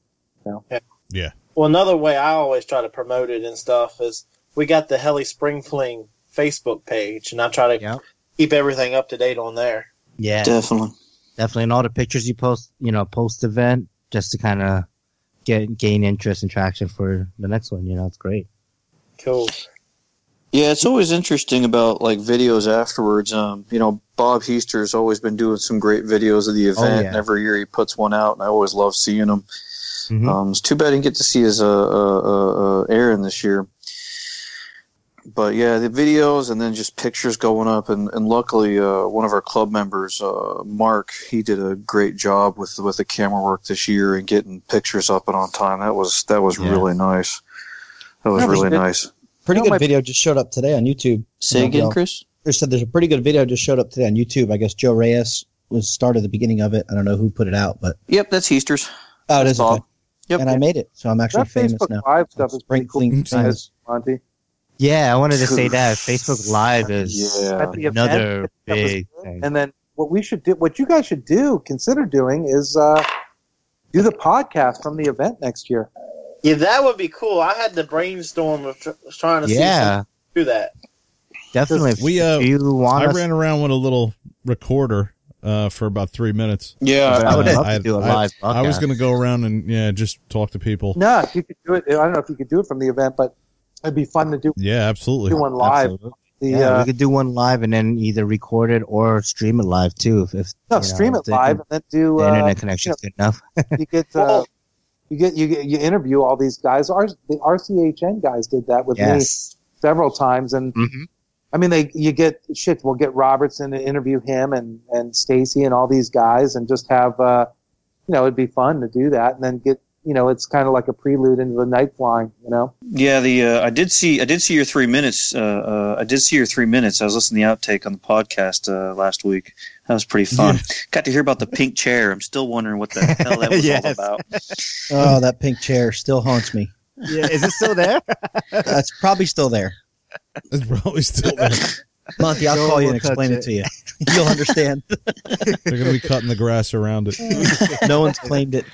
Speaker 4: Yeah.
Speaker 6: Well, another way I always try to promote it and stuff is we got the Heli Spring Fling Facebook page, and I try to
Speaker 3: Yep.
Speaker 6: keep everything up to date on there.
Speaker 3: Yeah,
Speaker 5: Definitely.
Speaker 3: definitely. And all the pictures you post, you know, post event, just to kind of get gain interest and traction for the next one. You know, it's great.
Speaker 6: Cool.
Speaker 5: Yeah, it's always interesting about like videos afterwards. Um, you know, Bob Heaster's always been doing some great videos of the event,
Speaker 3: Oh, yeah.
Speaker 5: and every year he puts one out, and I always love seeing them.
Speaker 3: Mhm.
Speaker 5: Um, it's too bad I didn't get to see his uh, uh, uh, uh, Aaron this year. But yeah, the videos and then just pictures going up, and, and luckily, uh, one of our club members, uh, Mark, he did a great job with with the camera work this year and getting pictures up and on time. That was that was
Speaker 3: Yeah.
Speaker 5: really nice. That was
Speaker 2: That was
Speaker 5: really
Speaker 2: good.
Speaker 5: nice.
Speaker 7: Pretty
Speaker 2: You know,
Speaker 7: good video just showed up today on YouTube.
Speaker 5: Say
Speaker 7: Yeah,
Speaker 5: again,
Speaker 7: Bill.
Speaker 5: Chris.
Speaker 7: They said there's a pretty good video just showed up today on YouTube. I guess Joe Reyes was started the beginning of it. I don't know who put it out, but
Speaker 5: Yep, that's Easter's.
Speaker 7: oh, it
Speaker 5: That's
Speaker 7: is.
Speaker 5: Bob.
Speaker 7: Okay.
Speaker 5: Yep.
Speaker 7: And I made it, so I'm actually
Speaker 2: That
Speaker 7: famous
Speaker 2: Facebook
Speaker 7: now.
Speaker 2: Live stuff is pretty cool,
Speaker 7: Sprinkling.
Speaker 2: Monty.
Speaker 3: Yeah, I wanted to say that Facebook Live is
Speaker 5: Yeah.
Speaker 2: At the event,
Speaker 3: another big thing.
Speaker 2: And then what we should do, what you guys should do, consider doing is uh, do the podcast from the event next year.
Speaker 6: Yeah, that would be cool. I had the brainstorm of tr- trying to
Speaker 3: Yeah,
Speaker 6: if do that.
Speaker 3: definitely.
Speaker 4: We, uh,
Speaker 3: you want
Speaker 4: I
Speaker 3: us,
Speaker 4: ran around with a little recorder uh, for about three minutes.
Speaker 5: Yeah,
Speaker 3: I would
Speaker 4: Uh,
Speaker 3: love
Speaker 4: I-
Speaker 3: to do a
Speaker 4: I-
Speaker 3: live podcast.
Speaker 4: I was going to go around and yeah, just talk to people.
Speaker 2: No, if you could do it, I don't know if you could do it from the event, but it'd be fun to do,
Speaker 4: Yeah, absolutely.
Speaker 2: do one live.
Speaker 3: Absolutely.
Speaker 2: The
Speaker 3: yeah,
Speaker 2: uh,
Speaker 3: we could do one live and then either record it or stream it live too. If, if
Speaker 2: no,
Speaker 3: you know,
Speaker 2: stream
Speaker 3: if
Speaker 2: it
Speaker 3: the-
Speaker 2: live and then do
Speaker 3: The
Speaker 2: uh,
Speaker 3: internet connection's good enough.
Speaker 2: you get uh,
Speaker 6: Well-
Speaker 2: you get you get you interview all these guys. R, the RCHN guys did that with me several times, and
Speaker 3: hmm
Speaker 2: I mean they you get shit. We'll get Robertson to interview him and and Stacy and all these guys, and just have uh, you know it'd be fun to do that, and then get you know it's kind of like a prelude into the night flying. You know,
Speaker 5: Yeah, the uh, I did see I did see your three minutes. Uh, uh, I did see your three minutes. I was listening to the outtake on the podcast uh, last week. That was pretty fun. Got to hear about the pink chair. I'm still wondering what the hell that was
Speaker 3: Yes.
Speaker 5: all about.
Speaker 7: Oh, that pink chair still haunts me.
Speaker 3: Yeah, is it still there?
Speaker 7: That's probably still there.
Speaker 4: It's probably still there.
Speaker 7: Monty, I'll
Speaker 3: No
Speaker 7: call you
Speaker 3: one
Speaker 7: and
Speaker 3: will
Speaker 7: explain
Speaker 3: touch
Speaker 7: it to you. You'll understand.
Speaker 4: They're going to be cutting the grass around it.
Speaker 7: no one's claimed it.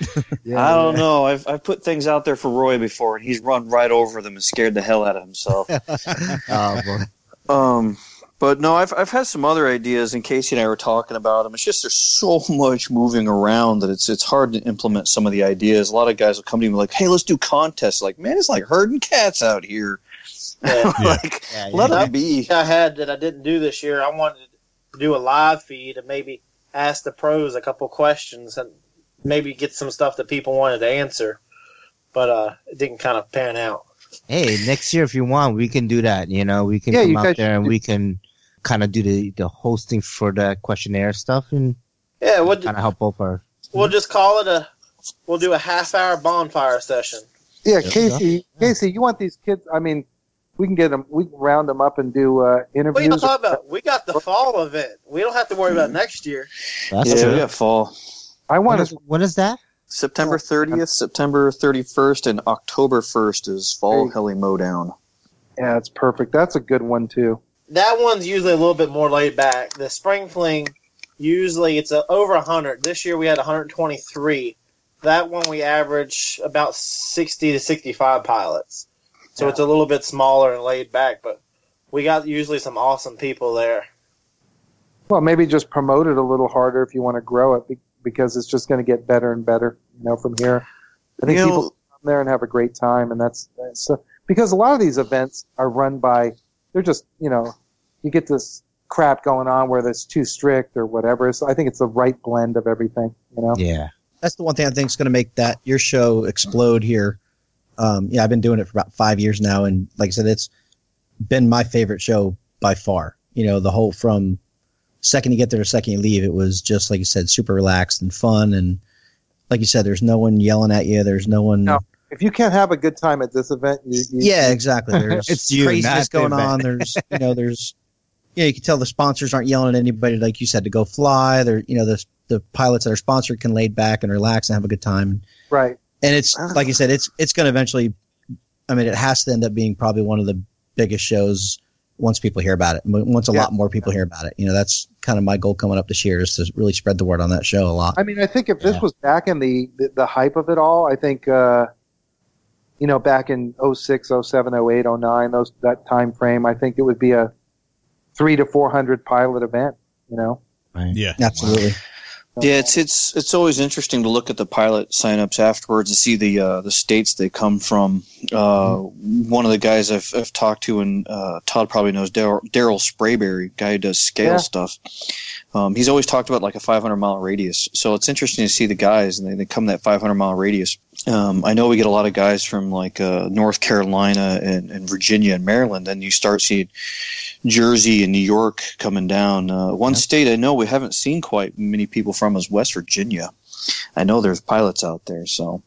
Speaker 5: I don't know. I've I've put things out there for Roy before, and he's run right over them and scared the hell out of himself.
Speaker 3: Oh boy.
Speaker 5: Um, but no, I've I've had some other ideas, and Casey and I were talking about them. It's just there's so much moving around that it's it's hard to implement some of the ideas. A lot of guys will come to me like, "Hey, let's do contests." Like, man, it's like herding cats out here.
Speaker 6: Yeah.
Speaker 5: like,
Speaker 3: Yeah,
Speaker 5: let
Speaker 6: yeah.
Speaker 5: them be.
Speaker 6: I had that I didn't do this year. I wanted to do a live feed and maybe ask the pros a couple questions and maybe get some stuff that people wanted to answer, but uh, it didn't kind of pan out.
Speaker 3: Hey, next year if you want, we can do that. You know, we can
Speaker 2: Yeah,
Speaker 3: come
Speaker 2: you
Speaker 3: out
Speaker 2: guys
Speaker 3: there and
Speaker 2: should-
Speaker 3: we can kind of do the the hosting for the questionnaire stuff and
Speaker 6: Yeah, we'll,
Speaker 3: kind of help both our.
Speaker 6: we'll just call it a. We'll do a half hour bonfire session.
Speaker 2: yeah,
Speaker 3: There
Speaker 2: Casey, Casey, you want these kids? I mean, we can get them, we can round them up and do uh,
Speaker 6: What are you
Speaker 2: interviews.
Speaker 6: talking about? We got the fall event. We don't have to worry about next year.
Speaker 3: That's
Speaker 5: yeah,
Speaker 3: true.
Speaker 5: we got fall.
Speaker 2: I want
Speaker 3: is,
Speaker 2: to.
Speaker 3: when is that?
Speaker 5: September 30th, September 31st, and October 1st is Fall
Speaker 2: Hey.
Speaker 5: Heli Mowdown.
Speaker 2: Yeah, it's perfect. That's a good one too.
Speaker 6: That one's usually a little bit more laid back. The spring fling, usually it's a, over 100. This year we had 123. That one we average about 60 to 65 pilots. So
Speaker 2: Yeah.
Speaker 6: it's a little bit smaller and laid back, but we got usually some awesome people there.
Speaker 2: Well, maybe just promote it a little harder if you want to grow it, because it's just going to get better and better. You know, from here. I think
Speaker 5: You know,
Speaker 2: people come there and have a great time, and that's so uh, because a lot of these events are run by they're just you know you get this crap going on where that's too strict or whatever. So I think it's the right blend of everything. You know.
Speaker 3: Yeah.
Speaker 7: That's the one thing I think is going to make that your show explode here. Um, yeah, I've been doing it for about five years now, and like I said, it's been my favorite show by far. You know, the whole from second you get there to second you leave, it was just like you said, super relaxed and fun, and like you said, there's no one yelling at you. There's no one.
Speaker 2: No. If you can't have a good time at this event, you, you
Speaker 7: Yeah, exactly. There's
Speaker 3: It's you,
Speaker 7: craziness
Speaker 3: not
Speaker 7: going
Speaker 3: event.
Speaker 7: on. There's you know, there's yeah, you can tell the sponsors aren't yelling at anybody, like you said, to go fly. They're you know the the pilots that are sponsored can lay back and relax and have a good time.
Speaker 2: right.
Speaker 7: And it's like you said, it's it's going to eventually. I mean, it has to end up being probably one of the biggest shows once people hear about it. Once a
Speaker 2: Yeah.
Speaker 7: lot more people hear about it, you know, that's kind of my goal coming up this year is to really spread the word on that show a lot.
Speaker 2: I mean, I think if this
Speaker 7: Yeah.
Speaker 2: was back in the, the the hype of it all, I think uh, you know back in 06, 07, 08, 09, those that time frame, I think it would be a three to four hundred pilot event. You know.
Speaker 4: Yeah.
Speaker 7: Absolutely.
Speaker 5: Yeah, it's it's it's always interesting to look at the pilot signups afterwards and see the uh, the states they come from. Uh, One of the guys I've, I've talked to, and uh, Todd probably knows Daryl Daryl Sprayberry, guy who does scale
Speaker 2: Yeah.
Speaker 5: stuff. Um, he's always talked about like a 500 mile radius, so it's interesting to see the guys and they, they come that 500 mile radius. Um, I know we get a lot of guys from like uh, North Carolina and, and Virginia and Maryland, and you start seeing Jersey and New York coming down. Uh, one state I know we haven't seen quite many people from is West Virginia. I know there's pilots out there, so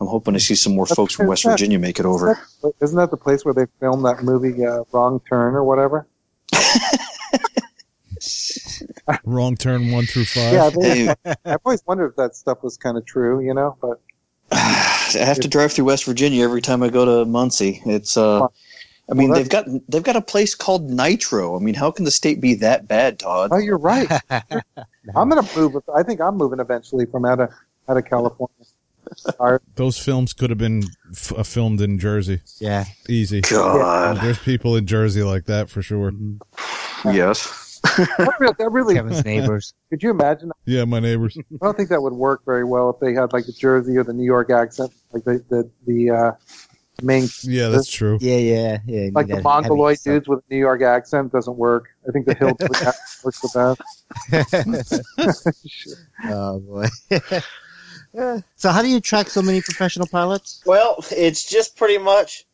Speaker 5: I'm hoping to see some more folks from West Virginia make it over.
Speaker 2: Isn't that the place where they filmed that movie uh, Wrong Turn or whatever?
Speaker 4: Wrong turn one through five.
Speaker 2: Yeah, they,
Speaker 5: Hey,
Speaker 2: I've always wondered if that stuff was kind of true. You know, but
Speaker 5: I have to drive through West Virginia every time I go to Muncie. It's uh, I mean
Speaker 2: Well,
Speaker 5: they've got they've got a place called Nitro. I mean, how can the state be that bad, Todd?
Speaker 2: oh, you're right. I'm gonna move. I think I'm moving eventually from out of out of California.
Speaker 4: Those films could have been f- uh, filmed in Jersey.
Speaker 3: Yeah.
Speaker 4: Easy.
Speaker 5: God,
Speaker 4: There's people in Jersey like that for sure.
Speaker 5: yes.
Speaker 2: That really, that really
Speaker 3: Kevin's neighbors.
Speaker 2: could you imagine?
Speaker 4: Yeah, my neighbors.
Speaker 2: I don't think that would work very well if they had like the Jersey or the New York accent, like the the, the uh, main
Speaker 4: Yeah, that's true.
Speaker 3: Yeah, yeah, yeah.
Speaker 2: like the
Speaker 3: that
Speaker 2: Mongoloid
Speaker 3: heavy
Speaker 2: dudes with a New York accent doesn't work. I think the Hillbilly accent works the best.
Speaker 3: stuff. oh boy. Yeah. so, how do you attract so many professional pilots?
Speaker 6: Well, it's just pretty much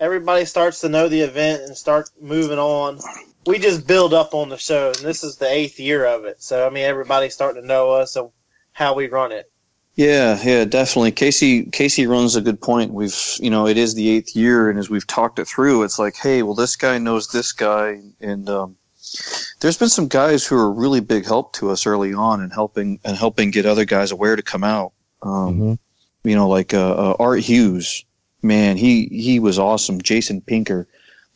Speaker 6: everybody starts to know the event and start moving on. We just build up on the show, and this is the eighth year of it. So, I mean, everybody's starting to know us and how we run it.
Speaker 5: Yeah, yeah, definitely. Casey Casey runs a good point. We've you know it is the eighth year, and as we've talked it through, it's like, hey, well, this guy knows this guy, and um, there's been some guys who are really big help to us early on and helping and helping get other guys aware to come out. Um,
Speaker 3: Mhm.
Speaker 5: You know, like uh, uh, Art Hughes, man, he he was awesome. Jason Pinker,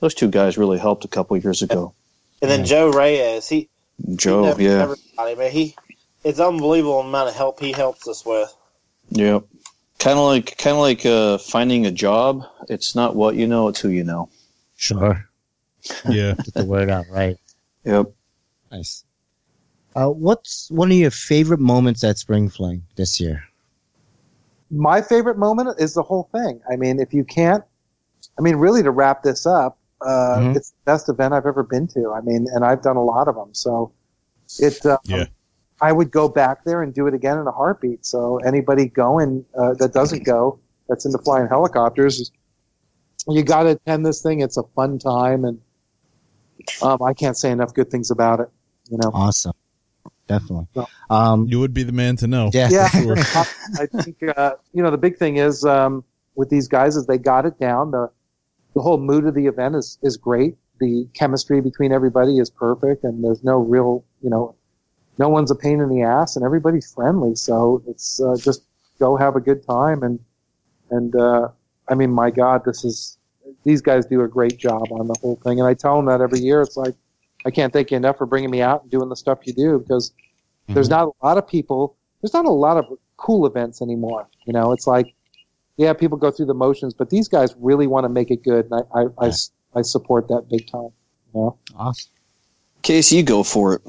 Speaker 5: those two guys really helped a couple years ago.
Speaker 6: And then Joe Reyes, he
Speaker 5: Joe,
Speaker 6: he
Speaker 5: yeah,
Speaker 6: everybody, man. He it's unbelievable amount of help he helps us with.
Speaker 5: Yep. Kind of like kind of like uh, finding a job. It's not what you know; it's who you know.
Speaker 3: Sure.
Speaker 4: Yeah.
Speaker 3: Get the word out, right?
Speaker 5: Yep.
Speaker 3: Nice. Uh, what's one of your favorite moments at Spring Fling this year?
Speaker 2: My favorite moment is the whole thing. I mean, if you can't, I mean, really to wrap this up, uh,
Speaker 3: Mhm.
Speaker 2: it's the best event I've ever been to. I mean, and I've done a lot of them, so it. Uh,
Speaker 4: Yeah.
Speaker 2: I would go back there and do it again in a heartbeat. So anybody going uh, that doesn't go, that's into flying helicopters, you got to attend this thing. It's a fun time, and um, I can't say enough good things about it. You know,
Speaker 3: Awesome. Definitely.
Speaker 2: No.
Speaker 3: Um,
Speaker 4: You would be the man to know.
Speaker 3: yeah.
Speaker 2: Yeah.
Speaker 4: Sure.
Speaker 2: I think uh, you know the big thing is um, with these guys is they got it down. The the whole mood of the event is is great. The chemistry between everybody is perfect, and there's no real you know, no one's a pain in the ass, and everybody's friendly. So it's uh, just go have a good time, and and uh, I mean, my God, this is these guys do a great job on the whole thing, and I tell them that every year. It's like I can't thank you enough for bringing me out and doing the stuff you do because there's not a lot of people there's not a lot of cool events anymore you know it's like yeah people go through the motions but these guys really want to make it good and i i, I, s- I support that big time you know
Speaker 3: Awesome.
Speaker 5: Casey, you go for it.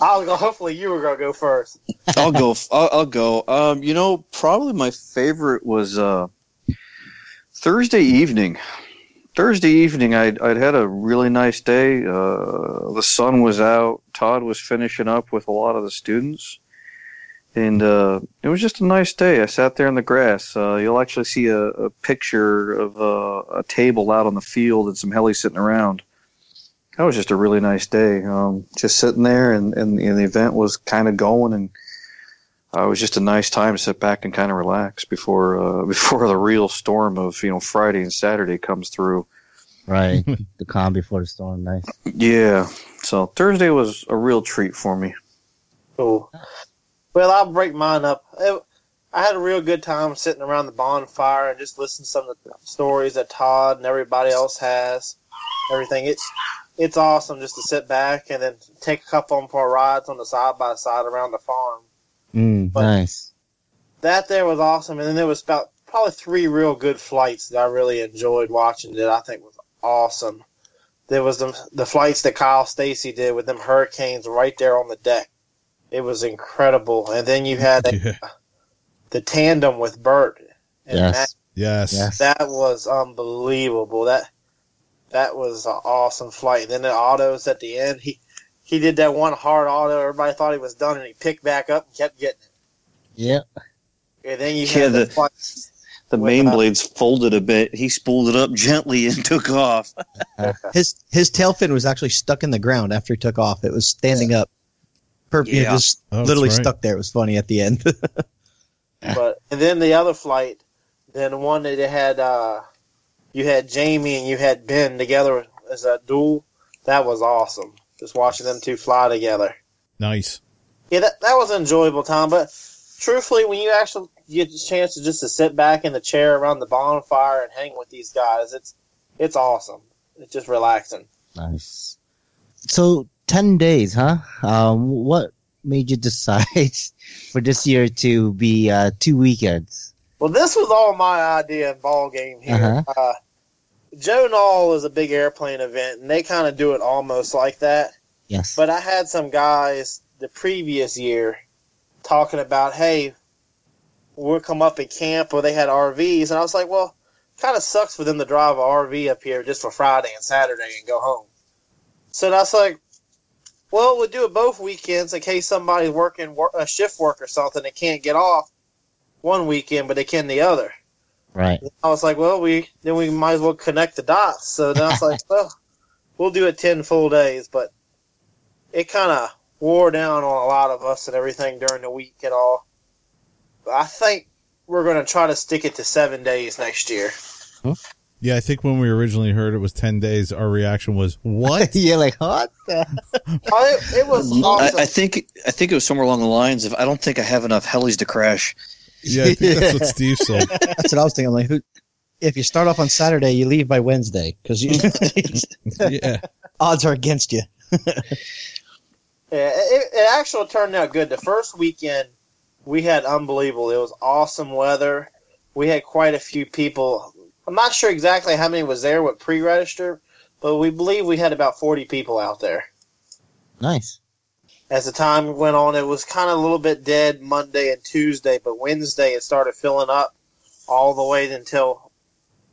Speaker 6: I'll go. Hopefully, you were gonna go first.
Speaker 5: I'll go. f- I'll, I'll go. Um, you know, probably my favorite was uh, Thursday evening. Thursday evening, I'd, I'd had a really nice day. Uh, the sun was out. Todd was finishing up with a lot of the students. And uh, it was just a nice day. I sat there in the grass. Uh, you'll actually see a, a picture of uh, a table out on the field and some heli sitting around. That was just a really nice day. Um, just sitting there, and, and, and the event was kind of going, and uh, it was just a nice time to sit back and kind of relax before uh, before the real storm of you know Friday and Saturday comes through.
Speaker 3: Right. the calm before the storm. Nice.
Speaker 5: Yeah. So Thursday was a real treat for me.
Speaker 6: Cool. Well, I'll break mine up. It, I had a real good time sitting around the bonfire and just listening to some of the stories that Todd and everybody else has. Everything. It's it's awesome just to sit back and then take a couple of them for rides on the side by side around the farm.
Speaker 3: Mm,
Speaker 6: But-
Speaker 3: nice.
Speaker 6: That there was awesome, and then there was about probably three real good flights that I really enjoyed watching. That I think was awesome. There was the the flights that Kyle Stacy did with them hurricanes right there on the deck. It was incredible, and then you had
Speaker 4: Yeah.
Speaker 6: the tandem with Bert. And
Speaker 3: Yes.
Speaker 4: Yes.
Speaker 3: Yes.
Speaker 6: that, that was unbelievable. That that was an awesome flight. And then the autos at the end, he he did that one hard auto. Everybody thought he was done, and he picked back up and kept getting it.
Speaker 3: Yeah.
Speaker 6: And then you
Speaker 5: Yeah,
Speaker 6: had the,
Speaker 5: the-
Speaker 6: flight.
Speaker 5: The main
Speaker 6: uh,
Speaker 5: blades folded a bit. He spooled it up gently and took off.
Speaker 7: His his tail fin was actually stuck in the ground after he took off. It was standing up, perfect,
Speaker 5: Yeah.
Speaker 7: just
Speaker 4: Oh,
Speaker 7: literally
Speaker 4: right.
Speaker 7: stuck there. It was funny at the end.
Speaker 6: But and then the other flight, then the one that it had uh, you had Jamie and you had Ben together as a duel. That was awesome. Just watching them two fly together.
Speaker 4: Nice.
Speaker 6: Yeah, that, that was an enjoyable time. But truthfully, when you actually get a chance to just to sit back in the chair around the bonfire and hang with these guys, it's it's awesome. It's just relaxing.
Speaker 3: Nice. So ten days, huh? Um, what made you decide for this year to be uh, two weekends?
Speaker 6: Well, this was all my idea and ball game here.
Speaker 3: Uh-huh.
Speaker 6: Uh, Joe Nall is a big airplane event, and they kind of do it almost like that.
Speaker 3: Yes.
Speaker 6: But I had some guys the previous year talking about, hey, we'll come up and camp, or they had RVs, and I was like, well, kind of sucks for them to drive an RV up here just for Friday and Saturday and go home. So that's like, well, we'll do it both weekends in case somebody's working wor- a shift work or something and can't get off one weekend, but they can the other.
Speaker 3: right.
Speaker 6: I was like, well, we then we might as well connect the dots. So then I was like, well, we'll do it ten full days, but it kind of wore down on a lot of us and everything during the week and all. But I think we're going to try to stick it to seven days next year. Hmm.
Speaker 4: Yeah, I think when we originally heard it was 10 days, our reaction was, what?
Speaker 3: You're like, what? the-
Speaker 6: Oh, it, it was
Speaker 5: I,
Speaker 6: awesome.
Speaker 5: I think I think it was somewhere along the lines of I don't think I have enough helis to crash.
Speaker 4: yeah, I think that's what Steve said.
Speaker 7: That's what I was thinking. I'm like, who, if you start off on Saturday, you leave by Wednesday because
Speaker 4: Yeah.
Speaker 7: odds are against you.
Speaker 6: Yeah, it, it actually turned out good. The first weekend we had unbelievable. It was awesome weather. We had quite a few people. I'm not sure exactly how many was there with pre-register, but we believe we had about 40 people out there.
Speaker 3: Nice.
Speaker 6: As the time went on, it was kind of a little bit dead Monday and Tuesday, but Wednesday it started filling up all the way until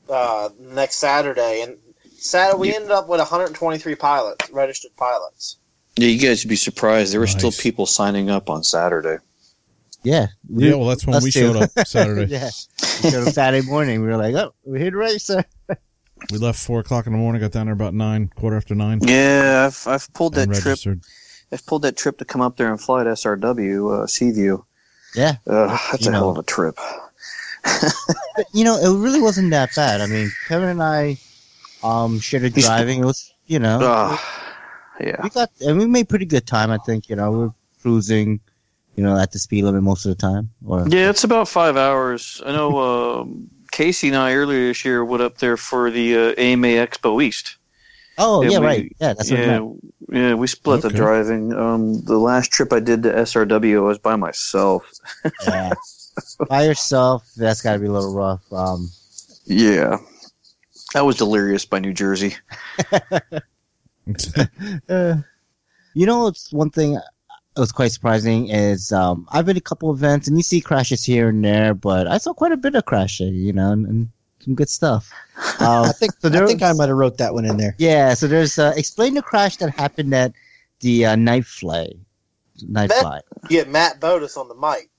Speaker 6: uh, next Saturday. And Saturday we ended up with 123 pilots, registered pilots.
Speaker 5: Yeah, you guys would be surprised. There were still people signing up on Saturday.
Speaker 3: Yeah.
Speaker 4: Yeah, well, that's when we
Speaker 3: too.
Speaker 4: showed up Saturday.
Speaker 3: yeah. We showed up Saturday morning. We were like, oh, we're here to race, sir.
Speaker 4: We left 4 o'clock in the morning, got down there about 9, quarter after 9.
Speaker 5: Yeah, I've I've pulled that
Speaker 4: and
Speaker 5: trip. I've pulled that trip to come up there and fly at SRW uh, Seaview.
Speaker 3: Yeah.
Speaker 5: Uh, that's
Speaker 3: You
Speaker 5: a hell of a trip.
Speaker 3: But, you know, it really wasn't that bad. I mean, Kevin and I um shared a driving. It was, you know,
Speaker 5: Uh, yeah.
Speaker 3: we got and we made pretty good time. I think you know we we're cruising, you know, at the speed limit most of the time. Or
Speaker 5: Yeah, it's about five hours. I know um, Casey and I earlier this year went up there for the uh, AMA Expo East.
Speaker 3: oh
Speaker 5: Yeah,
Speaker 3: yeah,
Speaker 5: we-
Speaker 3: right, yeah, that's what I
Speaker 5: yeah, yeah, we split the driving. Um, the last trip I did to SRW, I was by myself.
Speaker 3: Yeah. By yourself, that's got to be a little rough. Um,
Speaker 5: Yeah, I was delirious by New Jersey.
Speaker 3: uh, you know, it's one thing that was quite surprising is um, I've been to a couple events and you see crashes here and there, but I saw quite a bit of crashing. You know, and, and some good stuff. Um,
Speaker 7: I think
Speaker 3: So
Speaker 7: I
Speaker 3: there
Speaker 7: think I might have wrote that one in there.
Speaker 3: yeah, so there's uh, explain the crash that happened at the uh, night fly, night
Speaker 6: That-
Speaker 3: fly.
Speaker 6: Get Matt Botos on the mic.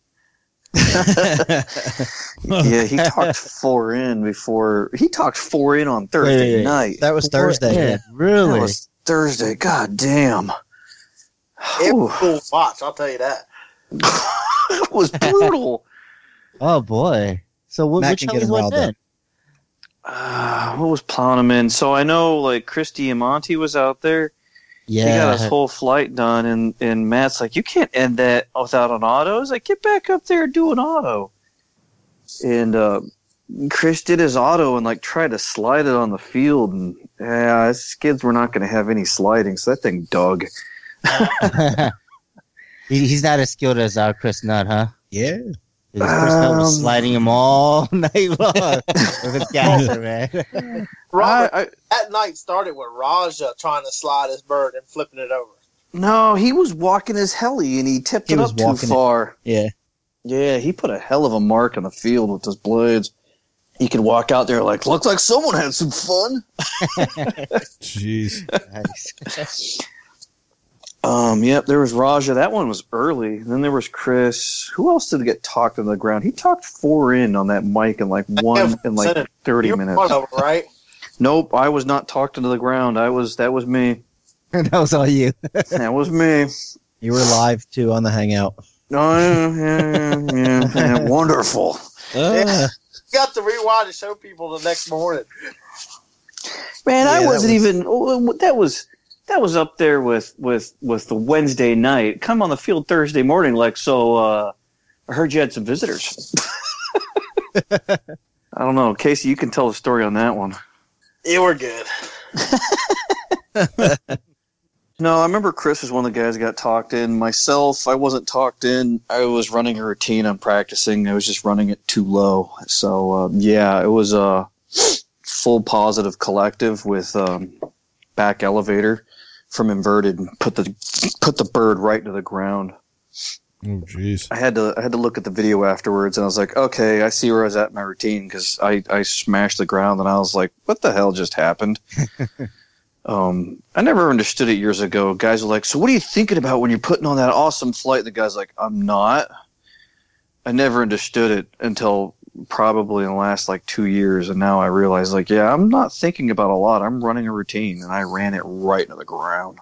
Speaker 5: yeah, he talked four in before. He talked four in on Thursday
Speaker 3: Wait, wait,
Speaker 5: night.
Speaker 7: that was Thursday.
Speaker 3: Yeah, really.
Speaker 5: That was Thursday. God damn.
Speaker 6: It
Speaker 5: Ooh,
Speaker 6: was cool to watch, I'll tell you that.
Speaker 5: it was brutal.
Speaker 3: oh boy. So what,
Speaker 7: Matt
Speaker 3: which
Speaker 7: can get
Speaker 3: Hellies
Speaker 7: him
Speaker 3: went
Speaker 7: riled
Speaker 3: then?
Speaker 7: up.
Speaker 5: Uh, what was plowing him in? So I know like Chris Diamante was out there.
Speaker 3: Yeah.
Speaker 5: He got his whole flight done, and, and Matt's like, You can't end that without an auto. He's like, Get back up there and do an auto. And uh, Chris did his auto and like tried to slide it on the field, and yeah, his skids were not going to have any sliding, so that thing dug.
Speaker 3: he, he's not as skilled as our Chris Nutt, huh?
Speaker 7: Yeah.
Speaker 3: Because Chris Nutt was
Speaker 5: Um,
Speaker 3: sliding him all night long with his gasser, man.
Speaker 6: Robert,
Speaker 5: I, I,
Speaker 6: that night started with Raja trying to slide his bird and flipping it over.
Speaker 5: no, he was walking his heli and he tipped
Speaker 7: He
Speaker 5: it
Speaker 7: was
Speaker 5: up too
Speaker 7: walking it.
Speaker 5: far.
Speaker 7: Yeah.
Speaker 5: Yeah, he put a hell of a mark on the field with his blades. He could walk out there like, looks like someone had some fun.
Speaker 4: Jeez.
Speaker 3: Nice.
Speaker 5: Um, yep, there was Raja. That one was early. Then there was Chris. Who else did get talked on the ground? He talked four in on that mic in like one in like
Speaker 6: Said-
Speaker 5: thirty
Speaker 6: You're
Speaker 5: minutes.
Speaker 6: one of right?
Speaker 5: Nope, I was not talked into the ground. I was that was me.
Speaker 3: that was all you.
Speaker 5: That was me.
Speaker 7: You were live too on the Hangout.
Speaker 5: Oh yeah, yeah, yeah, yeah. wonderful.
Speaker 7: Uh,
Speaker 6: Got to rewind and show people the next morning.
Speaker 5: Man, I
Speaker 7: Yeah, that
Speaker 5: wasn't
Speaker 7: was-
Speaker 5: even. oh, That was that was up there with with with the Wednesday night. Come on the field Thursday morning, like so. uh I heard you had some visitors. I don't know, Casey. You can tell the story on that one.
Speaker 6: You were good.
Speaker 5: No, I remember Chris was one of the guys that got talked in. Myself, I wasn't talked in. I was running a routine. I'm practicing. I was just running it too low. So uh, yeah, it was a full positive collective with um, back elevator from inverted and put the put the bird right to the ground.
Speaker 4: Oh, jeez.
Speaker 5: I had to I had to look at the video afterwards, and I was like, okay, I see where I was at in my routine because I I smashed the ground, and I was like, what the hell just happened? um, I never understood it years ago. Guys are like, so what are you thinking about when you're putting on that awesome flight? The guy's like, I'm not. I never understood it until probably in the last like two years, and now I realize like, yeah, I'm not thinking about a lot. I'm running a routine, and I ran it right into the ground.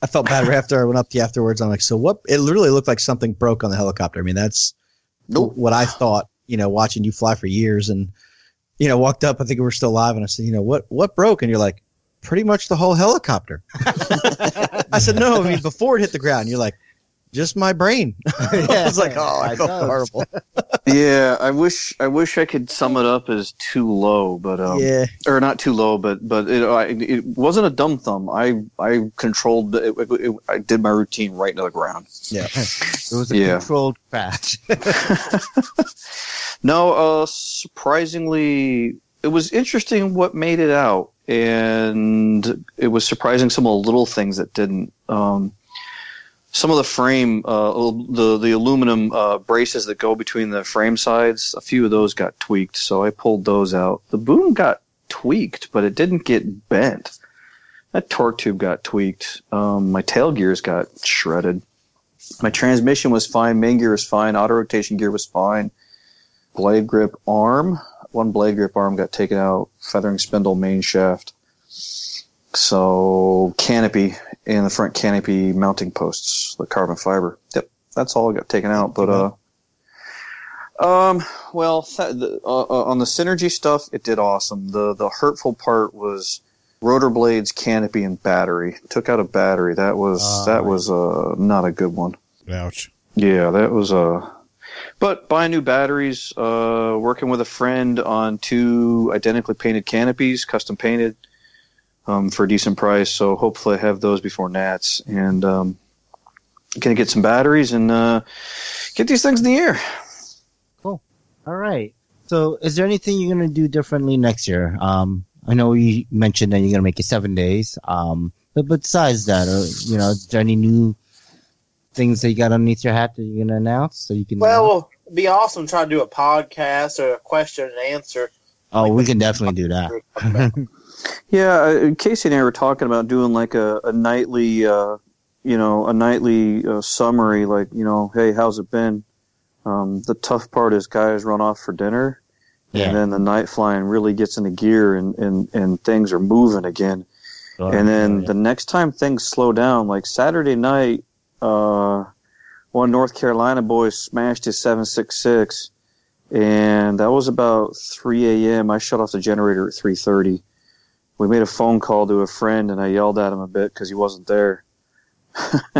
Speaker 7: I felt bad right after I went up to you afterwards. I'm like, so what? It literally looked like something broke on the helicopter. I mean, that's
Speaker 5: Nope.
Speaker 7: what I thought. You know, watching you fly for years, and you know, walked up. I think we were still live, and I said, you know, what what broke? And you're like, pretty much the whole helicopter. I said, no, I mean before it hit the ground. You're like, just my brain. I was like, oh, I
Speaker 3: I
Speaker 7: felt
Speaker 3: know.
Speaker 7: horrible.
Speaker 5: Yeah, I wish I wish I could sum it up as too low, but um,
Speaker 7: yeah,
Speaker 5: or not too low, but but it I, it wasn't a dumb thumb. I I controlled it, it, it- I did my routine right into the ground.
Speaker 7: yeah.
Speaker 3: It was a
Speaker 5: Yeah.
Speaker 3: controlled crash.
Speaker 5: no, uh, surprisingly, it was interesting what made it out, and it was surprising some of the little things that didn't. Um, some of the frame, uh, the the aluminum uh, braces that go between the frame sides, a few of those got tweaked, so I pulled those out. The boom got tweaked, but it didn't get bent. That torque tube got tweaked. Um, my tail gears got shredded. My transmission was fine. Main gear was fine. Auto rotation gear was fine. Blade grip arm. One blade grip arm got taken out. Feathering spindle main shaft. So canopy and the front canopy mounting posts, the carbon fiber. Yep, that's all I got taken out. But uh, um, well, th- the, uh, uh, on the synergy stuff, it did awesome. The the hurtful part was rotor blades, canopy, and battery. Took out a battery. That was
Speaker 3: Oh,
Speaker 5: that was uh not a good one.
Speaker 4: Ouch.
Speaker 5: Yeah, that was uh but buying new batteries, uh working with a friend on two identically painted canopies, custom painted, um, for a decent price. So hopefully I have those before Nats and um gonna get some batteries and uh get these things in the air. Cool.
Speaker 3: All right. So, is there anything you're gonna do differently next year? Um, I know you mentioned that you're gonna make it seven days. Um, but besides that, or you know, is there any new things that you got underneath your hat that you're gonna announce so you can?
Speaker 6: Well, it'd be awesome to try to do a podcast or a question and answer
Speaker 3: Oh, we can definitely do that.
Speaker 5: Yeah, uh, Casey and I were talking about doing like a, a nightly, uh, you know, a nightly uh, summary. Like, you know, hey, how's it been? Um, the tough part is guys run off for dinner,
Speaker 3: Yeah.
Speaker 5: and then the night flying really gets into gear, and and and things are moving again. and then the next time things slow down, like Saturday night, uh, one North Carolina boy smashed his 766, and that was about 3 a.m. I shut off the generator at 3:30. We made a phone call to a friend, and I yelled at him a bit because he wasn't there.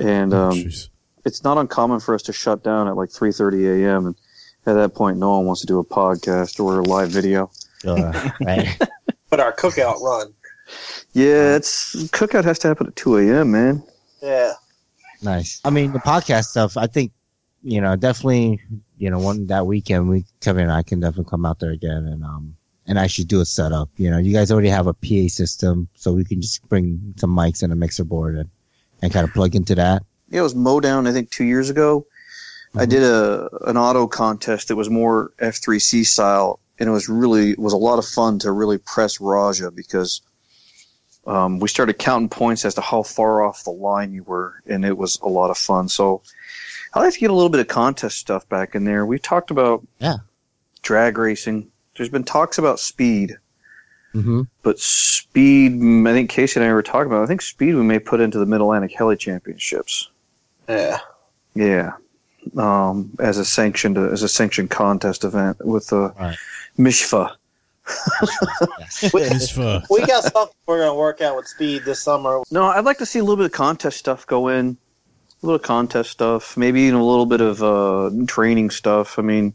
Speaker 5: and
Speaker 4: Oh,
Speaker 5: um,
Speaker 4: jeez.
Speaker 5: it's not uncommon for us to shut down at like 3:30 a.m. and at that point, no one wants to do a podcast or a live video.
Speaker 3: Uh, right.
Speaker 6: But our cookout run.
Speaker 5: Yeah, it's cookout has to happen at 2 a.m. Man.
Speaker 6: Yeah.
Speaker 3: Nice. I mean, the podcast stuff. I think you know definitely. You know, one that weekend, we Kevin and I can definitely come out there again and um and actually do a setup. You know, you guys already have a PA system, so we can just bring some mics and a mixer board and and kind of plug into that.
Speaker 5: Yeah, it was Mowdown. I think two years ago. I
Speaker 3: Mhm.
Speaker 5: did a an auto contest that was more F3C style, and it was really it was a lot of fun to really press Raja because um, we started counting points as to how far off the line you were, and it was a lot of fun. So I like to get a little bit of contest stuff back in there. We talked about
Speaker 3: Yeah.
Speaker 5: drag racing. There's been talks about speed,
Speaker 3: Mm-hmm.
Speaker 5: but speed. I think Casey and I were talking about. I think speed we may put into the Mid Atlantic Heli Championships.
Speaker 6: Yeah.
Speaker 5: Yeah, um, as a sanctioned as a sanctioned contest event with uh,
Speaker 3: Right.
Speaker 5: Mishfa.
Speaker 4: Misfa.
Speaker 6: We got something we're going to work out with speed this summer.
Speaker 5: No, I'd like to see a little bit of contest stuff go in, a little contest stuff, maybe even a little bit of uh, training stuff. I mean,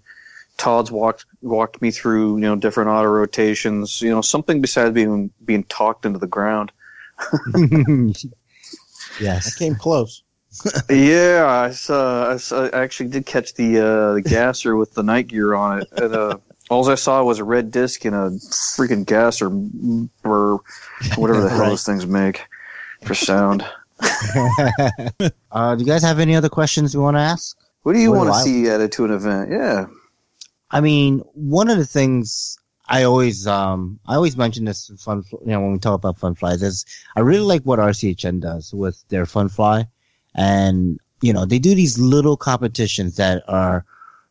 Speaker 5: Todd's walked walked me through you know different auto rotations, you know something besides being being talked into the ground.
Speaker 3: Yes, I
Speaker 7: came close.
Speaker 5: yeah, I saw. I, saw, I actually did catch the uh, the gasser with the night gear on it. And, uh, all I saw was a red disc and a freaking gasser or whatever the hell
Speaker 7: Right.
Speaker 5: those things make for sound.
Speaker 3: uh, do you guys have any other questions you want to ask?
Speaker 5: What do you want to
Speaker 3: I-
Speaker 5: see added to an event? Yeah.
Speaker 3: I mean, one of the things I always, um, I always mention this fun, you know, when we talk about fun flies is I really like what RCHN does with their fun fly. And, you know, they do these little competitions that are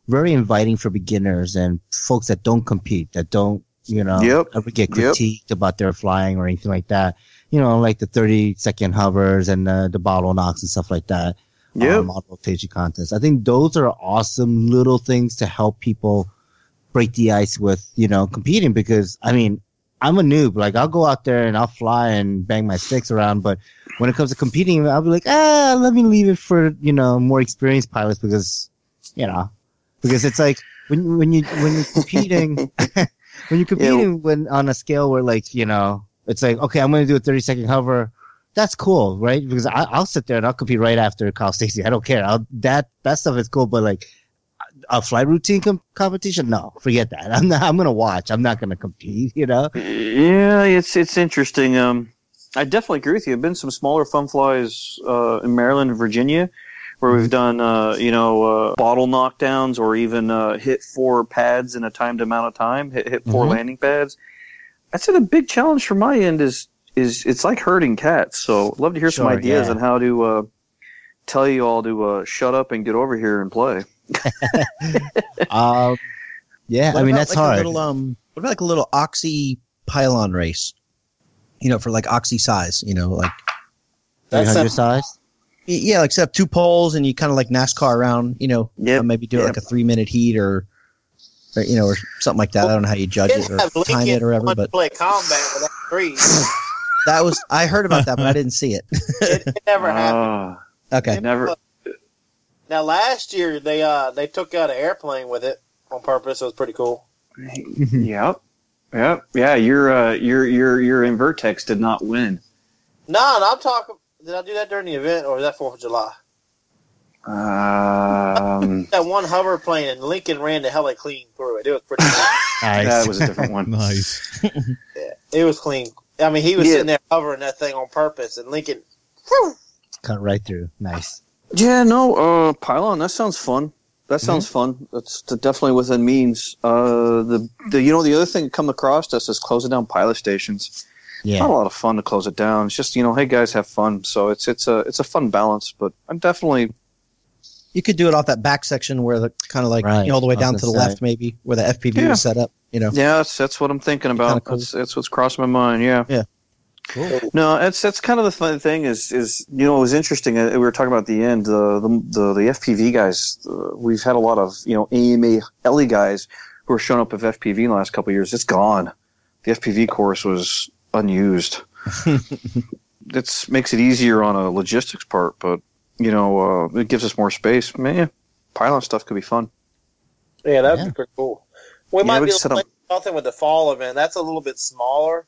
Speaker 3: very inviting for beginners and folks that don't compete, that don't, you know,
Speaker 5: Yep.
Speaker 3: ever get
Speaker 5: Yep.
Speaker 3: critiqued about their flying or anything like that. You know, like the 30 second hovers and the, the bottle knocks and stuff like that
Speaker 5: Yep.
Speaker 3: um, model rotation contest. I think those are awesome little things to help people break the ice with, you know, competing because I mean, I'm a noob. Like I'll go out there and I'll fly and bang my sticks around, but when it comes to competing, I'll be like, ah, let me leave it for, you know, more experienced pilots because, you know, because it's like when, when you, when you're competing, when you're competing when on a scale where like, you know, it's like, okay, I'm going to do a 30 second hover that's cool, right? Because I, I'll sit there and I'll compete right after Kyle Stacy. I don't care. I'll, that that stuff is cool, but like a flight routine com- competition, no, forget that. I'm not. I'm gonna watch. I'm not gonna compete. You know?
Speaker 5: Yeah, it's it's interesting. Um, I definitely agree with you. I've been some smaller fun flies uh, in Maryland and Virginia, where we've done uh, you know uh, bottle knockdowns or even uh, hit four pads in a timed amount of time. Hit, hit 4
Speaker 3: Mhm.
Speaker 5: landing pads. I'd say the big challenge from my end is is it's like herding cats. So I'd love to hear some ideas
Speaker 3: yeah.
Speaker 5: on how to uh, tell you all to uh, shut up and get over here and play.
Speaker 3: Um, yeah.
Speaker 7: What
Speaker 3: I mean, that's
Speaker 7: like
Speaker 3: hard.
Speaker 7: A little, um, what about like a little oxy pylon race? You know, for like oxy size. You know, like
Speaker 6: That's
Speaker 3: 300 size.
Speaker 7: yeah, like set up two poles and you kind of like NASCAR around. You know,
Speaker 5: Yep,
Speaker 7: uh, maybe do it
Speaker 5: yep.
Speaker 7: like a three minute heat or, or you know, or something like that. I don't know how you judge it or time it or whatever, but
Speaker 6: play combat without trees.
Speaker 7: that was I heard about that, but I didn't see it.
Speaker 6: it, it never happened.
Speaker 5: Ah,
Speaker 7: okay,
Speaker 5: never.
Speaker 6: Now last year they uh they took out an airplane with it on purpose. It was pretty cool.
Speaker 5: Yep. Yep. Yeah. Your uh, your your your Invertex did not win.
Speaker 6: No, no, I'm talking. Did I do that during the event or was that Fourth of July?
Speaker 5: Um,
Speaker 6: That one hover plane and Lincoln ran the heli clean through it. It was pretty. cool.
Speaker 3: Nice.
Speaker 5: that was a different one.
Speaker 4: Nice.
Speaker 6: yeah, it was clean. I mean, he was
Speaker 5: Yeah.
Speaker 6: sitting there hovering that thing on purpose, and Lincoln. whew,
Speaker 3: Cut right through. Nice.
Speaker 5: Yeah. No. Uh, pylon. That sounds fun. That sounds fun. That's definitely within means. Uh, the the you know the other thing that come across us is closing down pilot stations.
Speaker 3: Yeah.
Speaker 5: Not a lot of fun to close it down. It's just you know, hey guys, have fun. So it's it's a it's a fun balance. But I'm definitely
Speaker 7: You could do it off that back section where the kind of like
Speaker 3: Right.
Speaker 7: you know all the way down to the
Speaker 3: gonna say.
Speaker 7: left, maybe where the FPV
Speaker 5: Yeah.
Speaker 7: was set up. You know,
Speaker 5: yeah. That's that's what I'm thinking about.
Speaker 7: Cool.
Speaker 5: That's that's what's crossing my mind. Yeah.
Speaker 7: Yeah.
Speaker 3: Cool.
Speaker 5: No, that's that's kind of the fun thing is is you know it was interesting. uh, We were talking about the end uh, the the the FPV guys. Uh, we've had a lot of you know AMA LE guys who are showing up with FPV in the last couple of years. It's gone. The FPV course was unused. It makes it easier on a logistics part, but you know uh, it gives us more space. Man, pilot stuff could be fun.
Speaker 6: Yeah, that'd
Speaker 3: Yeah.
Speaker 6: be pretty cool. We
Speaker 5: Yeah,
Speaker 6: might
Speaker 5: we
Speaker 6: be
Speaker 5: could
Speaker 6: able to play something with the fall event. That's a little bit smaller,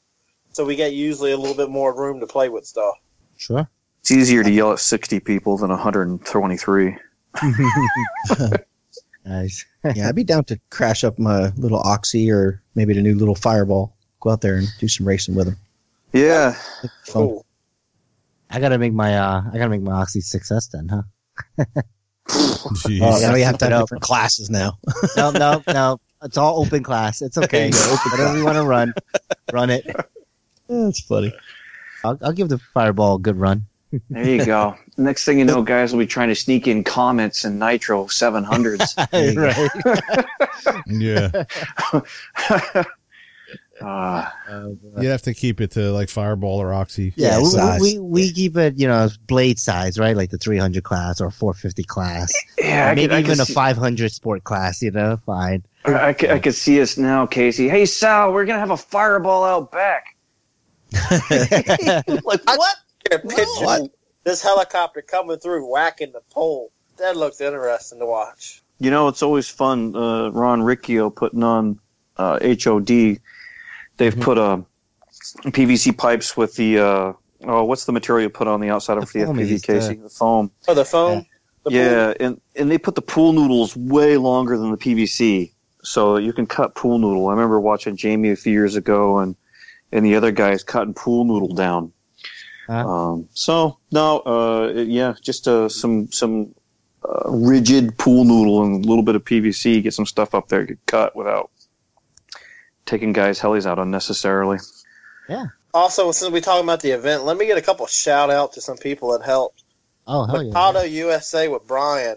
Speaker 6: so we get usually a little bit more room to play with stuff.
Speaker 3: Sure.
Speaker 5: It's easier to yell at sixty people than 123.
Speaker 3: Nice.
Speaker 7: yeah, I'd be down to crash up my little Oxy or maybe the new little Fireball. Go out there and do some racing with them.
Speaker 5: Yeah,
Speaker 6: Cool.
Speaker 3: I gotta make my uh I gotta make my Oxy 6S then, huh?
Speaker 4: Jeez.
Speaker 7: Oh, now you have to
Speaker 3: Keep it
Speaker 7: have
Speaker 3: up.
Speaker 7: different classes now.
Speaker 3: No, no, no. It's all open class. It's okay.
Speaker 7: There open
Speaker 3: Whatever you want to run, run it.
Speaker 7: That's funny.
Speaker 3: I'll, I'll give the fireball a good run.
Speaker 5: there you go. Next thing you know, guys will be trying to sneak in comments and Nitro 700s.
Speaker 3: right.
Speaker 4: yeah.
Speaker 5: Uh,
Speaker 4: You'd have to keep it to like Fireball or Oxy.
Speaker 3: Yeah,
Speaker 7: Yeah,
Speaker 3: we, we we keep it, you know, blade size, right? Like the 300 class or 450 class,
Speaker 5: yeah, I
Speaker 3: maybe
Speaker 5: could, I
Speaker 3: even
Speaker 5: could
Speaker 3: a
Speaker 5: see,
Speaker 3: 500 sport class. You know, fine.
Speaker 5: I, could, I could see us now, Casey. Hey, Sal, we're gonna have a Fireball out back.
Speaker 6: Like what? Get picture.
Speaker 7: What?
Speaker 6: This helicopter coming through, whacking the pole. That looks interesting to watch.
Speaker 5: You know, it's always fun. Uh, Ron Riccio putting on uh, HOD. They've put uh, PVC pipes with the uh, oh, what's the material you put on the outside of
Speaker 3: The
Speaker 5: the
Speaker 3: foam
Speaker 5: FPV,
Speaker 3: is, uh,
Speaker 5: Casey? The foam.
Speaker 6: Oh, the foam. The
Speaker 5: yeah, and and they put the pool noodles way longer than the PVC, so you can cut pool noodle. I remember watching Jamie a few years ago, and and the other guys cutting pool noodle down.
Speaker 3: Uh.
Speaker 5: Um, so no, uh, yeah, just uh, some some uh, rigid pool noodle and a little bit of PVC. Get some stuff up there you could cut without taking guys' helis out unnecessarily. Yeah.
Speaker 6: Also, since we're talking about the event, let me get a couple shout out to some people that helped.
Speaker 3: Oh hell yeah!
Speaker 6: Mikado USA with Brian.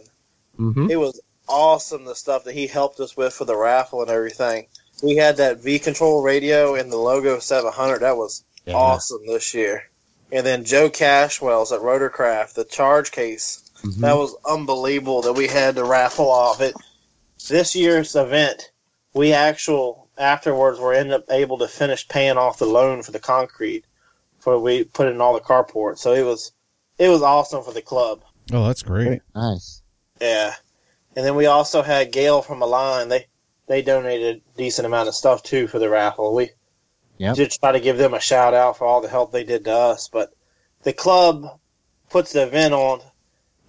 Speaker 3: Mm-hmm.
Speaker 6: It was awesome the stuff that he helped us with for the raffle and everything. We had that V Control radio and the Logo 700. That was awesome this year. And then Joe Cashwell's at Rotorcraft, the charge case.
Speaker 3: Mm-hmm.
Speaker 6: That was unbelievable that we had to raffle off it. This year's event, we actual afterwards were ended up able to finish paying off the loan for the concrete for we put in all the carports. So it was it was awesome for the club.
Speaker 4: Oh, that's great.
Speaker 3: Nice.
Speaker 6: Yeah. And then we also had Gail from Align. They they donated a decent amount of stuff too for the raffle. We
Speaker 3: Yep.
Speaker 6: did try to give them a shout out for all the help they did to us. But the club puts the event on.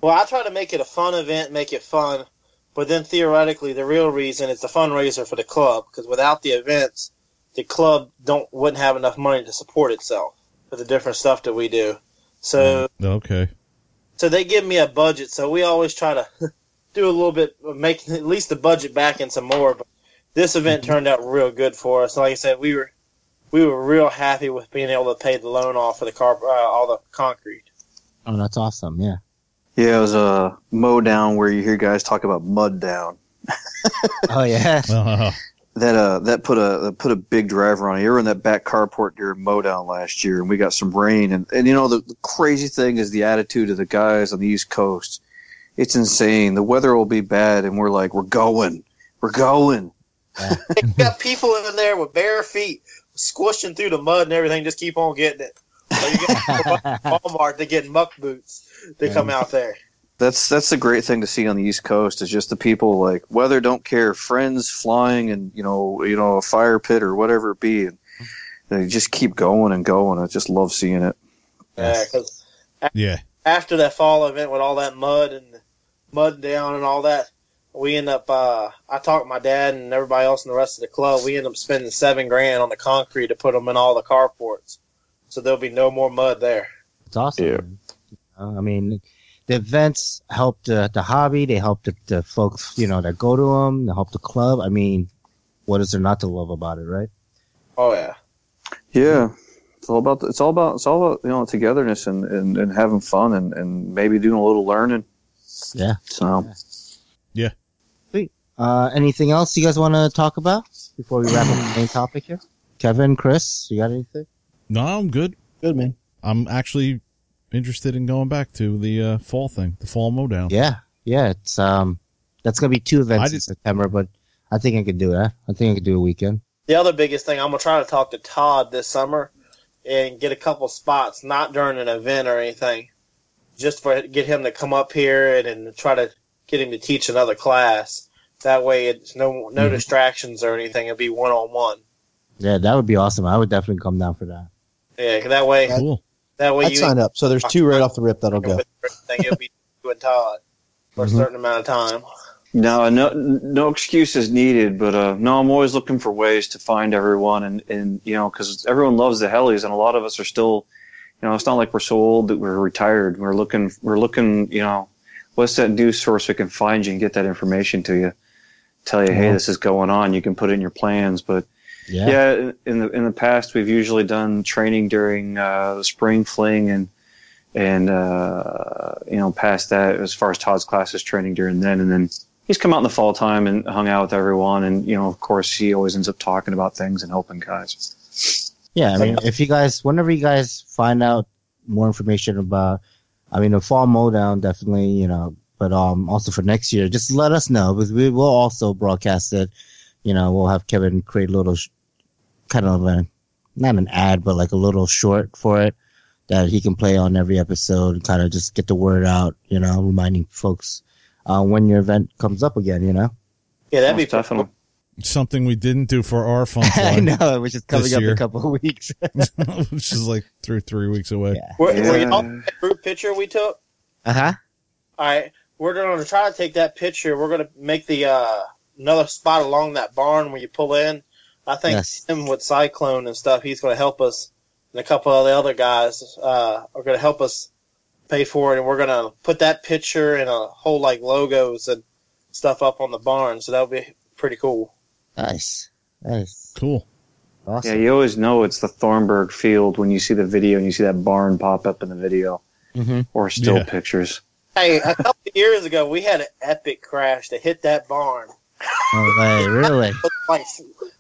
Speaker 6: Well, I try to make it a fun event, make it fun. But then theoretically, the real reason is the fundraiser for the club because without the events, the club don't wouldn't have enough money to support itself for the different stuff that we do. So
Speaker 4: Okay.
Speaker 6: so they give me a budget, so we always try to do a little bit, make at least the budget back in some more. But this event turned out real good for us. Like I said, we were we were real happy with being able to pay the loan off for the car, uh, all the concrete.
Speaker 3: Oh, that's awesome. Yeah.
Speaker 5: Yeah, it was a mow down where you hear guys talk about mud down.
Speaker 3: Oh yeah.
Speaker 4: Uh,
Speaker 5: That uh that put a that put a big driver on it. You were in that back carport during mow down last year, and we got some rain. And and you know the, the crazy thing is the attitude of the guys on the East Coast. It's insane. The weather will be bad, and we're like, we're going, we're going.
Speaker 6: you got people in there with bare feet squishing through the mud and everything, just keep on getting it. So you get people at Walmart to get muck boots to come out there.
Speaker 5: That's that's the great thing to see on the East Coast is just the people like weather don't care, friends flying, and you know you know a fire pit or whatever it be, and they just keep going and going. I just love seeing it.
Speaker 6: Yeah, 'cause
Speaker 4: yeah.
Speaker 6: after that fall event with all that mud and mud down and all that, we end up. Uh, I talked to my dad and everybody else in the rest of the club. We end up spending seven grand on the concrete to put them in all the carports, so there'll be no more mud there.
Speaker 3: It's awesome.
Speaker 5: Yeah.
Speaker 3: Uh, I mean, the events help the, the hobby. They help the, the folks, you know, that go to them. They help the club. I mean, what is there not to love about it, right?
Speaker 6: Oh yeah.
Speaker 5: Yeah. It's all about it's all about it's all about you know togetherness and, and, and having fun and, and maybe doing a little learning.
Speaker 3: Yeah.
Speaker 5: So Yeah. Sweet.
Speaker 3: Uh, anything else you guys want to talk about before we wrap up the main topic here? Kevin, Chris, you got anything?
Speaker 4: No, I'm good.
Speaker 7: Good man.
Speaker 4: I'm actually interested in going back to the uh, fall thing, the fall mowdown.
Speaker 3: Yeah, yeah. It's um, that's gonna be two events
Speaker 4: I
Speaker 3: in
Speaker 4: did-
Speaker 3: September, but I think I could do that. I think I could do a weekend.
Speaker 6: The other biggest thing, I'm gonna try to talk to Todd this summer and get a couple spots, not during an event or anything, just for get him to come up here and, and try to get him to teach another class. That way, it's no no
Speaker 3: Mhm.
Speaker 6: distractions or anything. It'll be one on one.
Speaker 3: Yeah, that would be awesome. I would definitely come down for that.
Speaker 6: Yeah, 'cause that way,
Speaker 4: Cool.
Speaker 6: That way
Speaker 7: I'd
Speaker 6: you
Speaker 7: sign up. So there's two right off the rip that'll go.
Speaker 6: with everything. It'll be you and Todd for
Speaker 3: Mhm.
Speaker 6: a certain amount of time.
Speaker 5: no no no excuses needed, but uh, no, I'm always looking for ways to find everyone and, and you know because everyone loves the helis and a lot of us are still you know it's not like we're so old that we're retired. We're looking we're looking you know what's that news source we can find you and get that information to you. Tell you, hey,
Speaker 3: Mhm.
Speaker 5: this is going on. You can put it in your plans, but
Speaker 3: Yeah.
Speaker 5: Yeah, in the in the past, we've usually done training during uh, the spring fling and and uh, you know past that as far as Todd's classes training during then, and then he's come out in the fall time and hung out with everyone, and you know of course he always ends up talking about things and helping guys.
Speaker 3: Yeah, I mean, if you guys, whenever you guys find out more information about, I mean, the fall mowdown, definitely, you know, but um, also for next year, just let us know because we will also broadcast it. You know, we'll have Kevin create a little, sh- kind of a, not an ad, but like a little short for it that he can play on every episode and kind of just get the word out. You know, reminding folks uh, when your event comes up again. You know,
Speaker 6: Yeah, that'd be
Speaker 5: Most definitely.
Speaker 4: Something we didn't do for our fun
Speaker 3: I
Speaker 4: fly,
Speaker 3: know, which is coming
Speaker 4: This
Speaker 3: up in a couple of weeks.
Speaker 4: which is like three three weeks away.
Speaker 3: yeah.
Speaker 6: Were, were
Speaker 5: Yeah.
Speaker 6: y'all that group picture we took?
Speaker 3: Uh huh.
Speaker 6: All right, we're going to try to take that picture. We're going to make the uh, another spot along that barn where you pull in. I think
Speaker 3: Yes.
Speaker 6: him with Cyclone and stuff, he's going to help us, and a couple of the other guys uh, are going to help us pay for it. And we're going to put that picture and a whole like logos and stuff up on the barn. So that'll be pretty cool.
Speaker 3: Nice. Nice.
Speaker 4: Cool.
Speaker 3: Awesome.
Speaker 5: Yeah, you always know it's the Thornburg field when you see the video and you see that barn pop up in the video
Speaker 3: hmm
Speaker 5: or still
Speaker 4: Yeah.
Speaker 5: pictures.
Speaker 6: Hey, a couple of years ago, we had an epic crash to hit that barn.
Speaker 3: Oh, way, really?
Speaker 6: was like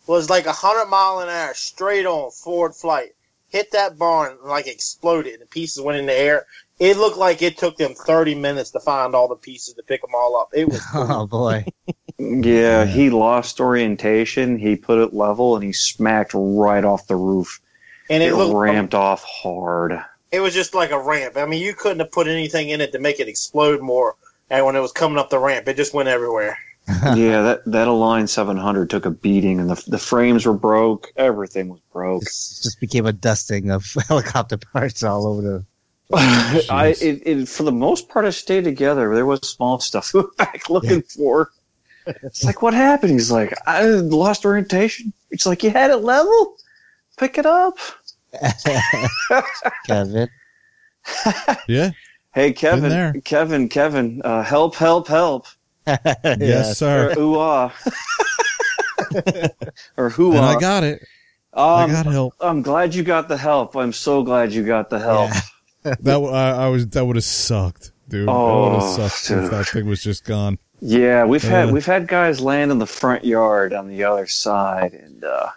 Speaker 6: was like a hundred mile an hour straight on forward flight. Hit that barn and like exploded. The pieces went in the air. It looked like it took them thirty minutes to find all the pieces to pick them all up. It was
Speaker 3: Oh boy.
Speaker 5: Yeah, he lost orientation. He put it level and he smacked right off the roof.
Speaker 6: and
Speaker 5: It
Speaker 6: it looked
Speaker 5: ramped off hard.
Speaker 6: it was just like a ramp. I mean, you couldn't have put anything in it to make it explode more. And when it was coming up the ramp, it just went everywhere.
Speaker 5: yeah, that that Align 700 took a beating, and the the frames were broke. Everything was broke.
Speaker 3: This just became a dusting of helicopter parts all over the.
Speaker 5: I it, it for the most part, I stayed together. There was small stuff we went back looking for. It's like, what happened? He's like, I lost orientation. It's like you had it level. Pick it up.
Speaker 3: Kevin.
Speaker 4: Yeah.
Speaker 5: Hey, Kevin. Kevin, Kevin, uh, help, help, help.
Speaker 4: Yes, sir.
Speaker 5: Or ooh ah. or who
Speaker 4: And I got it. I
Speaker 5: um,
Speaker 4: got help.
Speaker 5: I'm glad you got the help. I'm so glad you got the help.
Speaker 3: Yeah.
Speaker 4: That I, I was that would have sucked, dude.
Speaker 5: Oh,
Speaker 4: that would have sucked
Speaker 5: dude.
Speaker 4: if that thing was just gone.
Speaker 5: Yeah, we've had we've had guys land in the front yard on the other side, and uh,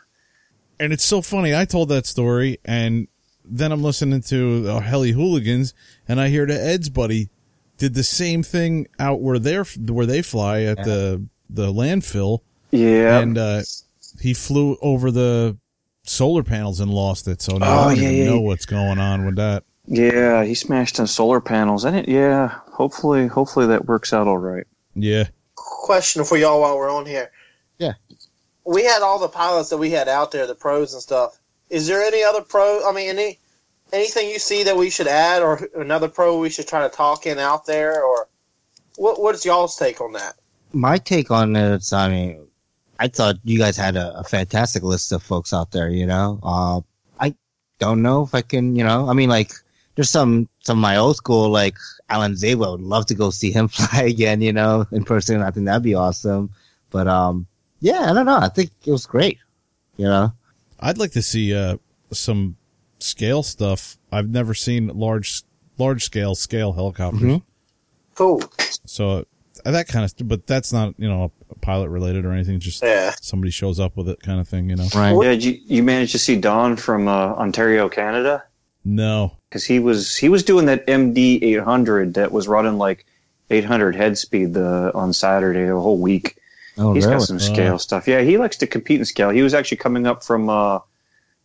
Speaker 4: And it's so funny. I told that story, and then I'm listening to the Heli Hooligans, and I hear that Ed's buddy did the same thing out where they're where they fly at the the landfill,
Speaker 5: yeah,
Speaker 4: and uh, he flew over the solar panels and lost it. So now
Speaker 5: Oh,
Speaker 4: I don't
Speaker 5: yeah,
Speaker 4: even
Speaker 5: yeah,
Speaker 4: know what's going on with that.
Speaker 5: yeah, he smashed some solar panels, and it yeah, hopefully hopefully that works out all right.
Speaker 4: Yeah.
Speaker 6: Question for y'all while we're on here.
Speaker 3: Yeah.
Speaker 6: We had all the pilots that we had out there, the pros and stuff. Is there any other pro? I mean, any anything you see that we should add, or another pro we should try to talk in out there, or what? What's y'all's take on that?
Speaker 3: My take on it, is, I mean, I thought you guys had a, a fantastic list of folks out there. You know, uh, I don't know if I can. You know, I mean, like there's some some of my old school like Alan Szabo. I would love to go see him fly again. You know, in person. I think that'd be awesome. But um, yeah, I don't know. I think it was great. You know,
Speaker 4: I'd like to see uh some scale stuff. I've never seen large large scale scale helicopters.
Speaker 3: Mhm.
Speaker 6: Cool.
Speaker 4: So uh, that kind of, but that's not you know pilot related or anything. Just
Speaker 6: Yeah.
Speaker 4: somebody shows up with it, kind of thing. You know?
Speaker 3: right?
Speaker 5: Yeah, did you, you managed to see Don from uh, Ontario, Canada,
Speaker 4: No.
Speaker 5: because he was he was doing that MD 800 that was running like 800 head speed the on Saturday the whole week.
Speaker 3: Oh,
Speaker 5: He's
Speaker 3: really?
Speaker 5: got some scale
Speaker 4: Oh.
Speaker 5: stuff. Yeah, he likes to compete in scale. He was actually coming up from uh,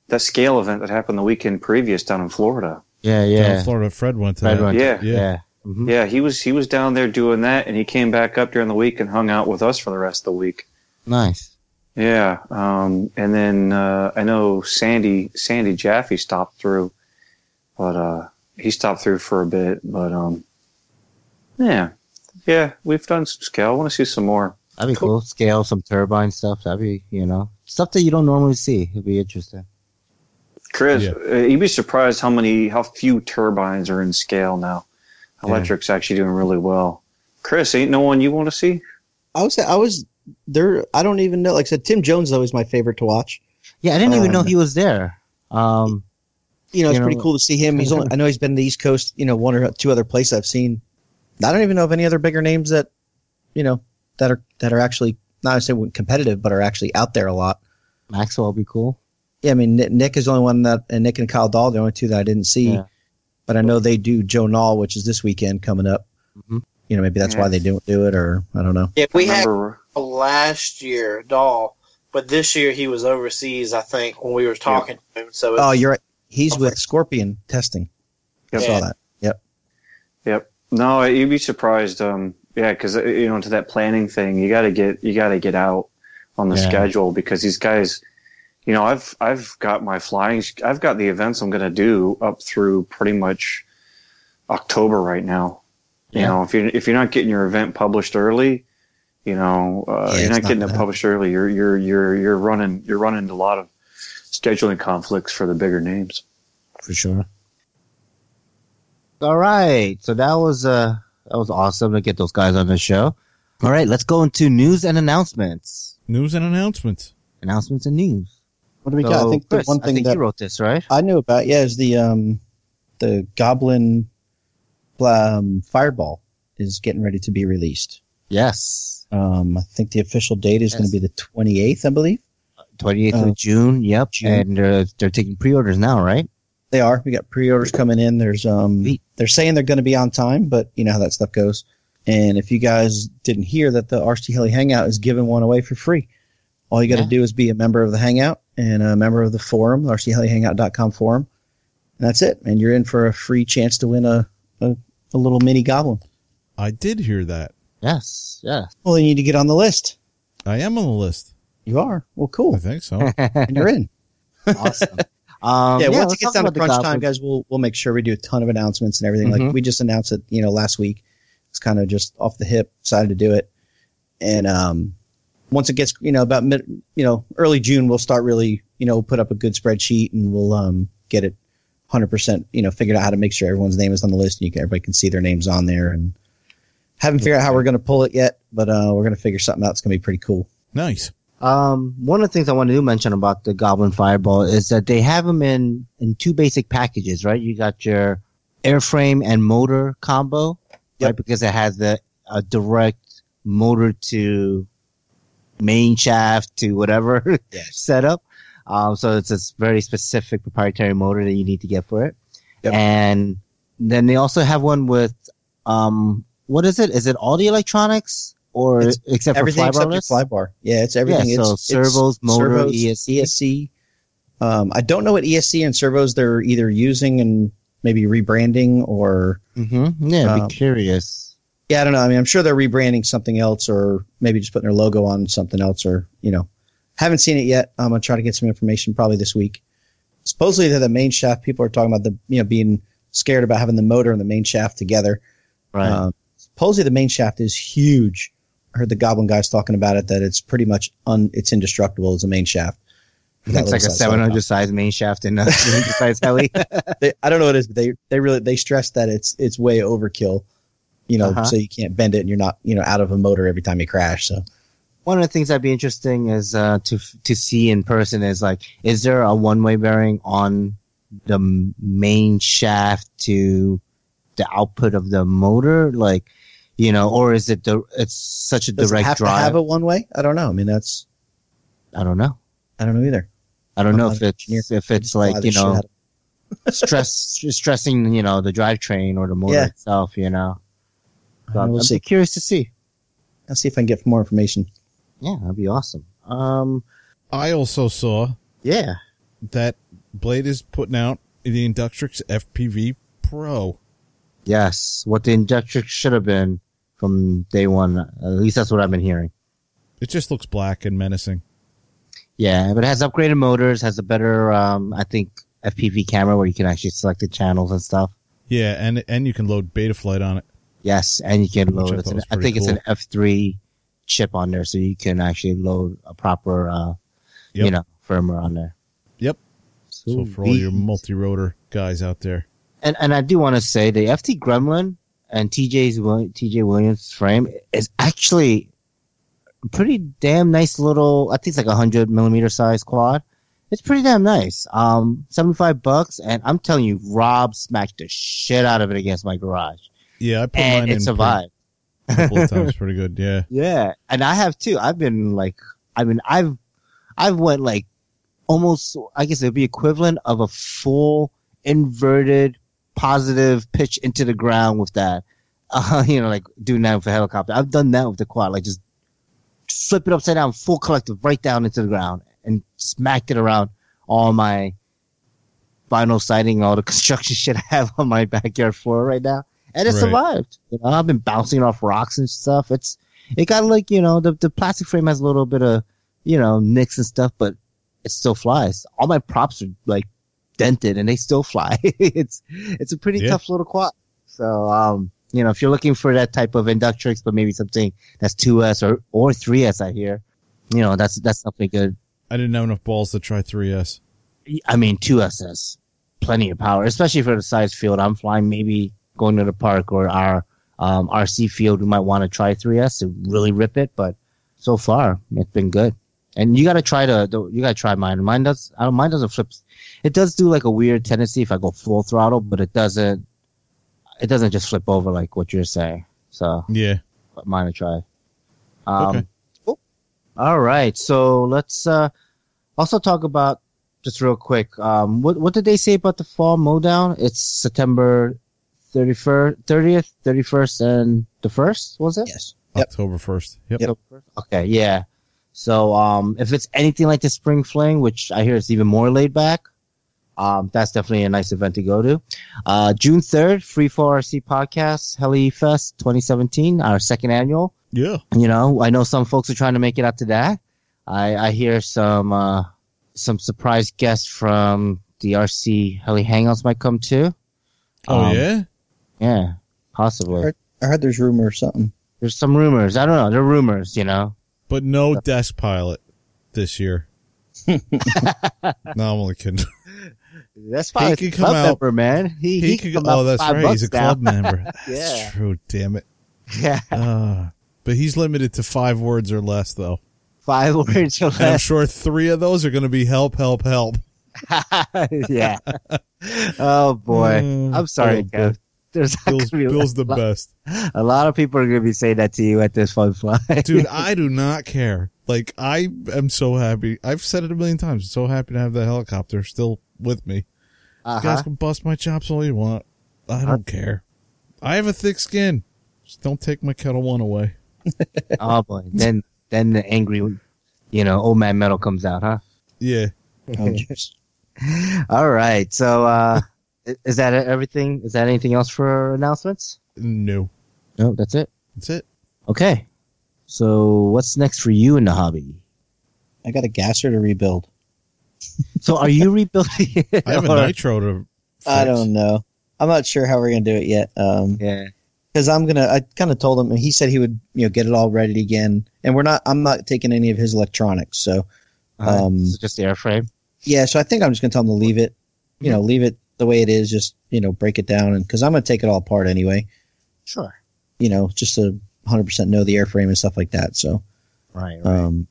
Speaker 5: that scale event that happened the weekend previous down in Florida.
Speaker 3: Yeah,
Speaker 4: Down
Speaker 3: yeah.
Speaker 4: in Florida, Fred went to
Speaker 3: Fred
Speaker 4: that.
Speaker 3: went-
Speaker 5: Yeah.
Speaker 4: Yeah.
Speaker 3: yeah. Mhm.
Speaker 5: Yeah, he was he was down there doing that, and he came back up during the week and hung out with us for the rest of the week.
Speaker 3: Nice.
Speaker 5: Yeah, um, and then uh, I know Sandy Sandy Jaffe stopped through, but uh, he stopped through for a bit. But um, yeah, yeah, we've done some scale. I want to see some more.
Speaker 3: That'd be cool. Scale some turbine stuff. That'd be you know stuff that you don't normally see. It'd be interesting.
Speaker 5: Chris,
Speaker 4: Yeah.
Speaker 5: uh, you'd be surprised how many how few turbines are in scale now. Electric's actually doing really well. Chris, ain't no one you want to see?
Speaker 7: I was I was there. I don't even know. Like I said, Tim Jones is always my favorite to watch.
Speaker 3: Yeah, I didn't even
Speaker 7: Um,
Speaker 3: know he was there. Um,
Speaker 7: You know, it's
Speaker 3: You
Speaker 7: pretty
Speaker 3: know-
Speaker 7: cool to see him. He's only, I know he's been to the East Coast. You know, one or two other places I've seen. I don't even know of any other bigger names that, you know, that are that are actually not to say competitive, but are actually out there a lot.
Speaker 3: Maxwell would be cool.
Speaker 7: Yeah, I mean Nick, Nick is the only one that, and Nick and Kyle Dahl, the only two that I didn't see.
Speaker 3: Yeah.
Speaker 7: But I know they do Joe Nall, which is this weekend coming up.
Speaker 3: Mhm.
Speaker 7: You know, maybe that's
Speaker 5: Yeah.
Speaker 7: why they don't do it, or I don't know.
Speaker 6: Yeah, we
Speaker 5: I
Speaker 6: had last year Dahl, but this year he was overseas. I think when we were talking to him. So
Speaker 7: Oh, you're right. He's
Speaker 6: Okay.
Speaker 7: with Scorpion testing. I saw that. Yep.
Speaker 5: Yep. No, you'd be surprised. Um, yeah, because you know, to that planning thing, you got to get you got to get out on the
Speaker 3: Yeah.
Speaker 5: schedule because these guys, you know, I've I've got my flying, I've got the events I'm going to do up through pretty much October right now. You know, if you if you're not getting your event published early, you know, uh,
Speaker 7: Yeah,
Speaker 5: you're not
Speaker 7: not
Speaker 5: getting it published early. You're you're you're you're running you're running into a lot of scheduling conflicts for the bigger names.
Speaker 3: for sure. All right, so that was uh that was awesome to get those guys on the show. All right, let's go into news and announcements.
Speaker 4: News and announcements.
Speaker 3: Announcements and news.
Speaker 7: What do we
Speaker 3: So,
Speaker 7: got? I think the
Speaker 3: Chris,
Speaker 7: one
Speaker 3: I
Speaker 7: thing
Speaker 3: think
Speaker 7: that
Speaker 3: you wrote this, right?
Speaker 7: I knew about, yeah, is the um, the Goblin um, Fireball is getting ready to be released.
Speaker 3: Yes,
Speaker 7: Um, I think the official date is
Speaker 3: Yes.
Speaker 7: going to be the 28th, I believe.
Speaker 3: twenty eighth
Speaker 7: Uh,
Speaker 3: of June. Yep,
Speaker 7: June.
Speaker 3: and uh, they're taking pre-orders now, right?
Speaker 7: They are. We got pre-orders coming in. There's um, they're saying they're going to be on time, but you know how that stuff goes. And if you guys didn't hear that the RC Heli Hangout is giving one away for free, all you got to
Speaker 3: Yeah.
Speaker 7: do is be a member of the Hangout and a member of the forum, the RCHeliHangout.com forum. And that's it. And you're in for a free chance to win a, a, a little mini goblin.
Speaker 4: I did hear that.
Speaker 3: Yes, yes.
Speaker 7: Well, you need to get on the list.
Speaker 4: I am on the list.
Speaker 7: You are. Well, cool.
Speaker 4: I think so.
Speaker 7: and you're in.
Speaker 3: awesome. Um,
Speaker 7: yeah, once it gets down to
Speaker 3: about
Speaker 7: crunch time, guys, we'll we'll make sure we do a ton of announcements and everything.
Speaker 3: Mhm.
Speaker 7: Like we just announced it, you know, last week. It's kind of just off the hip, decided to do it, and um, once it gets, you know, about mid, you know, early June, we'll start really, you know, put up a good spreadsheet and we'll um get it hundred percent, you know, figured out how to make sure everyone's name is on the list and you can everybody can see their names on there and haven't figured out how we're going to pull it yet, but uh, we're going to figure something out. It's going to be pretty cool.
Speaker 4: Nice.
Speaker 3: Um, one of the things I wanted to do mention about the Goblin Fireball is that they have them in, in two basic packages, right? You got your airframe and motor combo,
Speaker 7: Yep.
Speaker 3: right? Because it has the a direct motor to main shaft to whatever
Speaker 7: Yes.
Speaker 3: setup. Um, so it's a very specific proprietary motor that you need to get for it.
Speaker 7: Yep.
Speaker 3: And then they also have one with, um, what is it? Is it all the electronics or
Speaker 7: It's
Speaker 3: except for
Speaker 7: everything except your
Speaker 3: flybarless?
Speaker 7: fly bar. Yeah, it's everything.
Speaker 3: Yeah,
Speaker 7: it's,
Speaker 3: so
Speaker 7: it's
Speaker 3: servos, motor,
Speaker 7: servos,
Speaker 3: ESC.
Speaker 7: ESC. Um, I don't know what ESC and servos they're either using and maybe rebranding or
Speaker 3: Mm-hmm. Yeah,
Speaker 7: Um,
Speaker 3: be curious.
Speaker 7: Yeah, I don't know. I mean, I'm sure they're rebranding something else or maybe just putting their logo on something else or you know, haven't seen it yet. I'm gonna try to get some information probably this week. Supposedly they're the main shaft. People are talking about the you know being scared about having the motor and the main shaft together.
Speaker 3: Right.
Speaker 7: Um, supposedly the main shaft is huge. I heard the Goblin guys talking about it that it's pretty much un, it's indestructible as a main shaft. That
Speaker 3: It's like a
Speaker 7: little size
Speaker 3: 700 size main shaft and a 300 size heli.
Speaker 7: they, I don't know what it is, but they they really they stress that it's it's way overkill. You know,
Speaker 3: Uh-huh.
Speaker 7: so you can't bend it, and you're not you know out of a motor every time you crash. So
Speaker 3: One of the things that'd be interesting is uh, to to see in person is like, is there a one way bearing on the main shaft to the output of the motor, like, you know, or is it the it's such a
Speaker 7: does it
Speaker 3: direct
Speaker 7: have
Speaker 3: drive?
Speaker 7: to have a one way? I don't know. I mean, that's
Speaker 3: I don't know.
Speaker 7: I don't know either.
Speaker 3: I don't
Speaker 7: I'm
Speaker 3: know if it's
Speaker 7: engineer.
Speaker 3: if it's like you know stress stressing you know the drivetrain or the motor
Speaker 7: Yeah.
Speaker 3: itself. You know, so I'm,
Speaker 7: we'll
Speaker 3: I'm
Speaker 7: see.
Speaker 3: curious to see.
Speaker 7: I'll see if I can get more information.
Speaker 3: Yeah, that'd be awesome. Um,
Speaker 4: I also saw
Speaker 3: yeah,
Speaker 4: that Blade is putting out the Inductrix FPV Pro.
Speaker 3: yes, what the Inductrix should have been from day one. At least that's what I've been hearing.
Speaker 4: It just looks black and menacing.
Speaker 3: Yeah, but it has upgraded motors, has a better, um, I think, FPV camera where you can actually select the channels and stuff.
Speaker 4: Yeah, and and you can load Betaflight on it.
Speaker 3: Yes, and you can load. It's an, I think it's an. F3 chip on there, so you can actually load a proper, uh,
Speaker 4: Yep.
Speaker 3: you know, firmware on there.
Speaker 4: Yep. So for all your multi-rotor guys out there,
Speaker 3: and and I do want to say the FT Gremlin and TJ's TJ Williams frame is actually pretty damn nice little. I think it's like a hundred millimeter size quad. It's pretty damn nice. Um, seventy five bucks, and I'm telling you, Rob smacked the shit out of it against my garage,
Speaker 4: yeah, I put
Speaker 3: and
Speaker 4: mine
Speaker 3: it survived.
Speaker 4: a couple of times. Pretty good. Yeah,
Speaker 3: Yeah, and I have too. I've been like, I mean, I've, I've went like almost. I guess it'd be equivalent of a full inverted positive pitch into the ground with that. Uh, you know, like doing that with a helicopter. I've done that with the quad, like just flip it upside down, full collective, right down into the ground, and smacked it around all my vinyl siding, all the construction shit I have on my backyard floor right now, and it
Speaker 4: Right.
Speaker 3: survived. You know, I've been bouncing off rocks and stuff. It's it got like you know the the plastic frame has a little bit of you know nicks and stuff, but it still flies. All my props are like dented and they still fly. it's it's a pretty
Speaker 4: Yeah.
Speaker 3: tough little quad. So um you know if you're looking for that type of Inductrix, but maybe something that's 2S or or 3S, I hear. You know that's that's something good.
Speaker 4: I didn't have enough balls to try 3S.
Speaker 3: I mean 2S has plenty of power, especially for the size field I'm flying. Maybe going to the park or our um, RC field, we might want to try 3S to really rip it. But so far, it's been good. And you got to try the, the you got to try mine. Mine does. I don't. Mine doesn't flip. It does do like a weird tendency if I go full throttle, but it doesn't. It doesn't just flip over like what you're saying. So
Speaker 4: Yeah,
Speaker 3: but mine to try. Um,
Speaker 4: Okay.
Speaker 3: cool. All right. So let's uh, also talk about just real quick. Um, what what did they say about the fall mowdown? It's September 31st, 30th, 31st, and the first was it?
Speaker 7: Yes. Yep.
Speaker 4: October 1st. Yep.
Speaker 7: Yep.
Speaker 3: Okay. Yeah. So um, if it's anything like the spring fling, which I hear it's even more laid back, um, that's definitely a nice event to go to. Uh, June 3rd, Free for RC Podcast, Heli Fest 2017, our second annual
Speaker 4: Yeah.
Speaker 3: you know, I know some folks are trying to make it out to that. I, I hear some, uh, some surprise guests from the RC Heli Hangouts might come too.
Speaker 4: Oh
Speaker 3: Um,
Speaker 4: yeah.
Speaker 3: Yeah, possibly.
Speaker 7: Heard- I heard there's rumor or something.
Speaker 3: There's some rumors. I don't know. They're rumors, you know.
Speaker 4: But no desk pilot this year. no, I'm only kidding.
Speaker 3: That's probably
Speaker 4: He
Speaker 3: a
Speaker 4: could come
Speaker 3: club
Speaker 4: out-
Speaker 3: member, man. He,
Speaker 4: He,
Speaker 3: he,
Speaker 4: could.
Speaker 3: come out
Speaker 4: Oh,
Speaker 3: for
Speaker 4: that's
Speaker 3: five
Speaker 4: right. He's a
Speaker 3: bucks now.
Speaker 4: club member. That's
Speaker 3: Yeah.
Speaker 4: true. Damn it.
Speaker 3: Yeah,
Speaker 4: Uh, but he's limited to five words or less, though.
Speaker 3: five words or
Speaker 4: And I'm sure three of those are going to be help, help, help.
Speaker 3: yeah. Oh boy.
Speaker 4: Mm,
Speaker 3: I'm sorry,
Speaker 4: oh,
Speaker 3: Kev. There's
Speaker 4: Bill's, Bill's the
Speaker 3: lot,
Speaker 4: best.
Speaker 3: a lot of people are gonna be saying that to you at this fun fly.
Speaker 4: Dude, I do not care. Like, I am so happy. I've said it a million times. I'm so happy to have that helicopter still with me. You
Speaker 3: uh-huh.
Speaker 4: guys can bust my chops all you want. I don't care. I have a thick skin. Just don't take my kettle one away.
Speaker 3: Oh boy, then then the angry, you know, old man metal comes out, huh?
Speaker 4: Yeah.
Speaker 7: Oh,
Speaker 3: All right, so uh, is that everything? Is that anything else for announcements?
Speaker 4: No.
Speaker 3: No, that's it.
Speaker 4: That's it.
Speaker 3: Okay, so what's next for you in the hobby?
Speaker 7: I got a gasser to rebuild.
Speaker 3: So are you rebuilding?
Speaker 4: I have a nitro to fix.
Speaker 7: I don't know. I'm not sure how we're gonna do it yet. Um,
Speaker 3: Yeah,
Speaker 7: because I'm gonna. I kind of told him, and he said he would, you know, get it all ready again. And we're not. I'm not taking any of his electronics. So,
Speaker 3: uh,
Speaker 7: Um,
Speaker 3: so just the airframe.
Speaker 7: Yeah, so I think I'm just gonna tell him to leave it. You know, leave it the way it is. Just you know, break it down, and because I'm gonna take it all apart anyway.
Speaker 3: Sure.
Speaker 7: You know, just to 100 percent know the airframe and stuff like that. So
Speaker 3: Right. Right.
Speaker 7: um,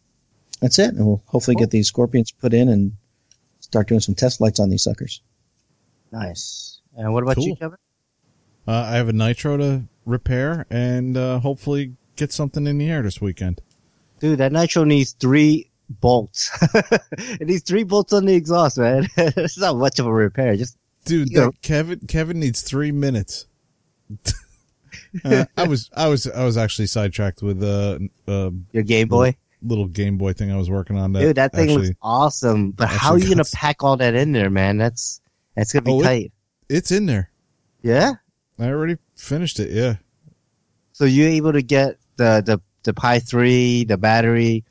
Speaker 7: that's it, and we'll hopefully get these scorpions put in and start doing some test flights on these suckers.
Speaker 3: nice. And what about you, Kevin?
Speaker 4: Uh, I have a nitro to repair and uh, hopefully get something in the air this weekend.
Speaker 3: Dude, that nitro needs three bolts. it needs three bolts on the exhaust, man. it's not much of a repair. Just
Speaker 4: Dude,
Speaker 3: You know-
Speaker 4: Kevin Kevin needs three minutes. uh, I was I was I was actually sidetracked with uh, uh,
Speaker 3: your Game Boy.
Speaker 4: little Game Boy thing I was working on. That
Speaker 3: Dude, that thing
Speaker 4: actually,
Speaker 3: looks awesome. But how are you gonna pack all that in there, man? That's that's gonna be
Speaker 4: Oh, it-
Speaker 3: tight.
Speaker 4: it's in there.
Speaker 3: yeah.
Speaker 4: I already finished it. Yeah.
Speaker 3: So you're able to get the the the Pi three, the battery,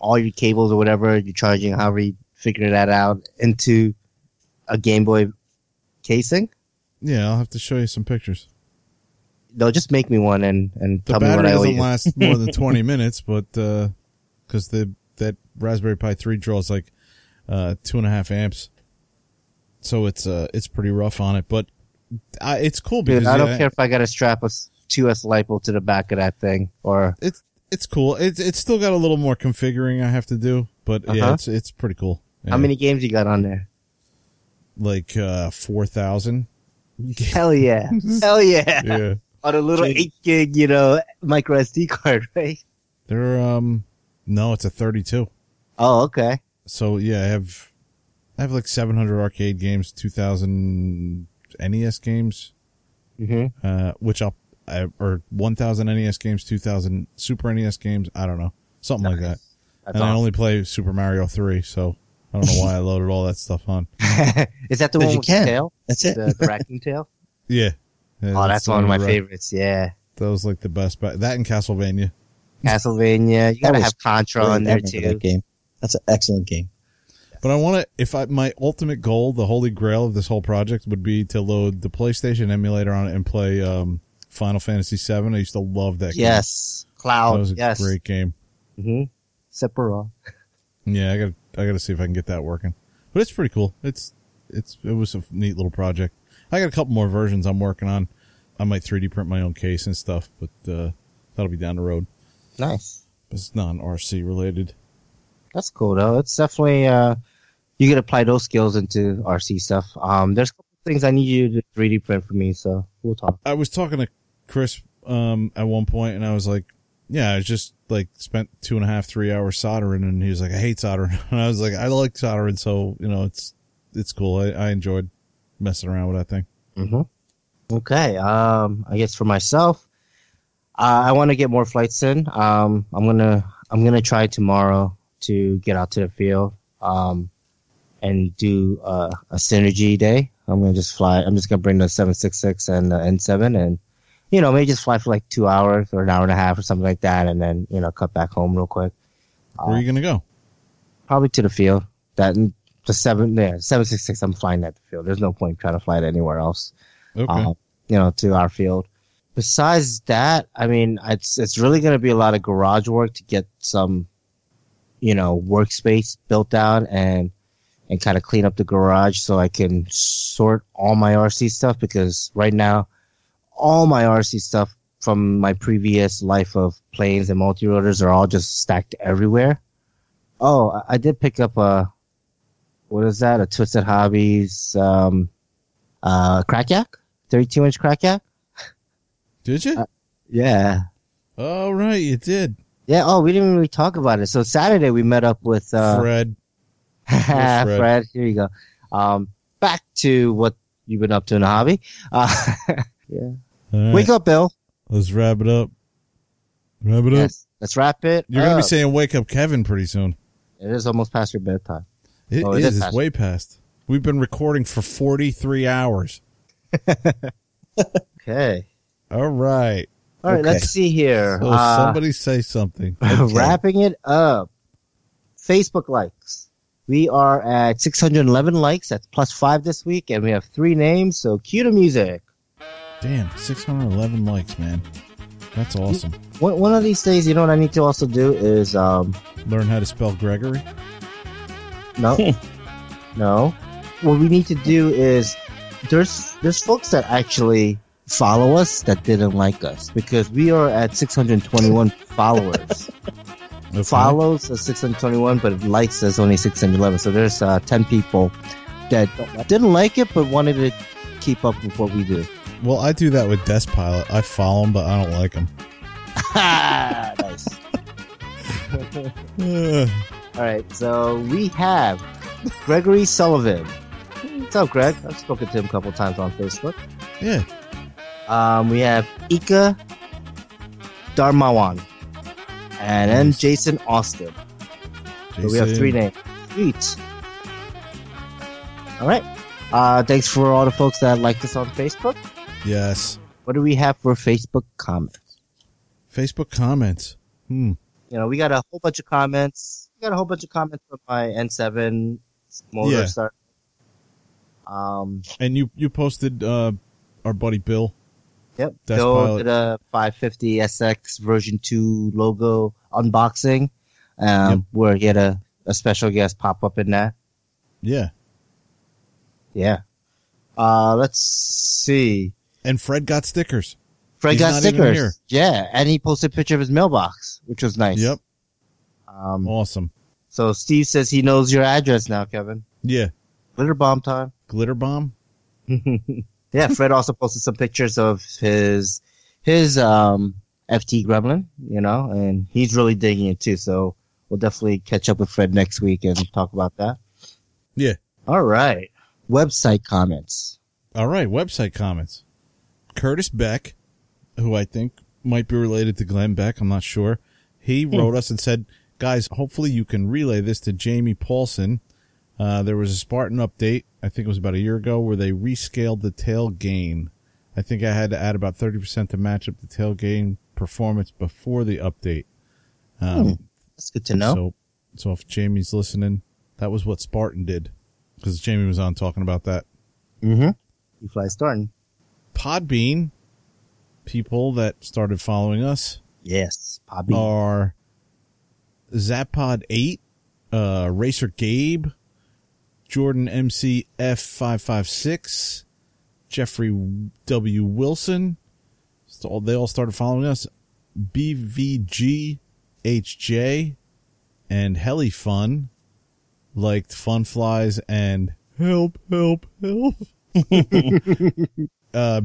Speaker 3: all your cables or whatever you're charging, however you figure that out, into a Game Boy casing.
Speaker 4: Yeah, I'll have to show you some pictures.
Speaker 3: No, just make me one and and
Speaker 4: The
Speaker 3: tell me what
Speaker 4: battery
Speaker 3: I owe
Speaker 4: doesn't
Speaker 3: you.
Speaker 4: last more than 20 minutes, but, uh 'cause cause the, that Raspberry Pi 3 draws like, uh, two and a half amps. So it's, uh, it's pretty rough on it, but I, it's cool because
Speaker 3: Dude, I don't
Speaker 4: yeah,
Speaker 3: care if I got to strap a s- 2S lipo to the back of that thing or
Speaker 4: it's, it's cool. It's, it's still got a little more configuring I have to do, but yeah,
Speaker 3: Uh-huh.
Speaker 4: it's, it's pretty cool.
Speaker 3: how many games you got on there?
Speaker 4: Like, uh, 4,000.
Speaker 3: Hell yeah. Hell yeah.
Speaker 4: Yeah.
Speaker 3: On a little
Speaker 7: Jake.
Speaker 3: 8 gig, you know, micro SD card, right?
Speaker 4: They're, um, no, it's a 32.
Speaker 3: Oh, okay.
Speaker 4: So yeah, I have I have like 700 arcade games, 2000 NES games,
Speaker 3: hmm
Speaker 4: uh, which I'll I, or 1000 NES games, 2000 Super NES games. I don't know, something like that.
Speaker 3: That's
Speaker 4: and I only play Super Mario 3, so I don't know why I loaded all that stuff on.
Speaker 3: Is that the one
Speaker 7: you
Speaker 3: with
Speaker 7: can.
Speaker 3: the tail?
Speaker 7: That's it.
Speaker 3: The, the raccoon tail?
Speaker 4: Yeah. Yeah,
Speaker 3: Oh, that's
Speaker 4: the
Speaker 3: one of my
Speaker 4: right-
Speaker 3: favorites. Yeah.
Speaker 4: That was like the best. But that and Castlevania.
Speaker 3: Castlevania. You gotta have Contra
Speaker 7: Great,
Speaker 3: on there too.
Speaker 7: That game. That's an excellent game.
Speaker 4: But I want to, if I, my ultimate goal, the holy grail of this whole project would be to load the PlayStation emulator on it and play, um, Final Fantasy VII. I used to love that game.
Speaker 3: Yes.
Speaker 4: That
Speaker 3: Cloud.
Speaker 4: was a
Speaker 3: yes.
Speaker 4: great game.
Speaker 3: Mm-hmm. Sephiroth.
Speaker 4: Yeah, I got to I got to see if I can get that working. But it's pretty cool. It's it's it was a neat little project. I got a couple more versions I'm working on. I might 3D print my own case and stuff, but uh, that'll be down the road.
Speaker 3: Nice.
Speaker 4: It's non RC related.
Speaker 3: That's cool though. It's definitely uh you can apply those skills into RC stuff. Um there's a couple things I need you to 3D print for me, so we'll talk.
Speaker 4: I was talking to Chris um at one point, and I was like, "Yeah, I just like spent two and a half, three hours soldering," and he was like, "I hate soldering," and I was like, "I like soldering, so you know, it's it's cool. I, I enjoyed messing around with that thing."
Speaker 3: Mm-hmm. Okay. Um, I guess for myself, uh, I want to get more flights in. Um, I'm gonna I'm gonna try tomorrow to get out to the field. Um, and do uh, a synergy day. I'm gonna just fly. I'm just gonna bring the 766 and the N7, and you know maybe just fly for like two hours or an hour and a half or something like that, and then you know cut back home real quick.
Speaker 4: Where are you gonna go?
Speaker 3: Probably to the field. That the seven yeah 766. I'm flying at the field. There's no point trying to fly it anywhere else
Speaker 4: Okay.
Speaker 3: uh, you know, to our field. Besides that, I mean, it's it's really going to be a lot of garage work to get some, you know, workspace built out and and kind of clean up the garage so I can sort all my RC stuff because right now, all my RC stuff from my previous life of planes and multi rotors are all just stacked everywhere. Oh, I- did pick up a what is that? A Twisted Hobbies um, uh, crack yak. 32 inch crack yak?
Speaker 4: Did you?
Speaker 3: uh, Yeah.
Speaker 4: oh right, you did.
Speaker 3: Yeah. Oh, we didn't really talk about it. So Saturday we met up with, uh,
Speaker 4: Fred.
Speaker 3: Fred.
Speaker 4: Fred.
Speaker 3: Here you go. Um, back to what you've been up to in the hobby. Uh, yeah.
Speaker 4: Right,
Speaker 3: Wake up, Bill.
Speaker 4: Let's wrap it up. Wrap it up.
Speaker 3: Let's wrap it.
Speaker 4: You're gonna be saying "Wake up, Kevin" pretty soon.
Speaker 3: it is almost past your bedtime.
Speaker 4: It
Speaker 3: Oh, it
Speaker 4: is.
Speaker 3: is
Speaker 4: It's way past. We've been recording for 43 hours.
Speaker 3: Okay.
Speaker 4: All right.
Speaker 3: All right.
Speaker 7: Okay.
Speaker 3: Let's see here.
Speaker 4: So
Speaker 3: Uh,
Speaker 4: somebody say something. Okay.
Speaker 3: Wrapping it up. Facebook likes. We are at 611 likes. That's plus five this week, and we have three names. So cue the music.
Speaker 4: Damn, 611 likes, man. That's awesome.
Speaker 3: One, one of these days, you know what I need to also do is um
Speaker 4: Learn how to spell Gregory.
Speaker 3: no No. What we need to do is there's there's folks that actually follow us that didn't like us because we are at 621 followers.
Speaker 4: Okay.
Speaker 3: Follows at 621, but likes says only 611. So there's uh, 10 people that didn't like it but wanted to keep up with what we do.
Speaker 4: Well, I do that with Desk Pilot. I follow him, but I don't like him.
Speaker 3: nice. All right, so we have Gregory Sullivan. What's up, Greg? I've spoken to him a couple times on Facebook.
Speaker 4: yeah.
Speaker 3: Um, we have Ika Dharmawan. And then
Speaker 4: Nice.
Speaker 3: Jason Austin. So we have three names. Sweet. All right. Uh, thanks for all the folks that liked us on Facebook.
Speaker 4: Yes.
Speaker 3: What do we have for Facebook comments?
Speaker 4: Facebook comments. Hmm.
Speaker 3: You know, we got a whole bunch of comments. We got a whole bunch of comments from my N7 motor
Speaker 4: Yeah.
Speaker 3: start. Um,
Speaker 4: And you you posted uh our buddy Bill.
Speaker 3: Yep.
Speaker 4: Desk
Speaker 3: Bill
Speaker 4: Pilot.
Speaker 3: did a 550 SX version 2 logo unboxing, um,
Speaker 4: Yep.
Speaker 3: where he had a, a special guest pop up in there.
Speaker 4: Yeah.
Speaker 3: Yeah. Uh, let's see.
Speaker 4: And Fred got stickers.
Speaker 3: Fred
Speaker 4: He's
Speaker 3: got stickers. Yeah. And he posted a picture of his mailbox, which was nice.
Speaker 4: Yep.
Speaker 3: Um,
Speaker 4: Awesome.
Speaker 3: so Steve says he knows your address now, Kevin.
Speaker 4: Yeah.
Speaker 3: Glitter bomb time.
Speaker 4: Glitter bomb.
Speaker 3: yeah, Fred also posted some pictures of his his um FT Gremlin, you know, and he's really digging it too. So we'll definitely catch up with Fred next week and talk about that.
Speaker 4: Yeah.
Speaker 3: All right. Website comments.
Speaker 4: All right. Website comments. Curtis Beck, who I think might be related to Glenn Beck. I'm not sure. He wrote us and said, guys, hopefully you can relay this to Jamie Paulson. Uh, there was a Spartan update. I think it was about a year ago where they rescaled the tail gain. I think I had to add about 30% to match up the tail gain performance before the update. Um,
Speaker 3: That's good to know.
Speaker 4: So, so if Jamie's listening, that was what Spartan did because Jamie was on talking about that.
Speaker 3: mm-hmm. You fly starting.
Speaker 4: Podbean people that started following us
Speaker 3: Yes. Bobby.
Speaker 4: are Zapod eight, uh, Racer Gabe, Jordan MCF556, Jeffrey W Wilson. So they all started following us. BVG HJ and Heli Fun liked Fun Flies and Help Help Help. uh,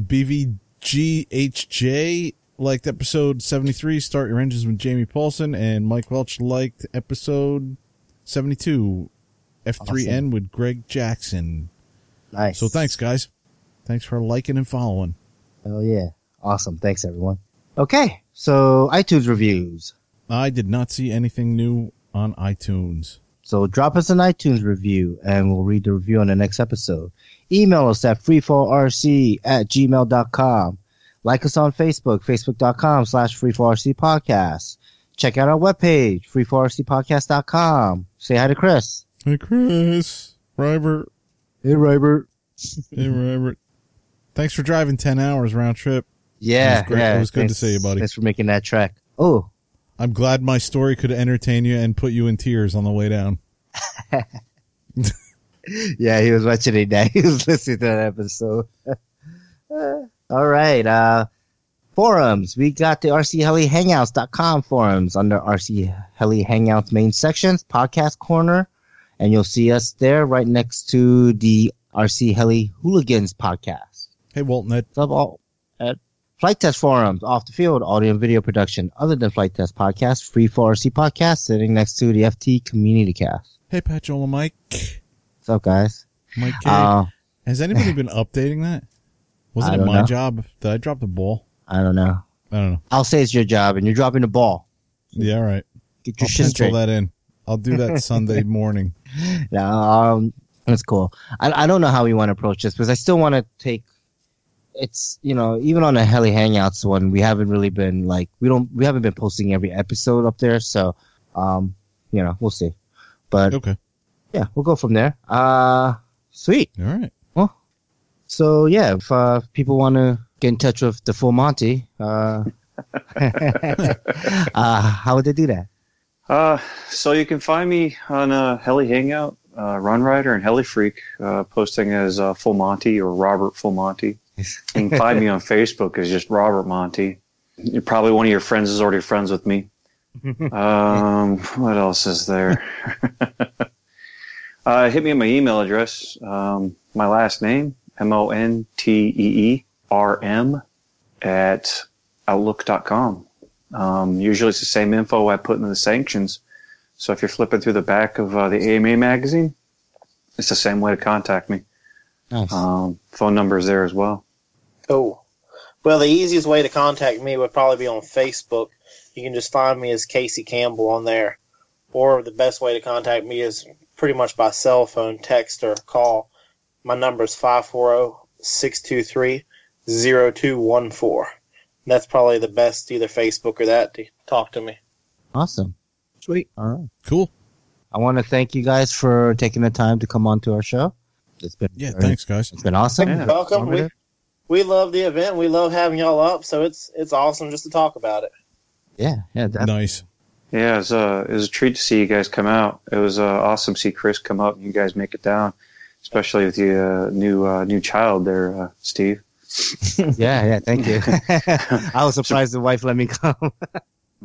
Speaker 4: BVGHJ liked episode 73, Start Your Engines with Jamie Paulson, and Mike Welch liked episode 72, F3N with Greg Jackson.
Speaker 3: nice.
Speaker 4: So thanks, guys. Thanks for liking and following.
Speaker 3: Oh yeah. Awesome. Thanks everyone. Okay. So iTunes reviews.
Speaker 4: I did not see anything new on iTunes.
Speaker 3: So drop us an iTunes review and we'll read the review on the next episode. Email us at freefallrc at gmail.com. Like us on Facebook, facebook.com slash freefallrc podcast. Check out our webpage, freefallrcpodcast.com. Say hi to Chris.
Speaker 4: Hey, Chris. Robert.
Speaker 3: Hey, Robert.
Speaker 4: Hey, Robert. Thanks for driving 10 hours round trip.
Speaker 3: Yeah,
Speaker 4: It was great.
Speaker 3: yeah.
Speaker 4: It was good to
Speaker 3: thanks-
Speaker 4: see you, buddy.
Speaker 3: Thanks for making that trek. Oh,
Speaker 4: I'm glad my story could entertain you and put you in tears on the way down.
Speaker 3: yeah, he was watching it now. He was listening to that episode. All right. Uh, forums. We got the rcheliHangouts.com forums under RC Heli Hangouts main sections, podcast corner, and you'll see us there right next to the RC Heli Hooligans podcast.
Speaker 4: Hey, Walton,
Speaker 3: Sub all at Flite Test forums, off the field, audio and video production, other than Flite Test podcast, Free Fall RC podcast, sitting next to the FT Community Cast.
Speaker 4: Hey, Patchola Mike.
Speaker 3: Up, guys?
Speaker 4: Mike K.
Speaker 3: Uh,
Speaker 4: Has anybody been updating that? Wasn't it my
Speaker 3: know.
Speaker 4: job? Did I drop the ball?
Speaker 3: I don't know.
Speaker 4: I don't know.
Speaker 3: I'll say it's your job, and you're dropping the ball.
Speaker 4: Yeah, all right.
Speaker 3: Get your
Speaker 4: I'll
Speaker 3: shit straight.
Speaker 4: that in. I'll do that Sunday morning.
Speaker 3: No, um, that's cool. I, I don't know how we want to approach this because I still want to take. It's you know even on the Heli Hangouts one we haven't really been like we don't we haven't been posting every episode up there so um you know we'll see but
Speaker 4: Okay.
Speaker 3: Yeah we'll go from there uh sweet
Speaker 4: All right.
Speaker 3: Well, so yeah if uh, people want to get in touch with the full Monty uh uh how would they do that
Speaker 5: Uh, so you can find me on uh, Heli Hangout. Uh, uh, RunRyder and HeliFreak, uh, posting as uh, Full Monty or Robert Full Monty. You can find me on Facebook as just Robert Monty. You're probably one of your friends is already friends with me. Um, what else is there? uh, hit me at my email address. Um, my last name, M O N T E E R M, at outlook.com. Um, usually it's the same info I put in the sanctions. So if you're flipping through the back of uh, the AMA magazine, it's the same way to contact me.
Speaker 3: Nice.
Speaker 5: Um, phone number is there as well.
Speaker 6: Oh. Well, the easiest way to contact me would probably be on Facebook. You can just find me as Casey Campbell on there. Or the best way to contact me is pretty much by cell phone, text, or call. My number is 540 623 0214. That's probably the best, either Facebook or that, to talk to me.
Speaker 3: Awesome.
Speaker 7: Sweet.
Speaker 3: All right.
Speaker 4: Cool.
Speaker 3: I want to thank you guys for taking the time to come on to our show. It's been
Speaker 4: Yeah,
Speaker 3: very-
Speaker 4: thanks, guys.
Speaker 3: It's been awesome.
Speaker 5: Yeah.
Speaker 6: Welcome. We, we love the event. We love having y'all up, so it's it's awesome just to talk about it.
Speaker 3: Yeah, yeah, definitely.
Speaker 4: Nice.
Speaker 5: Yeah, it was, uh, it was a treat to see you guys come out. It was uh, awesome to see Chris come up and you guys make it down, especially with the uh, new uh, new child there, uh, Steve.
Speaker 3: Yeah, yeah, thank you. I was surprised the wife let me come.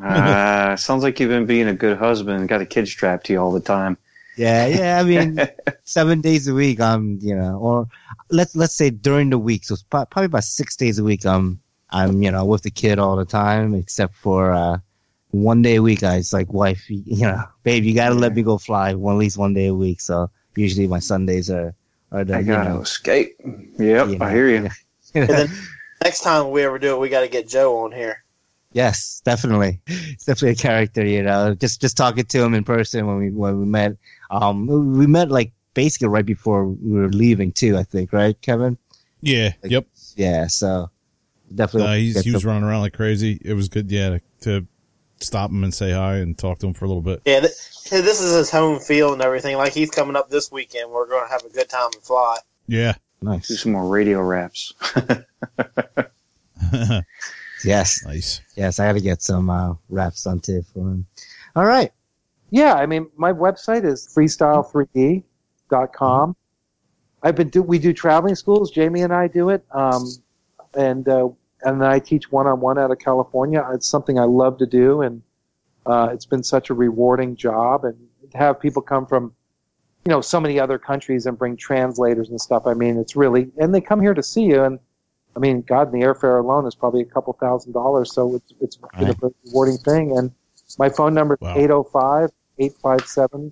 Speaker 5: Uh, sounds like you've been being a good husband and got a kid strapped to you all the time.
Speaker 3: yeah, yeah. I mean, seven days a week. I'm, you know, or let's let's say during the week. So probably about six days a week. I'm, I'm, you know, with the kid all the time, except for uh one day a week. I it's like, wife, you know, babe, you gotta let me go fly one at least one day a week. So usually my Sundays are are the,
Speaker 5: I
Speaker 3: you
Speaker 5: gotta
Speaker 3: know,
Speaker 5: escape. Yep,
Speaker 3: you know,
Speaker 5: I hear you.
Speaker 6: And then next time we ever do it, we got to get Joe on here.
Speaker 3: Yes, definitely. It's definitely a character, you know. Just just talking to him in person when we when we met. Um, we met like basically right before we were leaving too. I think, right, Kevin?
Speaker 4: Yeah. Yep.
Speaker 3: Yeah. So definitely.
Speaker 4: Uh, he's, he was
Speaker 3: to-
Speaker 4: running around like crazy. It was good, yeah, to, to stop him and say hi and talk to him for a little bit.
Speaker 6: Yeah, th- this is his home field and everything. Like he's coming up this weekend. We're going to have a good time and fly.
Speaker 4: Yeah.
Speaker 3: Nice.
Speaker 5: Do some more radio raps.
Speaker 3: Yes,
Speaker 4: nice.
Speaker 3: yes. I got to get some uh, raps on too for him. All right.
Speaker 2: Yeah, I mean, my website is freestyle3d.com. I've been do we do traveling schools. Jamie and I do it, um, and uh, and then I teach one on one out of California. It's something I love to do, and uh, it's been such a rewarding job. And to have people come from, you know, so many other countries and bring translators and stuff. I mean, it's really and they come here to see you. And I mean, God, the airfare alone is probably a couple thousand dollars. So it's it's a
Speaker 3: Right.
Speaker 2: very rewarding thing. And my phone number is
Speaker 4: Wow.
Speaker 2: 805 857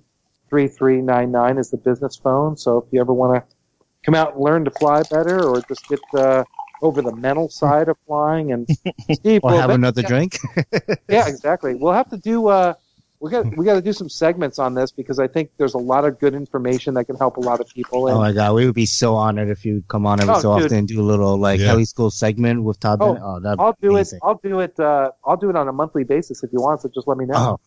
Speaker 2: 3399 is the business phone. So if you ever want to come out and learn to fly better or just get uh, over the mental side of flying and Steve,
Speaker 3: Or
Speaker 2: we'll
Speaker 3: have
Speaker 2: bet-
Speaker 3: another drink.
Speaker 2: yeah, exactly. We'll have to do. Uh, we got we got to do some segments on this because I think there's a lot of good information that can help a lot of people. And,
Speaker 3: Oh my god, we would be so honored if you'd come on every
Speaker 2: Oh,
Speaker 3: so
Speaker 2: dude.
Speaker 3: often and do a little like
Speaker 4: Yeah.
Speaker 3: heli school segment with Todd.
Speaker 2: Oh,
Speaker 3: Oh, that'd
Speaker 2: I'll do
Speaker 3: amazing.
Speaker 2: it. I'll do it. Uh, I'll do it on a monthly basis if you want. So just let me know.
Speaker 3: Oh,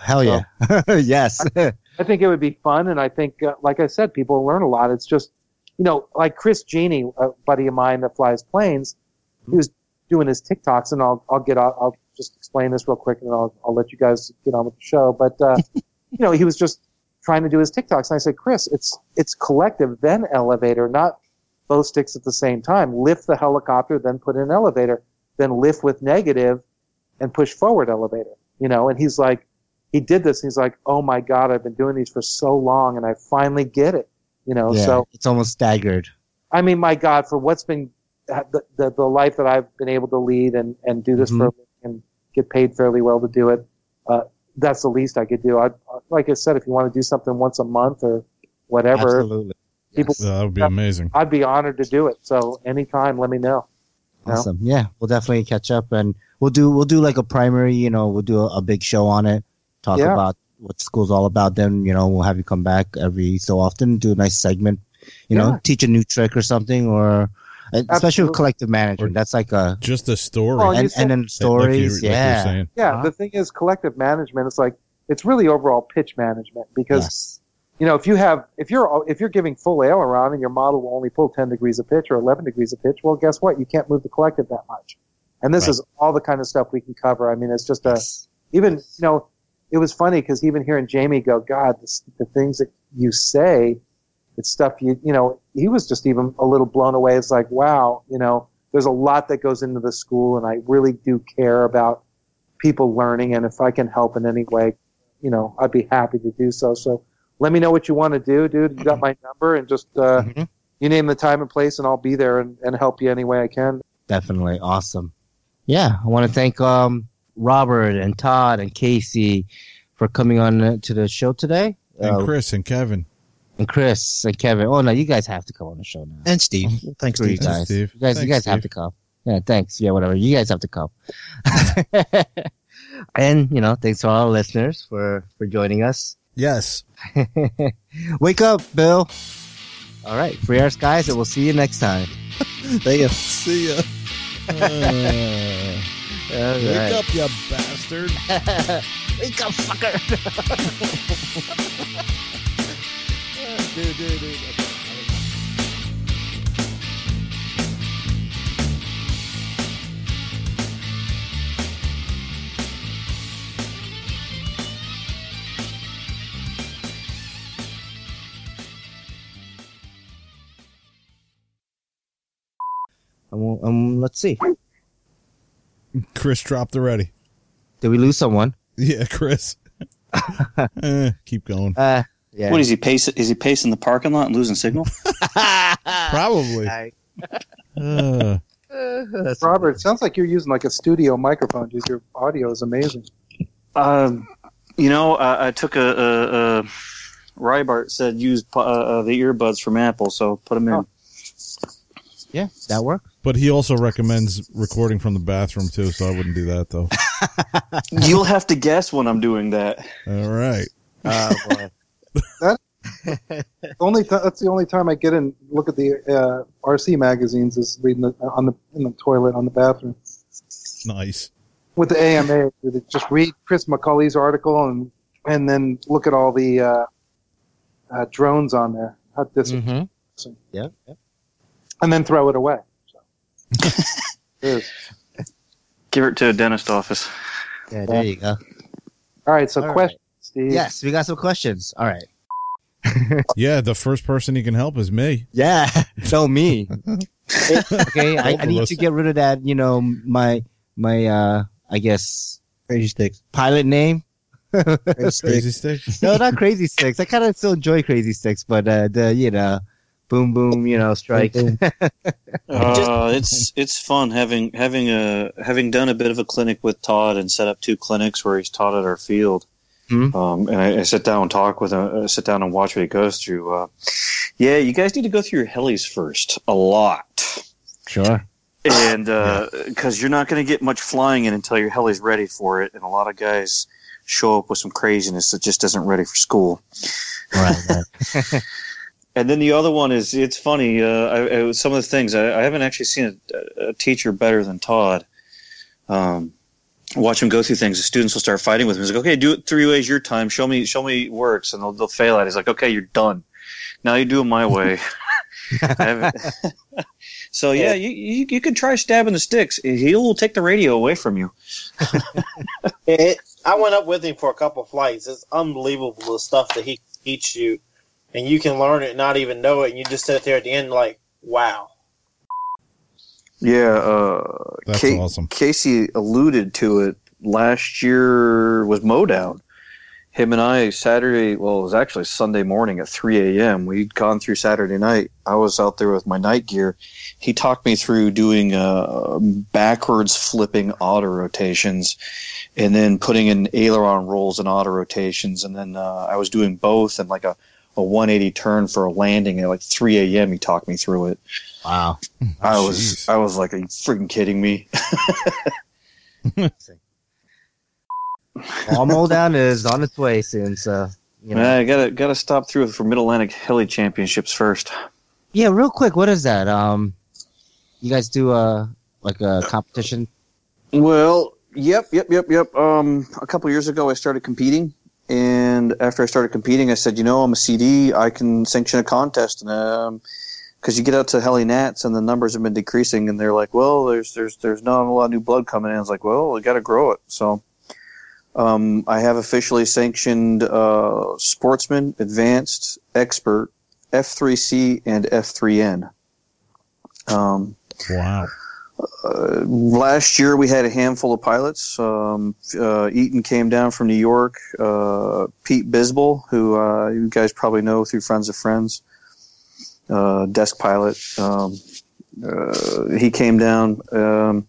Speaker 3: hell yeah! yes.
Speaker 2: I think it would be fun, and I think, uh, like I said, people learn a lot. It's just, you know, like Chris Genie, a buddy of mine that flies planes, he was doing his tic-tocs, and I'll I'll get I'll, I'll just explain this real quick, and then I'll I'll let you guys get on with the show. But uh, you know, he was just trying to do his tic-tocs, and I said, Chris, it's it's collective, then elevator, not both sticks at the same time. Lift the helicopter, then put in elevator, then lift with negative, and push forward elevator. You know, and he's like he did this. And he's like, "Oh my God, I've been doing these for so long, and I finally get it." You know,
Speaker 3: yeah,
Speaker 2: so
Speaker 3: it's almost staggered.
Speaker 2: I mean, my God, for what's been the, the the life that I've been able to lead and and do this for a living and get paid fairly well to do it, uh, that's the least I could do. I like I said, if you want to do something once a month or whatever,
Speaker 3: Absolutely.
Speaker 2: people,
Speaker 4: Uh, that would be amazing.
Speaker 2: I'd be honored to do it. So anytime, let me know. No?
Speaker 3: Awesome. Yeah, we'll definitely catch up and we'll do we'll do like a primary. You know, we'll do a, a big show on it. Talk
Speaker 2: Yeah.
Speaker 3: about what school's all about. Then you know we'll have you come back every so often, do a nice segment. You know, teach a new trick or something, or especially with collective management.
Speaker 4: Or-
Speaker 3: That's like a
Speaker 4: Just a story.
Speaker 2: Well,
Speaker 3: and,
Speaker 2: said-
Speaker 3: and then stories.
Speaker 4: like you
Speaker 3: yeah.
Speaker 4: saying.
Speaker 2: Yeah,
Speaker 3: Uh-huh.
Speaker 2: the thing is, collective management. is like it's really overall pitch management because
Speaker 3: Yes.
Speaker 2: you know, if you have, if you're, if you're giving full aileron and your model will only pull 10 degrees of pitch or 11 degrees of pitch, well, guess what? You can't move the collective that much. And this
Speaker 4: Right.
Speaker 2: is all the kind of stuff we can cover. I mean, it's just a, even, you know, it was funny because even hearing Jamie go, God, this, the things that you say. It's stuff you you know. He was just even a little blown away. It's like, wow, you know, there's a lot that goes into the school, and I really do care about people learning. And if I can help in any way, you know, I'd be happy to do so. So let me know what you want to do, dude. You got my number, and just uh,
Speaker 3: Mhm.
Speaker 2: you name the time and place, and I'll be there and, and help you any way I can.
Speaker 3: Definitely awesome. Yeah, I want to thank um, Robert and Todd and Casey for coming on uh, to the show today.
Speaker 4: And
Speaker 3: Uh,
Speaker 4: Chris and Kevin.
Speaker 3: and Chris and Kevin. Oh no, you guys have to come on the show now.
Speaker 7: And Steve. Thanks,
Speaker 3: Screw you
Speaker 7: Steve.
Speaker 4: Thanks,
Speaker 3: guys.
Speaker 4: Steve.
Speaker 3: You guys, you guys have to come. Yeah, thanks. Yeah, whatever. You guys have to come. and you know, thanks to all our listeners for for joining us.
Speaker 4: Yes.
Speaker 3: Wake up, Bill. All right, free our skies, and we'll see you next time.
Speaker 7: Thank you.
Speaker 4: See ya. Uh,
Speaker 3: All
Speaker 4: wake
Speaker 3: right.
Speaker 4: up, you bastard.
Speaker 3: Wake up, fucker.
Speaker 4: dude, dude, dude.
Speaker 3: Um, um, let's see.
Speaker 4: Chris dropped already.
Speaker 3: Did we lose someone?
Speaker 4: Yeah, Chris. Eh, keep going.
Speaker 3: Uh, yeah.
Speaker 5: What is he pacing? Is he pacing the parking lot and losing signal?
Speaker 4: Probably.
Speaker 3: I-
Speaker 4: Uh,
Speaker 3: That's-
Speaker 2: Robert, it sounds like you're using like a studio microphone, dude. Your audio is amazing.
Speaker 5: Um, you know, I, I took a, a, a Rybart said use uh, uh, the earbuds from Apple, so put them in.
Speaker 2: Oh.
Speaker 3: Yeah, that worked.
Speaker 4: but he also recommends recording from the bathroom too, so I wouldn't do that though.
Speaker 5: You'll have to guess when I'm doing that.
Speaker 4: All right.
Speaker 3: Oh boy.
Speaker 2: Only th- that's the only time I get in look at the uh, RC magazines is reading the, on the in the toilet on the bathroom
Speaker 4: Nice.
Speaker 2: with the AMA. dude, Just read Chris McCulley's article and and then look at all the uh, uh, drones on there. How dis-
Speaker 3: hmm Yeah. yeah.
Speaker 2: And then throw it away. So. It is.
Speaker 5: Give it to a dentist office.
Speaker 3: Yeah, there you go.
Speaker 2: All right, so
Speaker 3: All
Speaker 2: question, Steve.
Speaker 3: Yes, we got some questions. All right.
Speaker 4: Yeah, the first person he can help is me.
Speaker 3: Yeah, so me. okay, I, I need to get rid of that. You know, my my uh, I guess
Speaker 7: Crazy sticks.
Speaker 3: pilot name.
Speaker 7: Crazy sticks.
Speaker 3: No, not Crazy Sticks. I kind of still enjoy Crazy Sticks, but uh, the you know, boom boom, you know, strike.
Speaker 5: Uh, it's it's fun having having a having done a bit of a clinic with Todd and set up two clinics where he's taught at our field.
Speaker 3: Hmm.
Speaker 5: Um, and I, I sit down and talk with him, uh, sit down and watch what he goes through. Uh, yeah, you guys need to go through your helis first a lot.
Speaker 3: Sure.
Speaker 5: and because you're not going to get much flying in until your heli's ready for it, and a lot of guys show up with some craziness that just isn't ready for school.
Speaker 3: Right. right.
Speaker 5: And then the other one is it's funny. Uh, I, I, some of the things I, I haven't actually seen a, a teacher better than Todd. Um, watch him go through things. The students will start fighting with him. He's like, "Okay, do it three ways your time. Show me, show me it works." And they'll, they'll fail at. it. He's like, "Okay, you're done. Now you do it my way." So yeah, you, you you can try stabbing the sticks. He will take the radio away from you.
Speaker 6: It, I went up with him for a couple flights. It's unbelievable the stuff that he teaches you, and you can learn it and not even know it. And you just sit there at the end like, wow.
Speaker 5: Yeah, uh,
Speaker 4: That's
Speaker 5: Ca-
Speaker 4: awesome.
Speaker 5: Casey alluded to it. Last year was Modown. Him and I Saturday. Well, it was actually Sunday morning at 3 a.m. We'd gone through Saturday night. I was out there with my night gear. He talked me through doing uh, backwards flipping auto rotations, and then putting in aileron rolls and auto rotations, and then uh, I was doing both and like a a 180 turn for a landing at like 3 a.m. He talked me through it.
Speaker 3: Wow.
Speaker 5: I was
Speaker 4: Jeez.
Speaker 5: I was like, are you freaking kidding me?
Speaker 3: All mold down is on its way soon. So you know.
Speaker 5: I gotta gotta stop through for Mid Atlantic Heli Championships first.
Speaker 3: Yeah, real quick, what is that? Um, you guys do a like a competition?
Speaker 5: Well, yep, yep, yep, yep. Um, a couple years ago, I started competing, and after I started competing, I said, you know, I'm a CD, I can sanction a contest, and um, because you get out to Heli Nats, and the numbers have been decreasing, and they're like, well, there's there's there's not a lot of new blood coming in. I was like, well, we got to grow it, so. Um, I have officially sanctioned uh, Sportsman, Advanced, Expert, F3C, and F3N. Um,
Speaker 4: Wow.
Speaker 5: Uh, last year we had a handful of pilots. Um, uh, Eaton came down from New York. Uh, Pete Bisbal, who uh, you guys probably know through Friends of Friends, uh, desk pilot. Um, uh, he came down. Um,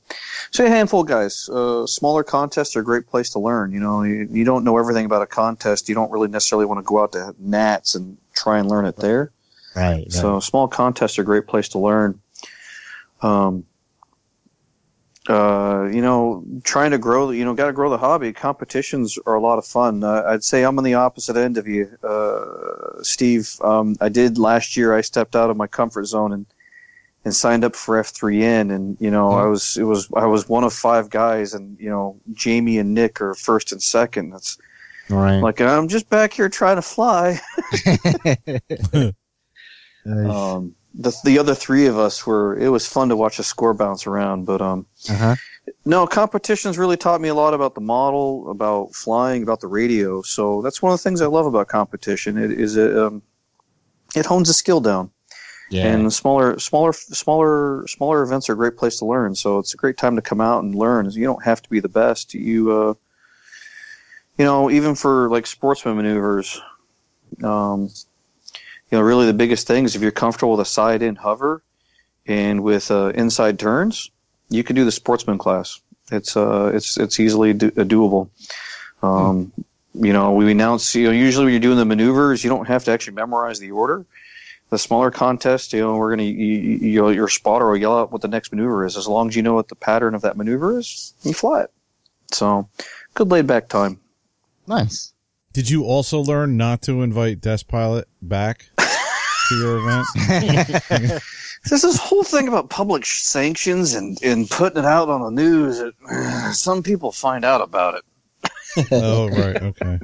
Speaker 5: so a handful of guys. Uh, smaller contests are a great place to learn. You know, you, you don't know everything about a contest. You don't really necessarily want to go out to Nats and try and learn it there.
Speaker 3: Right. right.
Speaker 5: So small contests are a great place to learn. Um, uh, you know, trying to grow, you know, got to grow the hobby. Competitions are a lot of fun. Uh, I'd say I'm on the opposite end of you, uh, Steve. Um, I did last year. I stepped out of my comfort zone and and signed up for F3N, and you know, I was it was I was one of five guys, and you know, Jamie and Nick are first and second. That's
Speaker 3: right.
Speaker 5: like I'm just back here trying to fly.
Speaker 3: Uh,
Speaker 5: Um, the the other three of us were. It was fun to watch the score bounce around, but um,
Speaker 3: uh-huh.
Speaker 5: no, competitions really taught me a lot about the model, about flying, about the radio. So that's one of the things I love about competition. It is it um, it hones a skill down,
Speaker 3: Yeah.
Speaker 5: and smaller smaller smaller smaller events are a great place to learn. So it's a great time to come out and learn. You don't have to be the best. You uh, you know, even for like sportsman maneuvers, um, you know, really the biggest thing is if you're comfortable with a side in hover and with uh, inside turns, you can do the sportsman class. It's uh, it's it's easily do- uh, doable. Um, You know, we announce. You know, usually when you're doing the maneuvers, you don't have to actually memorize the order. The smaller contest, you know, we're gonna you, you, you know, your spotter will yell out what the next maneuver is. As long as you know what the pattern of that maneuver is, you fly it. So, good laid back time.
Speaker 3: nice.
Speaker 4: Did you also learn not to invite Desk Pilot back to your event?
Speaker 5: There's this whole thing about public sanctions and, and putting it out on the news. It, uh, some people find out about it.
Speaker 4: oh, right. Okay.